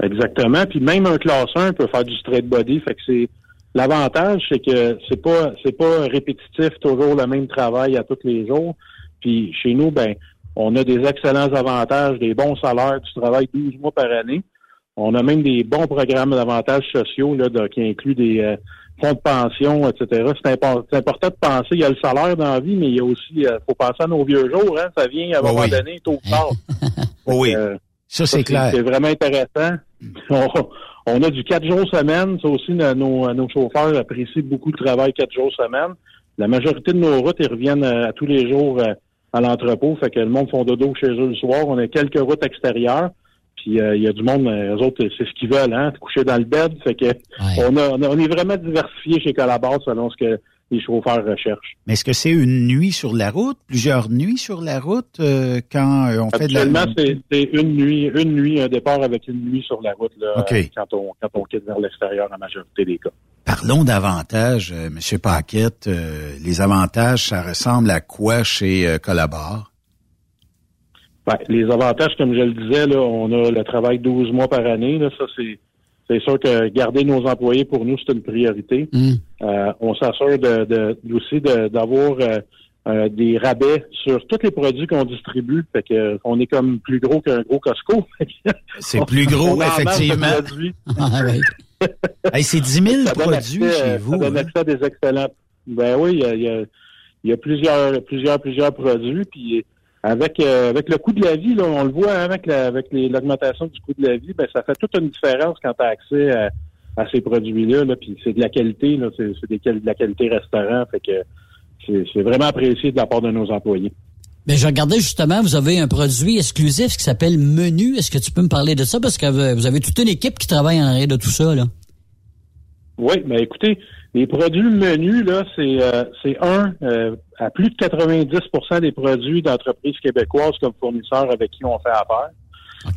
Exactement. Puis même un classe 1 peut faire du straight body. Fait que c'est l'avantage, c'est que c'est pas c'est pas répétitif toujours le même travail à tous les jours. Puis chez nous, ben, on a des excellents avantages, des bons salaires, du travail 12 mois par année. On a même des bons programmes d'avantages sociaux là, de- qui incluent des euh, fonds de pension, etc. C'est impor- c'est important de penser, il y a le salaire dans la vie, mais il y a aussi, euh, faut penser à nos vieux jours, hein, ça vient à un Oui, moment oui. donné, tôt ou tard. oui, Euh, ça c'est clair. C'est vraiment intéressant. On, on a du quatre jours semaine. Ça aussi, nos, nos, nos chauffeurs apprécient beaucoup le travail quatre jours semaine. la majorité de nos routes, ils reviennent euh, à tous les jours euh, à l'entrepôt. Fait que le monde font dodo chez eux le soir. On a quelques routes extérieures. Puis euh, il y a du monde, euh, eux autres, c'est ce qu'ils veulent, hein, coucher dans le bed. Fait que on, a, on, a- on est vraiment diversifié chez Collabore selon ce que les chauffeurs recherchent. Mais est-ce que c'est une nuit sur la route, plusieurs nuits sur la route euh, quand on fait de la... Actuellement, c'est c'est une nuit, une nuit, un départ avec une nuit sur la route là, quand on quand on quitte vers l'extérieur la majorité des cas. Parlons davantage, euh, Monsieur Paquette. les avantages, ça ressemble à quoi chez Collabore? Ben, les avantages, comme je le disais, là, on a le travail 12 mois par année. Là, ça, c'est c'est sûr que garder nos employés, pour nous, c'est une priorité. Euh, on s'assure de, de, aussi de- d'avoir euh, euh, des rabais sur tous les produits qu'on distribue. Fait que euh, on est comme plus gros qu'un gros Costco. C'est plus gros, On effectivement. produits. Hey, c'est 10 000 Ça produits accès, chez vous. Ça donne hein? accès à des excellents. Ben oui, il y a, y a plusieurs, plusieurs, plusieurs produits. Puis avec euh, avec le coût de la vie, là, on le voit hein, avec la, avec l'augmentation du coût de la vie, ben ça fait toute une différence quand tu as accès à, à ces produits-là. Là, puis c'est de la qualité, là, c'est, de la qualité restaurant. Fait que c'est, c'est vraiment apprécié de la part de nos employés. Mais je regardais justement, vous avez un produit exclusif qui s'appelle Menu. Est-ce que tu peux me parler de ça? Parce que vous- avez toute une équipe qui travaille en arrière de tout ça, là. Oui, mais écoutez, les produits menus, là, c'est euh, c'est un euh, à plus de 90% des produits d'entreprises québécoises comme fournisseurs avec qui on fait affaire.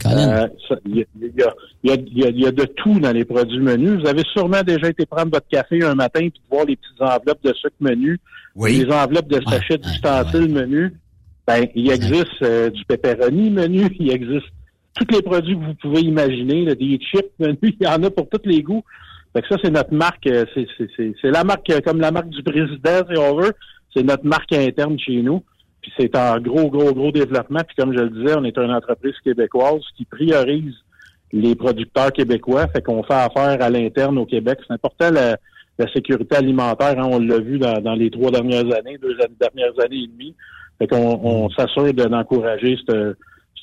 Euh, Il y, a, il y a- de tout dans les produits menus. Vous avez sûrement déjà été prendre votre café un matin puis de voir les petites enveloppes de sucre menu, les enveloppes de sachets d'ustensiles menu. Ben, il existe euh, du pepperoni menu, il existe tous les produits que vous pouvez imaginer, là, des chips menu, il y en a pour tous les goûts. Fait que ça, c'est notre marque, euh, c'est, la marque euh, comme la marque du président, si on veut. C'est notre marque interne chez nous. Puis c'est en gros, gros, gros développement. Puis comme je le disais, on est une entreprise québécoise qui priorise les producteurs québécois. Fait qu'on fait affaire à l'interne au Québec. C'est important la, la sécurité alimentaire. hein. on l'a vu dans, dans les trois dernières années, deux dernières années et demie. Fait qu'on on s'assure de- d'encourager ce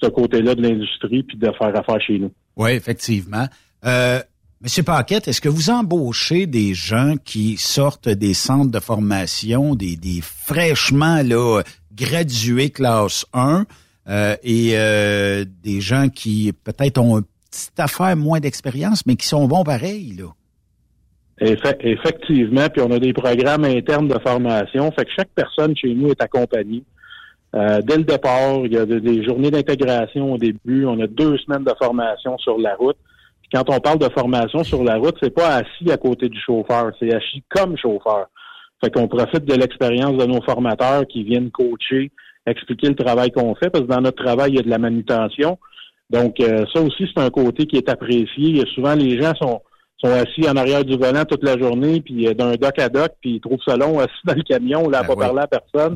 ce côté-là de l'industrie puis de faire affaire chez nous. Oui, effectivement. Euh, Monsieur Paquette, est-ce que vous embauchez des gens qui sortent des centres de formation, des, des fraîchement là, gradués classe 1 euh, et euh, des gens qui peut-être ont une petite affaire moins d'expérience, mais qui sont bons pareil, là? Effe- effectivement, puis on a des programmes internes de formation. Fait que chaque personne chez nous est accompagnée. Euh, dès le départ, il y a de- des journées d'intégration au début. On a deux semaines de formation sur la route. Quand on parle de formation sur la route, c'est pas assis à côté du chauffeur, c'est assis comme chauffeur. Fait qu'on profite de l'expérience de nos formateurs qui viennent coacher, expliquer le travail qu'on fait, parce que dans notre travail, il y a de la manutention. Donc, euh, ça aussi, c'est un côté qui est apprécié. Souvent, les gens sont, sont assis en arrière du volant toute la journée, puis euh, d'un dock à dock, puis ils trouvent ça long, assis dans le camion, là, à pas parler à personne.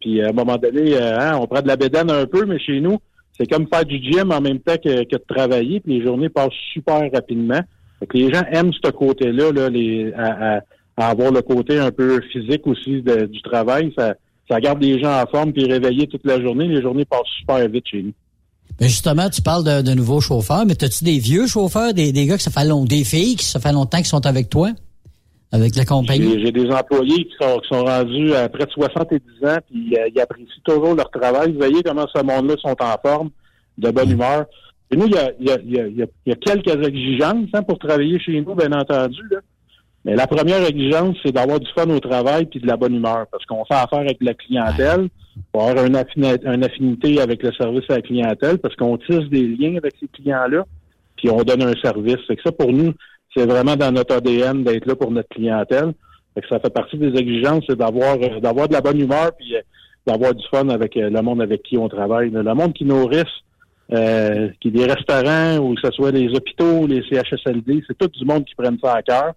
Puis à un moment donné, euh, hein, on prend de la bédaine un peu, mais chez nous, c'est comme faire du gym en même temps que, que de travailler, puis les journées passent super rapidement. Que les gens aiment ce côté-là, là, les, à, à- à avoir le côté un peu physique aussi du travail. Ça, ça garde les gens en forme puis réveillés toute la journée. Les journées passent super vite chez nous. Mais justement, tu parles de, de nouveaux chauffeurs, mais as-tu des vieux chauffeurs, des, des gars qui ça fait long, des filles qui ça fait longtemps qu'ils sont avec toi, avec la compagnie? J'ai des employés qui sont, qui sont rendus à près de 70 ans, puis euh, ils apprécient toujours leur travail. Vous voyez comment ce monde-là sont en forme, de bonne humeur. Et nous, il y a, y a- y a- y quelques exigences hein, pour travailler chez nous, bien entendu. Là. Mais la première exigence, c'est d'avoir du fun au travail puis de la bonne humeur, parce qu'on fait affaire avec la clientèle, pour avoir une affinité avec le service à la clientèle, parce qu'on tisse des liens avec ces clients-là, puis on donne un service. C'est que ça, pour nous, c'est vraiment dans notre ADN d'être là pour notre clientèle. Fait que ça fait partie des exigences, c'est d'avoir euh, d'avoir de la bonne humeur puis euh, d'avoir du fun avec euh, le monde avec qui on travaille. Le monde qui nourrisse, euh, qui des restaurants ou que ce soit les hôpitaux, les CHSLD, c'est tout du monde qui prennent ça à cœur.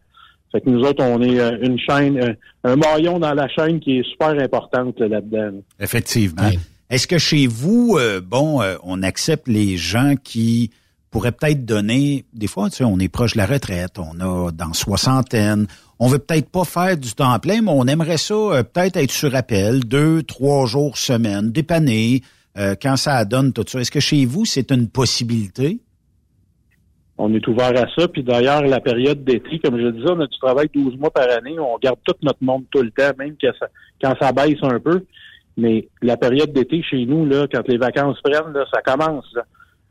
Fait que nous autres, on est euh, une chaîne, euh, un maillon dans la chaîne qui est super importante là, là-dedans. Effectivement. Est-ce que chez vous, euh, bon, euh, on accepte les gens qui pourraient peut-être donner, des fois, tu sais, on est proche de la retraite, on a dans soixantaine, on veut peut-être pas faire du temps plein, mais on aimerait ça euh, peut-être être sur appel, deux, trois jours semaine, dépanner, euh, quand ça donne tout ça. Est-ce que chez vous, c'est une possibilité? on est ouvert à ça. Puis d'ailleurs, la période d'été, comme je disais, on a du travail 12 mois par année. On garde tout notre monde tout le temps, même ça, quand ça baisse un peu. Mais la période d'été chez nous, là, quand les vacances prennent, là, ça commence.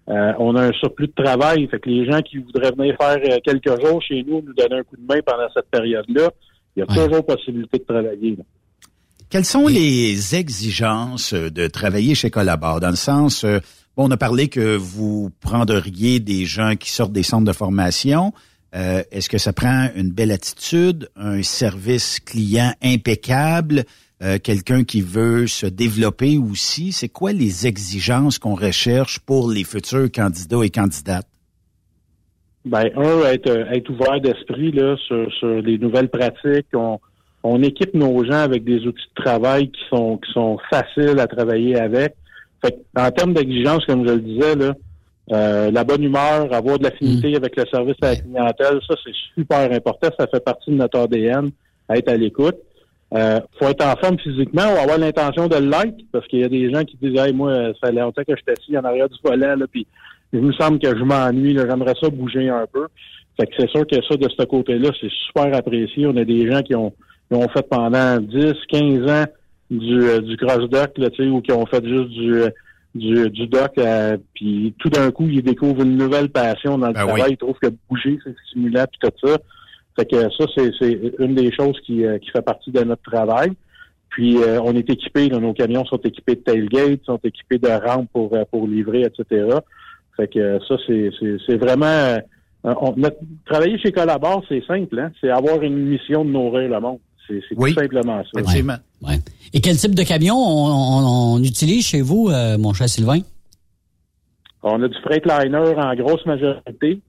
Euh, on a un surplus de travail. Fait que les gens qui voudraient venir faire euh, quelques jours chez nous, nous donner un coup de main pendant cette période-là, il y a toujours possibilité de travailler. là. Quelles sont les exigences euh, de travailler chez Collabor? Dans le sens, bon, on a parlé que vous prendriez des gens qui sortent des centres de formation. Euh, Est-ce que ça prend une belle attitude, un service client impeccable, euh, quelqu'un qui veut se développer aussi? C'est quoi les exigences qu'on recherche pour les futurs candidats et candidates? Ben, un, être, être ouvert d'esprit là sur, sur les nouvelles pratiques. On, on équipe nos gens avec des outils de travail qui sont qui sont faciles à travailler avec. Fait que, en termes d'exigence, comme je le disais, là, euh, la bonne humeur, avoir de l'affinité avec le service à la clientèle, ça c'est super important. Ça fait partie de notre ADN, être à l'écoute. Euh, faut être en forme physiquement ou avoir l'intention de l'être, parce qu'il y a des gens qui disent Hey, moi, ça fait longtemps que je suis assis en arrière du volant, là, puis il me semble que je m'ennuie, là, j'aimerais ça bouger un peu. Fait que c'est sûr que ça, de ce côté-là, c'est super apprécié. On a des gens qui ont, qui ont fait pendant 10, 15 ans du, euh, du cross-dock, là, tu sais, ou qui ont fait juste du, euh, du, du dock, euh, puis tout d'un coup, ils découvrent une nouvelle passion dans le Ben travail. oui. Ils trouvent que bouger, c'est stimulant, puis tout ça. Fait que ça, c'est, c'est une des choses qui, euh, qui fait partie de notre travail. Puis euh, on est équipé, là, nos camions sont équipés de tailgate, sont équipés de rampes pour, euh, pour livrer, etc. Fait que ça, c'est, c'est, c'est vraiment euh, on- notre- travailler chez Collabor, c'est simple, hein? C'est avoir une mission de nourrir le monde. C'est, c'est tout simplement ça. Ouais. Et quel type de camion on, on- on utilise chez vous, euh, mon cher Sylvain? On a du Freightliner en grosse majorité.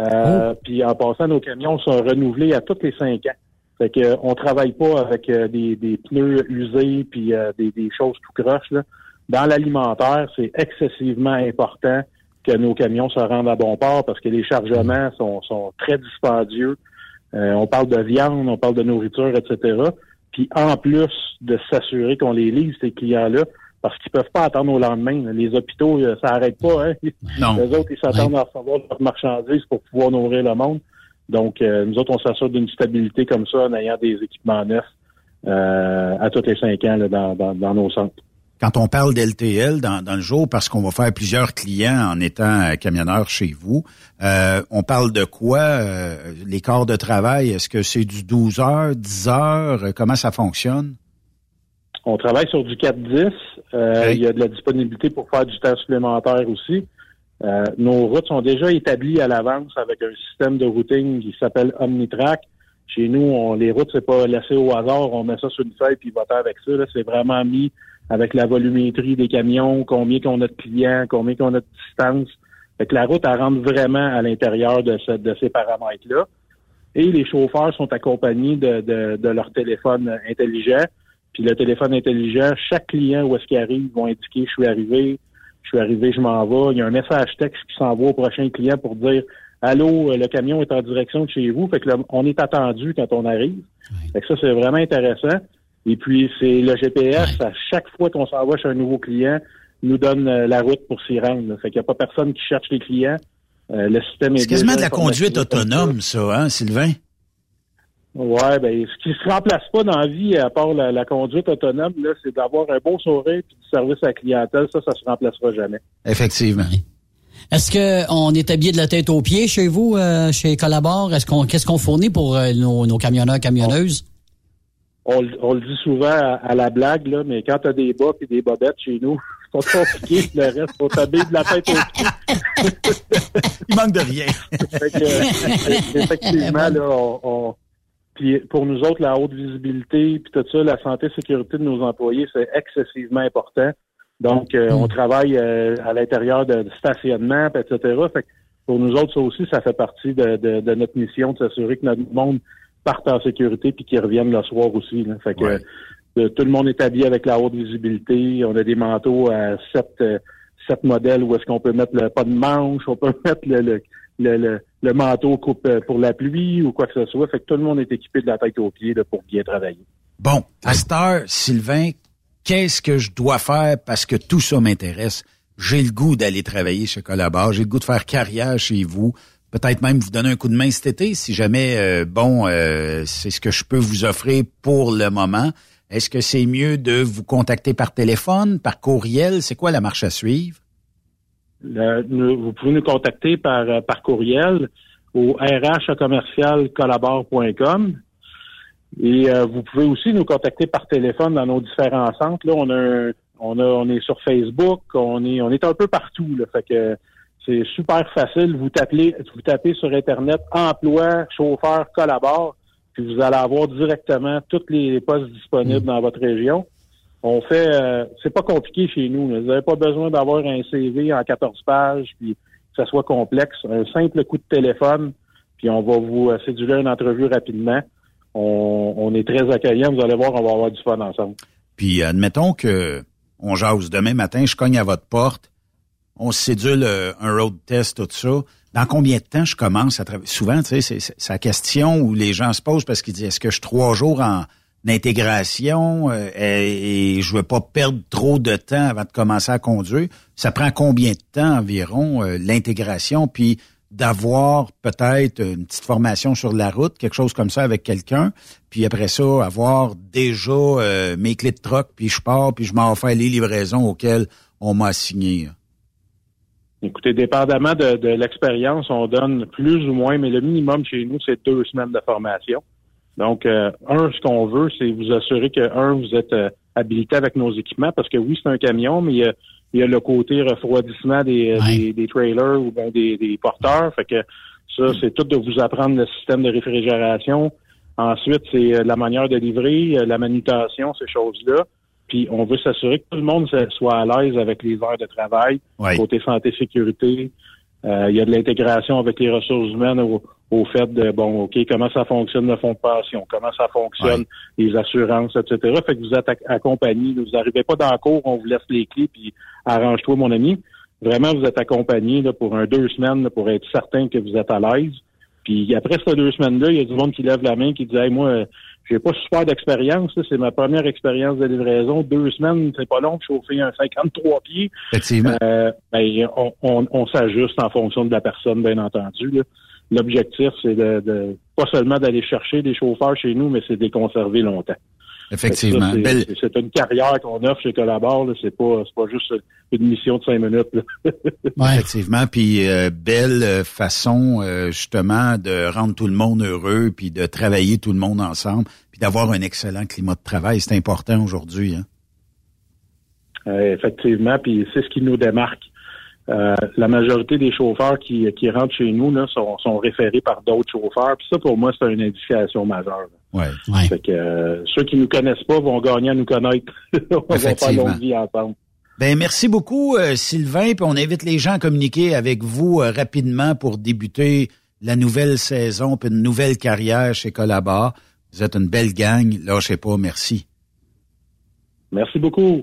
Euh, Puis en passant, nos camions sont renouvelés à tous les cinq ans. Fait que euh, on travaille pas avec euh, des, des pneus usés puis euh, des, des choses tout croches. Là. Dans l'alimentaire, c'est excessivement important que nos camions se rendent à bon port parce que les chargements sont, sont très dispendieux. Euh, on parle de viande, on parle de nourriture, etc. Puis en plus de s'assurer qu'on les livre, ces clients-là, parce qu'ils peuvent pas attendre au lendemain. là. Les hôpitaux, euh, ça arrête pas. Hein? Non. Les autres, ils s'attendent à recevoir leurs marchandises pour pouvoir nourrir le monde. Donc, euh, nous autres, on s'assure d'une stabilité comme ça en ayant des équipements neufs euh, à tous les cinq ans là, dans, dans, dans nos centres. Quand on parle d'LTL dans, dans le jour, parce qu'on va faire plusieurs clients en étant euh, camionneur chez vous, euh, on parle de quoi? euh, les quarts de travail, est-ce que c'est du 12 heures, 10 heures? Comment ça fonctionne? On travaille sur du 4-10. Euh, Il y a de la disponibilité pour faire du temps supplémentaire aussi. Euh, nos routes sont déjà établies à l'avance avec un système de routing qui s'appelle OmniTrack. Chez nous, on, les routes, c'est pas laissé au hasard, on met ça sur une feuille puis faire avec ça. là. C'est vraiment mis avec la volumétrie des camions, combien qu'on a de clients, combien qu'on a de distance. Fait que la route, elle rentre vraiment à l'intérieur de, ce- de ces paramètres-là. Et les chauffeurs sont accompagnés de, de, de leur téléphone intelligent. Puis le téléphone intelligent, chaque client où est-ce qu'il arrive, vont indiquer je suis arrivé, je suis arrivé, je m'en vais. Il y a un message texte qui s'envoie au prochain client pour dire Allô, le camion est en direction de chez vous. Fait que là, on est attendu quand on arrive. Fait que ça, c'est vraiment intéressant. Et puis, c'est le GPS, à chaque fois qu'on s'envoie chez un nouveau client, nous donne euh, la route pour s'y rendre. Fait qu'il n'y a pas personne qui cherche les clients. Euh, le système est C'est quasiment de la conduite autonome, ça, hein, Sylvain? Ouais, ben ce qui se remplace pas dans la vie, à part la, la conduite autonome, là, c'est d'avoir un beau sourire et du service à la clientèle. Ça, ça se remplacera jamais. Effectivement. Est-ce que on est habillé de la tête aux pieds chez vous, euh, chez Collabor? Est-ce qu'on qu'est-ce qu'on fournit pour euh, nos, nos camionneurs, camionneuses? On, le- on le dit souvent à, à la blague, là, mais quand t'as des bas et des bobettes chez nous, c'est pas compliqué. le reste, faut t'habiller de la tête aux pieds. Il manque de rien. Que, euh, effectivement, là, on, on- puis pour nous autres, la haute visibilité, puis tout ça, la santé et sécurité de nos employés, c'est excessivement important. Donc, euh, on travaille euh, à l'intérieur de, de stationnement, etc. Fait que pour nous autres, ça aussi, ça fait partie de, de- de notre mission de s'assurer que notre monde parte en sécurité puis qu'ils reviennent le soir aussi. là. Fait que euh, tout le monde est habillé avec la haute visibilité. On a des manteaux à sept, euh, sept modèles où est-ce qu'on peut mettre le pas de manche, on peut mettre le, le, le, le- le manteau coupe euh, pour la pluie ou quoi que ce soit. Fait que tout le monde est équipé de la tête aux pieds là, pour bien travailler. Bon, à cette heure, Sylvain, qu'est-ce que je dois faire parce que tout ça m'intéresse? J'ai le goût d'aller travailler chez Collabor, j'ai le goût de faire carrière chez vous. peut-être même vous donner un coup de main cet été si jamais, euh, bon, euh, c'est ce que je peux vous offrir pour le moment. Est-ce que c'est mieux de vous contacter par téléphone, par courriel? C'est quoi la marche à suivre? Vous pouvez nous contacter par, euh, par courriel au rhcommercialcollabore.com. Et euh, vous pouvez aussi nous contacter par téléphone dans nos différents centres. Là, on a, on a, on est sur Facebook, on est, on est un peu partout. Là, fait que c'est super facile. Vous tapez, vous tapez sur Internet emploi, chauffeur, collabore, puis vous allez avoir directement tous les postes disponibles dans votre région. On fait, euh, c'est pas compliqué chez nous. Vous n'avez pas besoin d'avoir un CV en 14 pages, puis que ça soit complexe. Un simple coup de téléphone, puis on va vous séduire une entrevue rapidement. On, est très accueillant. Vous allez voir, on va avoir du fun ensemble. Puis admettons que on jase demain matin, je cogne à votre porte, on sédule euh, un road test, tout ça. Dans combien de temps je commence à travailler? Souvent, tu sais, c'est la question où les gens se posent parce qu'ils disent, est-ce que je suis trois jours en intégration euh, et, je veux pas perdre trop de temps avant de commencer à conduire? Ça prend combien de temps environ euh, l'intégration? Puis d'avoir peut-être une petite formation sur la route, quelque chose comme ça avec quelqu'un, puis après ça, avoir déjà euh, mes clés de troc, puis je pars, puis je m'en fais les livraisons auxquelles on m'a assigné. Écoutez, dépendamment de, de l'expérience, on donne plus ou moins, mais le minimum chez nous, c'est deux semaines de formation. Donc, euh, un, ce qu'on veut, c'est vous assurer que, un, vous êtes euh, habilité avec nos équipements, parce que oui, c'est un camion, mais il y a il y a le côté refroidissement des, des, des, trailers ou des, des, porteurs. Fait que ça, c'est tout de vous apprendre le système de réfrigération. Ensuite, c'est euh, la manière de livrer, euh, la manutention, ces choses-là. Puis on veut s'assurer que tout le monde soit à l'aise avec les heures de travail, côté santé sécurité. Euh, il y a de l'intégration avec les ressources humaines au, au fait de, bon, OK, comment ça fonctionne le fonds de pension, comment ça fonctionne les assurances, etc. Fait que vous êtes accompagné, vous n'arrivez pas dans le cours, on vous laisse les clés, puis arrange-toi, mon ami. Vraiment, vous êtes accompagné là, pour un deux semaines pour être certain que vous êtes à l'aise. Puis après ces deux semaines-là, il y a du monde qui lève la main, qui dit hey, moi, j'ai pas super d'expérience, c'est ma première expérience de livraison. Deux semaines, c'est pas long de chauffer un 53 pieds. Effectivement. Euh, ben, on, on, on s'ajuste en fonction de la personne, bien entendu. Là l'objectif, c'est de, pas seulement d'aller chercher des chauffeurs chez nous, mais c'est de les conserver longtemps. Effectivement. C'est une carrière qu'on offre chez Collabore. C'est pas, pas juste une mission de cinq minutes. Effectivement. Puis euh, belle euh, façon euh, justement de rendre tout le monde heureux, puis de travailler tout le monde ensemble, puis d'avoir un excellent climat de travail. C'est important aujourd'hui. Hein? effectivement. Puis c'est ce qui nous démarque. Euh, la majorité des chauffeurs qui, qui rentrent chez nous là, sont, sont référés par d'autres chauffeurs. Puis ça, pour moi, c'est une indication majeure. Ouais. Fait que euh, ceux qui nous connaissent pas vont gagner à nous connaître. on va faire longue vie ensemble. Ben merci beaucoup euh, Sylvain, puis on invite les gens à communiquer avec vous rapidement pour débuter la nouvelle saison puis une nouvelle carrière chez Collabor. Vous êtes une belle gang, lâchez pas, merci. Merci beaucoup.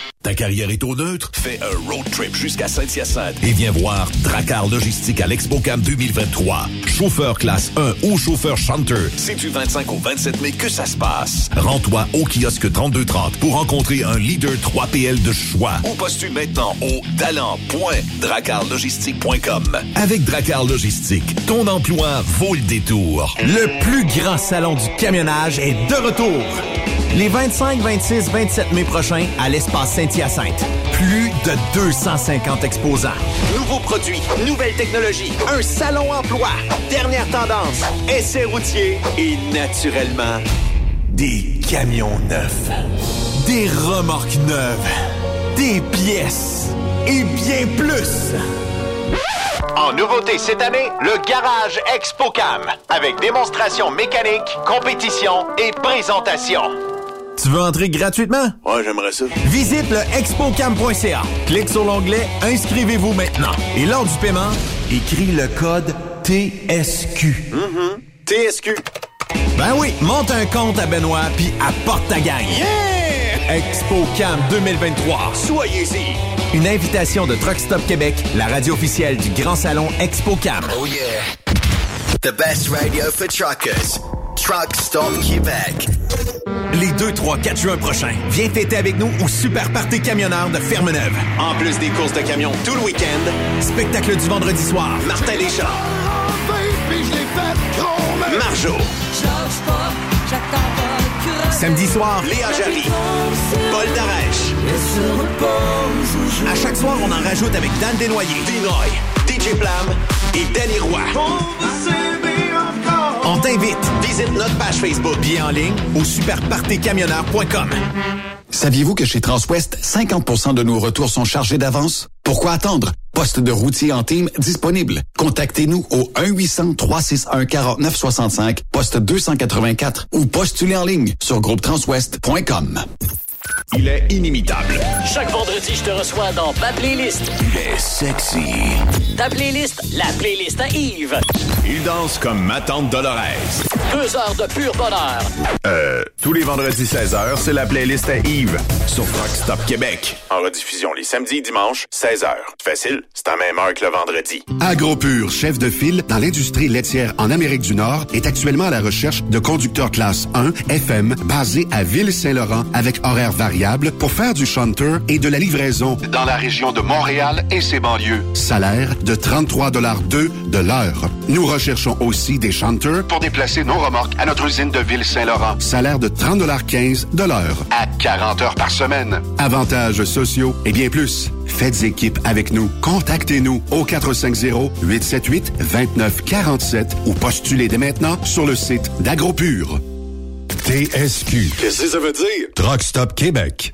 Ta carrière est au neutre? Fais un road trip jusqu'à Saint-Hyacinthe et viens voir Dracar Logistique à l'ExpoCam 2023. Chauffeur classe 1 ou chauffeur chanteur. C'est du 25 au 27 mai que ça se passe. Rends-toi au kiosque 3230 pour rencontrer un leader 3PL de choix ou postule maintenant au talent.dracarlogistique.com. Avec Dracar Logistique, ton emploi vaut le détour. Le plus grand salon du camionnage est de retour. Les 25, 26, 27 mai prochains à l'espace Saint-Hyacinthe. Plus de 250 exposants. Nouveaux produits, nouvelles technologies, un salon emploi, dernière tendance, essais routiers et naturellement des camions neufs, des remorques neuves, des pièces et bien plus. En nouveauté cette année, le Garage ExpoCam, avec démonstration mécanique, compétition et présentation. Tu veux entrer gratuitement? Ouais, j'aimerais ça. Visite le expocam.ca. Clique sur l'onglet Inscrivez-vous maintenant. Et lors du paiement, écris le code TSQ. Mm-hmm. TSQ. Ben oui, monte un compte à Benoît puis apporte ta gang. Yeah! ExpoCam 2023. Soyez-y. Une invitation de Truck Stop Québec, la radio officielle du Grand Salon ExpoCam. Oh yeah. The best radio for truckers. Truck Stop Québec. Les 2, 3, 4 juin prochains, viens fêter avec nous au Super Party Camionneur de Fermeneuve. En plus des courses de camions tout le week-end, spectacle du vendredi soir, Martin Deschamps. Marjo. Samedi soir, Léa Jarry. Paul Darèche. À chaque soir, on en rajoute avec Dan Desnoyers, Dinoy, DJ Plam et Danny Roy. On t'invite. Visite notre page Facebook. Bien en ligne au superpartycamionneur.com. Saviez-vous que chez Transwest, 50% de nos retours sont chargés d'avance? Pourquoi attendre? Poste de routier en team disponible. Contactez-nous au 1-800-361-4965, poste 284 ou postulez en ligne sur groupetranswest.com. Il est inimitable. Chaque vendredi, je te reçois dans ma playlist. Il est sexy. Ta playlist, la playlist à Yves. Il danse comme ma tante Dolores. Deux heures de pur bonheur. Euh, tous les vendredis 16h, c'est la playlist à Yves sur Rock Stop Québec. En rediffusion les samedis et dimanches, 16h. Facile, c'est à même heure que le vendredi. AgroPure, chef de file dans l'industrie laitière en Amérique du Nord, est actuellement à la recherche de conducteurs classe 1 FM basés à Ville-Saint-Laurent avec horaires variables pour faire du shunter et de la livraison dans la région de Montréal et ses banlieues. Salaire de 33,2 de l'heure. Nous recherchons aussi des chanteurs pour déplacer nos remorques à notre usine de Ville-Saint-Laurent. Salaire de 30,15 de l'heure. À 40 heures par semaine. Avantages sociaux et bien plus. Faites équipe avec nous. Contactez-nous au 450-878-2947 ou postulez dès maintenant sur le site d'AgroPure. TSQ. Qu'est-ce que ça veut dire? Truck Stop Québec.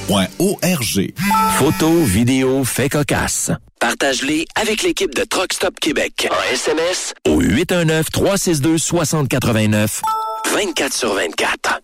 arpq.org. Photos, vidéos, faits cocasse. Partage-les avec l'équipe de Truck Stop Québec. En SMS au 819-362-6089, 24 sur 24.